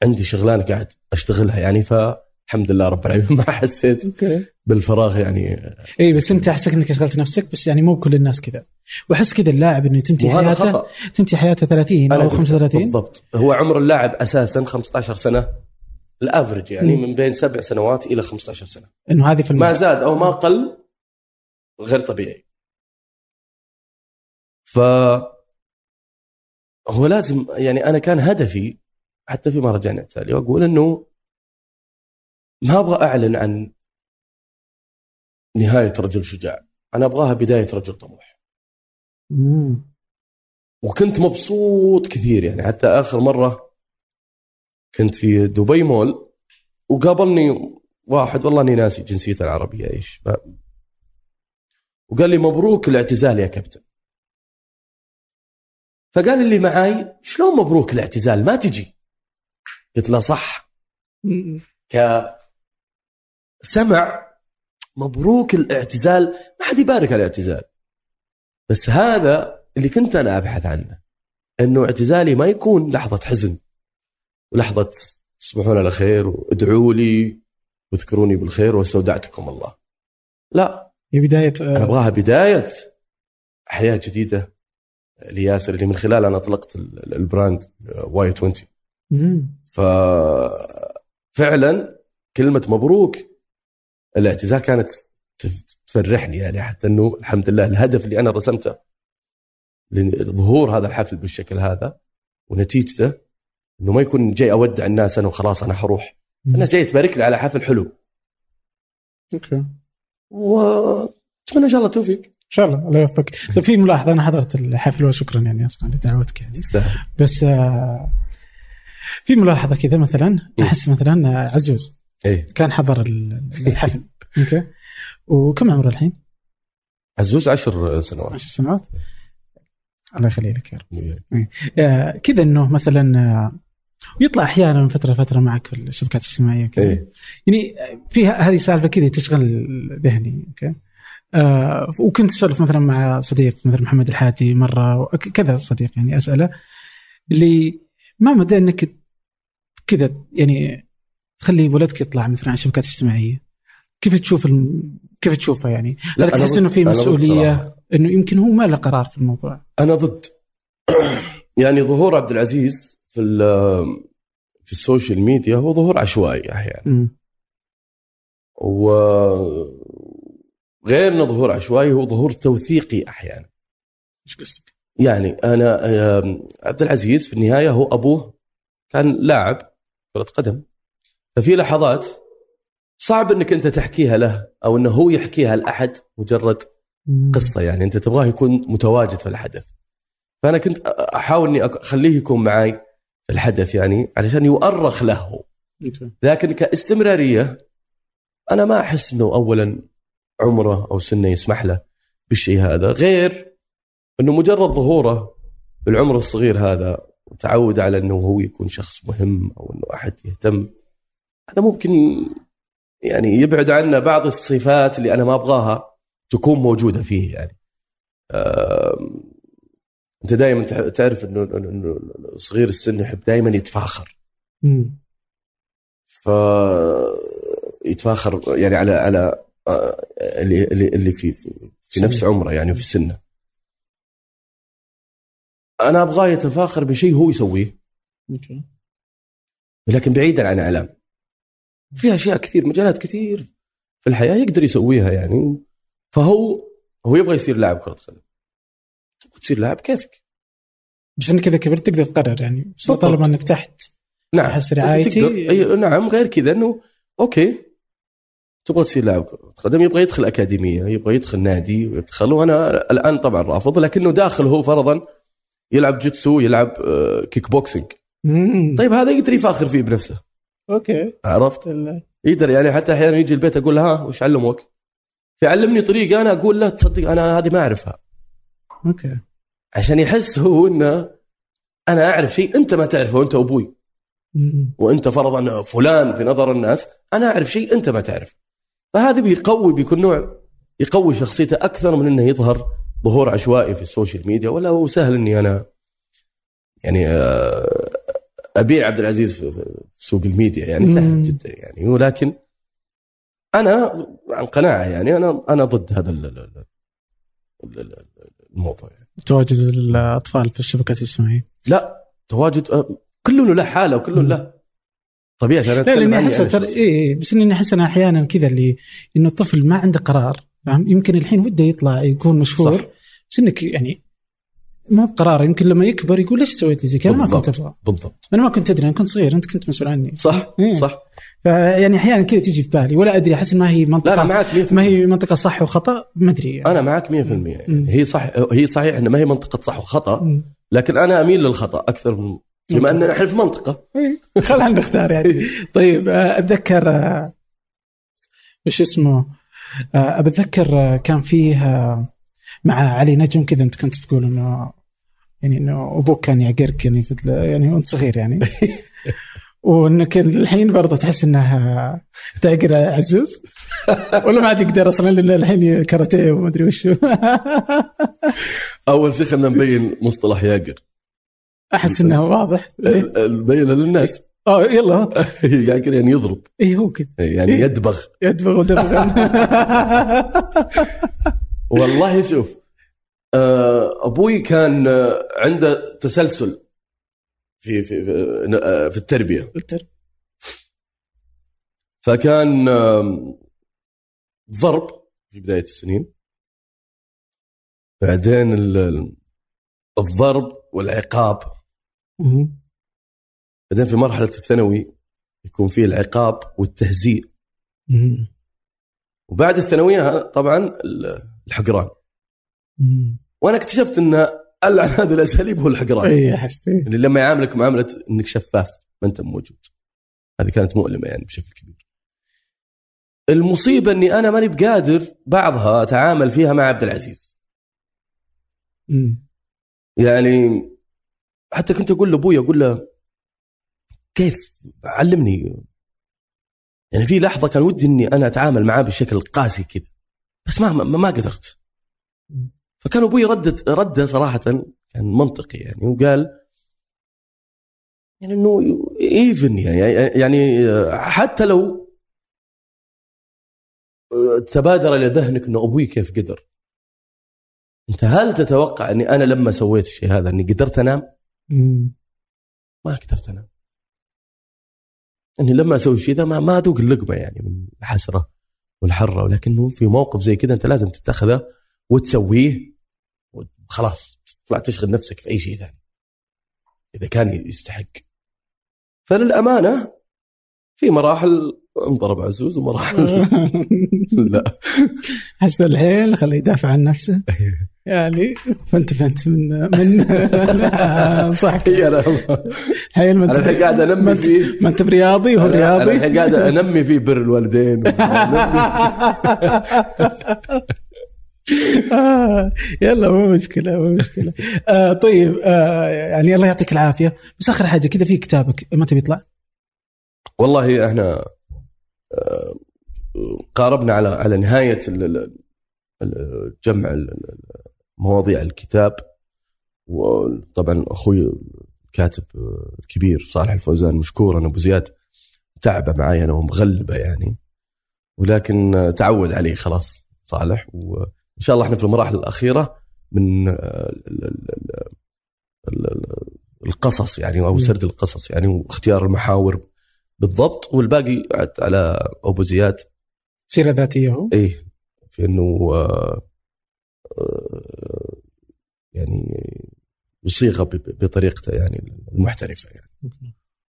عندي شغلانة قاعد أشتغلها يعني فالحمد لله رب العالمين ما حسيت بالفراغ يعني إي بس أنت أحسك إنك أشغلت نفسك بس يعني مو كل الناس كذا. وأحس كذا اللاعب إنه تنتهي حياته تنتهي حياته 30 أنا أو قلت 35 بالضبط. هو عمر اللاعب أساسا 15 سنة الافرج يعني. من بين سبع سنوات إلى 15 سنة. إنه هذه في ما زاد أو ما قل غير طبيعي. ف هو لازم يعني أنا كان هدفي حتى فيما رجعنا التالي وأقول إنه ما أبغى أعلن عن نهاية رجل شجاع أنا أبغاها بداية رجل طموح مم. وكنت مبسوط كثير يعني حتى آخر مرة كنت في دبي مول وقابلني واحد والله إني ناسي جنسيته العربية إيش وقال لي مبروك الاعتزال يا كابتن فقال اللي معاي شلون مبروك الاعتزال؟ ما تجي. قلت له صح. مم. كسمع مبروك الاعتزال. ما حد يبارك على الاعتزال. بس هذا اللي كنت أنا أبحث عنه إنه اعتزالي ما يكون لحظة حزن ولحظة تصبحون على خير وادعوا لي واذكروني بالخير واستودعتكم الله. لا. هي بداية أنا أبغاها بداية حياة جديدة. لياسر اللي من خلالها أنا اطلقت ال- ال- ال brand Y 20 مم. ففعلا كلمة مبروك الاعتزال كانت تف- تفرحني يعني حتى إنه الحمد لله الهدف اللي أنا رسمته لظهور هذا الحفل بالشكل هذا ونتيجته إنه ما يكون جاي أودع الناس أنا وخلاص أنا حروح. الناس جاية تبارك لي على حفل حلو. okay. وأتمنى إن شاء الله توفيق إن شاء الله الله يوفقك. طيب في ملاحظة أنا حضرت الحفل وشكرا يعني أصلا لدعوتك يعني بس آه، في ملاحظة كذا مثلا. أحس مثلا آه، عزوز. إيه. كان حضر ال- الحفل. okay. وكم عمره الحين؟ عزوز عشر سنوات. 10 سنوات. الله يخلي لك يا رب. آه، كذا إنه مثلا آه، يطلع أحيانا من فترة فترة معك في الشبكات الاجتماعية كذا. إيه. يعني في ه- هذه سالفة كذا تشغل ذهني أوكي. آه وكنت أسولف مثلا مع صديق مثل محمد الحاتي مرة كذا صديق يعني أسأله اللي ما مدى إنك كذا يعني تخلي ولدك يطلع مثلا على الشبكات الاجتماعيه كيف تشوف الم... كيف تشوفها يعني؟ لا، تحس إنه في مسؤولية. إنه يمكن هو ما له قرار في الموضوع أنا ضد يعني ظهور عبد العزيز في في السوشيال ميديا هو ظهور عشوائي أحيانا مم. وغير إنه ظهور عشوائي هو ظهور توثيقي أحيانا إيش قصدك؟ يعني أنا عبد العزيز في النهاية هو أبوه كان لاعب كرة قدم ففي لحظات صعب إنك أنت تحكيها له أو إنه هو يحكيها لأحد مجرد. قصة يعني أنت تبغاه يكون متواجد في الحدث فأنا كنت أحاول إني أخليه يكون معي في الحدث يعني علشان يؤرخ له. لكن كاستمرارية أنا ما أحس إنه اولا عمره أو سنة يسمح له بالشيء هذا غير إنه مجرد ظهوره بالعمر الصغير هذا وتعود على إنه هو يكون شخص مهم أو إنه أحد يهتم هذا ممكن يعني يبعد عنا بعض الصفات اللي أنا ما أبغاها تكون موجودة فيه يعني أنت دائما تعرف إنه إنه صغير السن يحب دائما يتفاخر. ف يتفاخر يعني على على اللي اللي اللي في في, في. نفس عمره يعني وفي سنه. أنا ابغاه يتفاخر بشيء هو يسويه. أوكي. لكن بعيدا عن إعلام. في أشياء كثير مجالات كثير في الحياة يقدر يسويها يعني. فهو هو يبغى يصير لاعب كرة قدم. تبغى تصير لاعب كيفك. بس أنك إذا كبرت تقدر تقرر يعني. بس. طالما أنك تحت نعم. أنت رعايتي- تقدر. أي نعم. غير كذا إنه okay. تبغى تصير لاعب كرة قدم يبغى يدخل أكاديمية يبغى يدخل نادي ويدخل وأنا الآن طبعا رافض لكنه داخل هو فرضا يلعب جيتسو يلعب آه، كيك بوكسينج. مم. طيب هذا يقدر يفاخر فيه بنفسه. okay. عرفت؟ يقدر يعني حتى أحيانا يجي البيت أقول له ها وش علموك؟ فيعلمني طريقة أنا أقول له تصدق أنا هذه ما أعرفها. okay. عشان يحس هو إنه أنا أعرف شيء أنت ما تعرفه أنت أبوي. وأنت فرضا فلان في نظر الناس أنا أعرف شيء أنت ما تعرف فهذا بيقوي بيكون نوع يقوي شخصيته أكثر من إنه يظهر ظهور عشوائي في ال social media ولا هو سهل إني أنا يعني آه، أبيع عبد العزيز في سوق الميديا يعني. سهل جدا يعني ولكن أنا عن قناعة يعني أنا أنا ضد هذا ال- ال- ال- ال- ال- الموضوع يعني. تواجد الأطفال في الشبكات الاجتماعية لا تواجد آه، كل له حالة وكل له طبيعه أنا لا لأني أحس ترى. إيه بس إني أحس أنا أحيانا كذا اللي إنه الطفل ما عنده قرار فاهم يمكن الحين وده يطلع يكون مشهور صح. بس إنك يعني ما بقرار يمكن لما يكبر يقول ليش سويت لي زي كذا ما كنت. أبغى بالضبط أنا ما كنت أدري أنا كنت صغير أنت كنت مسؤول عني صح إيه. صح فيعني أحيانا كذا تيجي في بالي ولا أدري أحس ما هي منطقه لا معك 100% ما هي منطقة صح وخطأ ما أدري يعني. أنا معك 100% مم. يعني هي صح هي صحيح انها ما هي منطقة صح وخطأ. لكن أنا أميل للخطأ أكثر من بما. أننا إحنا في منطقة. إيه. خلينا نختار يعني. طيب آه، أتذكر آه، وش اسمه؟ آه، بتذكر آه، كان فيه مع علي نجم كذا أنت كنت تقول إنه يعني إنه أبوك كان يعقرك يعني يعني وأنت صغير يعني. وإنك الحين برضه تحس إنها تعقر عزوز؟ ولا ما عاد يقدر أصلا لأن الحين كاراتيه وما أدري وش. أول شيء خلينا نبين مصطلح ياقر. أحس انه واضح. إيه. نبينه للناس. آه يلا. ياقر يعني يضرب. اي هو كذا يعني يدبغ. يدبغ ودبغ. والله شوف آه، أبوي كان آه، عنده تسلسل في في في, آه، في التربية. فكان ضرب في بداية السنين. بعدين ال- ال- الضرب والعقاب. بعدين في مرحلة الثانوي يكون فيه العقاب والتهزيء. وبعد الثانوية طبعا ال- الحقران. وأنا اكتشفت إن ألعن هذه الأساليب هو الحقران اي. اللي لما يعاملك معاملة إنك شفاف ما أنت موجود هذه كانت مؤلمة يعني بشكل كبير المصيبة إني أنا ماني بقادر بعضها أتعامل فيها مع عبد العزيز مم. يعني حتى كنت أقول لأبوي أقول له كيف؟ علمني. يعني في لحظة كان ودي إني أنا أتعامل معاه بشكل قاسي كذا بس ما ما, ما قدرت. فكان أبوي ردت رده صراحة كان منطقي يعني وقال يعني إنه even يعني يعني حتى لو تبادر إلى ذهنك إنه أبوي كيف قدر أنت هل تتوقع إني أنا لما سويت الشيء هذا إني قدرت أنام؟ ما قدرت انام. اني لما أسوي الشيء ذا ما أذوق اللقمة يعني من الحسرة والحرة ولكنه في موقف زي كذا أنت لازم تتخذه وتسويه وخلاص تطلع تشغل نفسك في أي شيء ثاني. إذا كان يستحق. فللأمانة في مراحل انضرب عزوز ومراحل لا. حس الحين خليه يدافع عن نفسه. يعني فانت فانت من من صح. هي أنا. الحين ما انت الحين قاعد أنمي فيه. ما انت برياضي وهو أنا- أنا رياضي. الحين قاعد أنمي فيه بر الوالدين. آه، يلا مو مشكلة مو مشكلة. آه طيب آه يعني الله يعطيك العافية. بس آخر حاجة كذا في كتابك متى بيطلع؟ والله إحنا آه، قاربنا على على نهاية جمع مواضيع الكتاب. وطبعا أخوي الكاتب آه، الكبير صالح الفوزان مشكورا أبو زياد تعبه معي أنا ومغلبه يعني. ولكن آه، تعود عليه خلاص صالح. وإن شاء الله إحنا في المراحل الأخيرة من ال- ال- ال- ال- ال- القصص يعني أو. سرد القصص يعني واختيار المحاور بالضبط والباقي على ابو زياد سيرة ذاتية هو؟ إيه في إنه آه، آه، يعني يصيغها بطريقته يعني المحترفة يعني.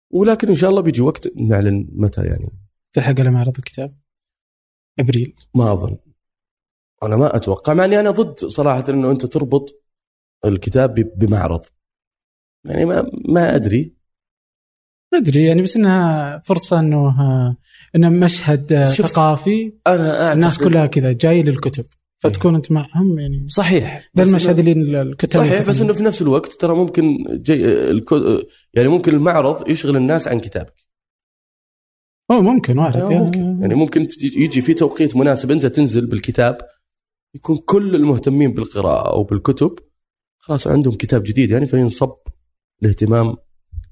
ولكن إن شاء الله بيجي وقت نعلن متى يعني. تلحق على معرض الكتاب؟ أبريل. ما أظن. أنا ما أتوقع مع إني أنا ضد صراحة إنه أنت تربط الكتاب بمعرض. يعني ما ما أدري. ما أدري يعني بس إنها فرصة إنه آه، إنه مشهد آه، ثقافي أنا أعتقد الناس كلها كذا جاي للكتب فتكون أنت معهم يعني صحيح ذا المشهد اللي الكتاب صحيح بس إنه في نفس الوقت ترى ممكن جي الكو... يعني ممكن المعرض يشغل الناس عن كتابك. هو ممكن وارد يعني ممكن. يعني ممكن يجي في توقيت مناسب أنت تنزل بالكتاب يكون كل المهتمين بالقراءة أو بالكتب خلاص عندهم كتاب جديد يعني فينصب الاهتمام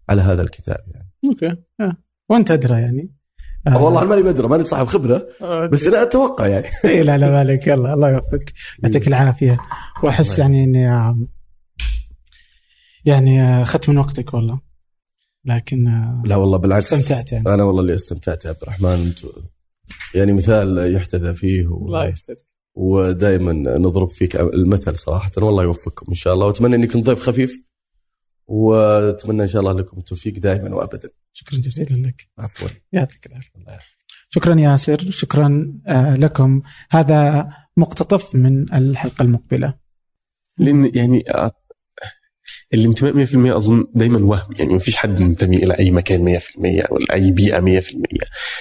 على هذا الكتاب يعني. okay. آه. وأنت أدرى يعني. آه، والله ماني بدري ماني صاحب خبرة بس أنا أتوقع يعني. إيه لا لا مالك يلا الله يوفقك. يعطيك العافية. وأحس يعني إني آه، يعني آه، أخذت من وقتك والله. لكن آه، لا والله بالعكس. استمتعت يعني. أنا والله اللي استمتعت يا عبد الرحمن. يعني مثال يحتذى فيه و... الله يسعدك. ودائما نضرب فيك المثل صراحة. والله يوفقكم إن شاء الله. وأتمنى إني كنت ضيف خفيف. واتمنى إن شاء الله لكم التوفيق دائما وابدا. شكرا جزيلا لك. عفوا. يعطيك العافية. الله يعافيك. شكرا ياسر. شكرا آه، لكم. هذا مقتطف من الحلقة المقبلة. لأن يعني آه، الانتماء 100% أظن دايما وهم. يعني ما فيش حد منتمي إلى أي مكان 100% ولا أي بيئة 100%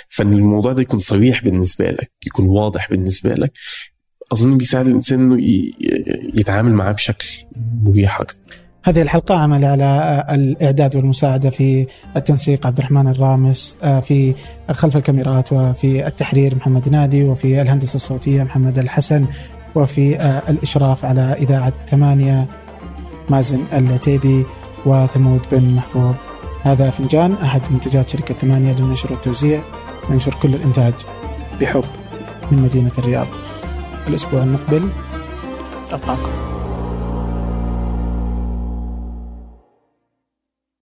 فإن الموضوع ده يكون صريح بالنسبة لك يكون واضح بالنسبة لك أظن بيساعد الإنسان إنه يتعامل معاه بشكل مريح أكتر. هذه الحلقة عمل على آه، الإعداد والمساعدة في التنسيق عبد الرحمن الرامس آه، في خلف الكاميرات وفي التحرير محمد نادي وفي الهندسة الصوتية محمد الحسن وفي آه، الإشراف على إذاعة ثمانية مازن العتيبي وثمود بن محفوظ. هذا فنجان أحد منتجات شركة ثمانية للنشر والتوزيع ننشر كل الإنتاج بحب من مدينة الرياض. الأسبوع المقبل. ألقاكم.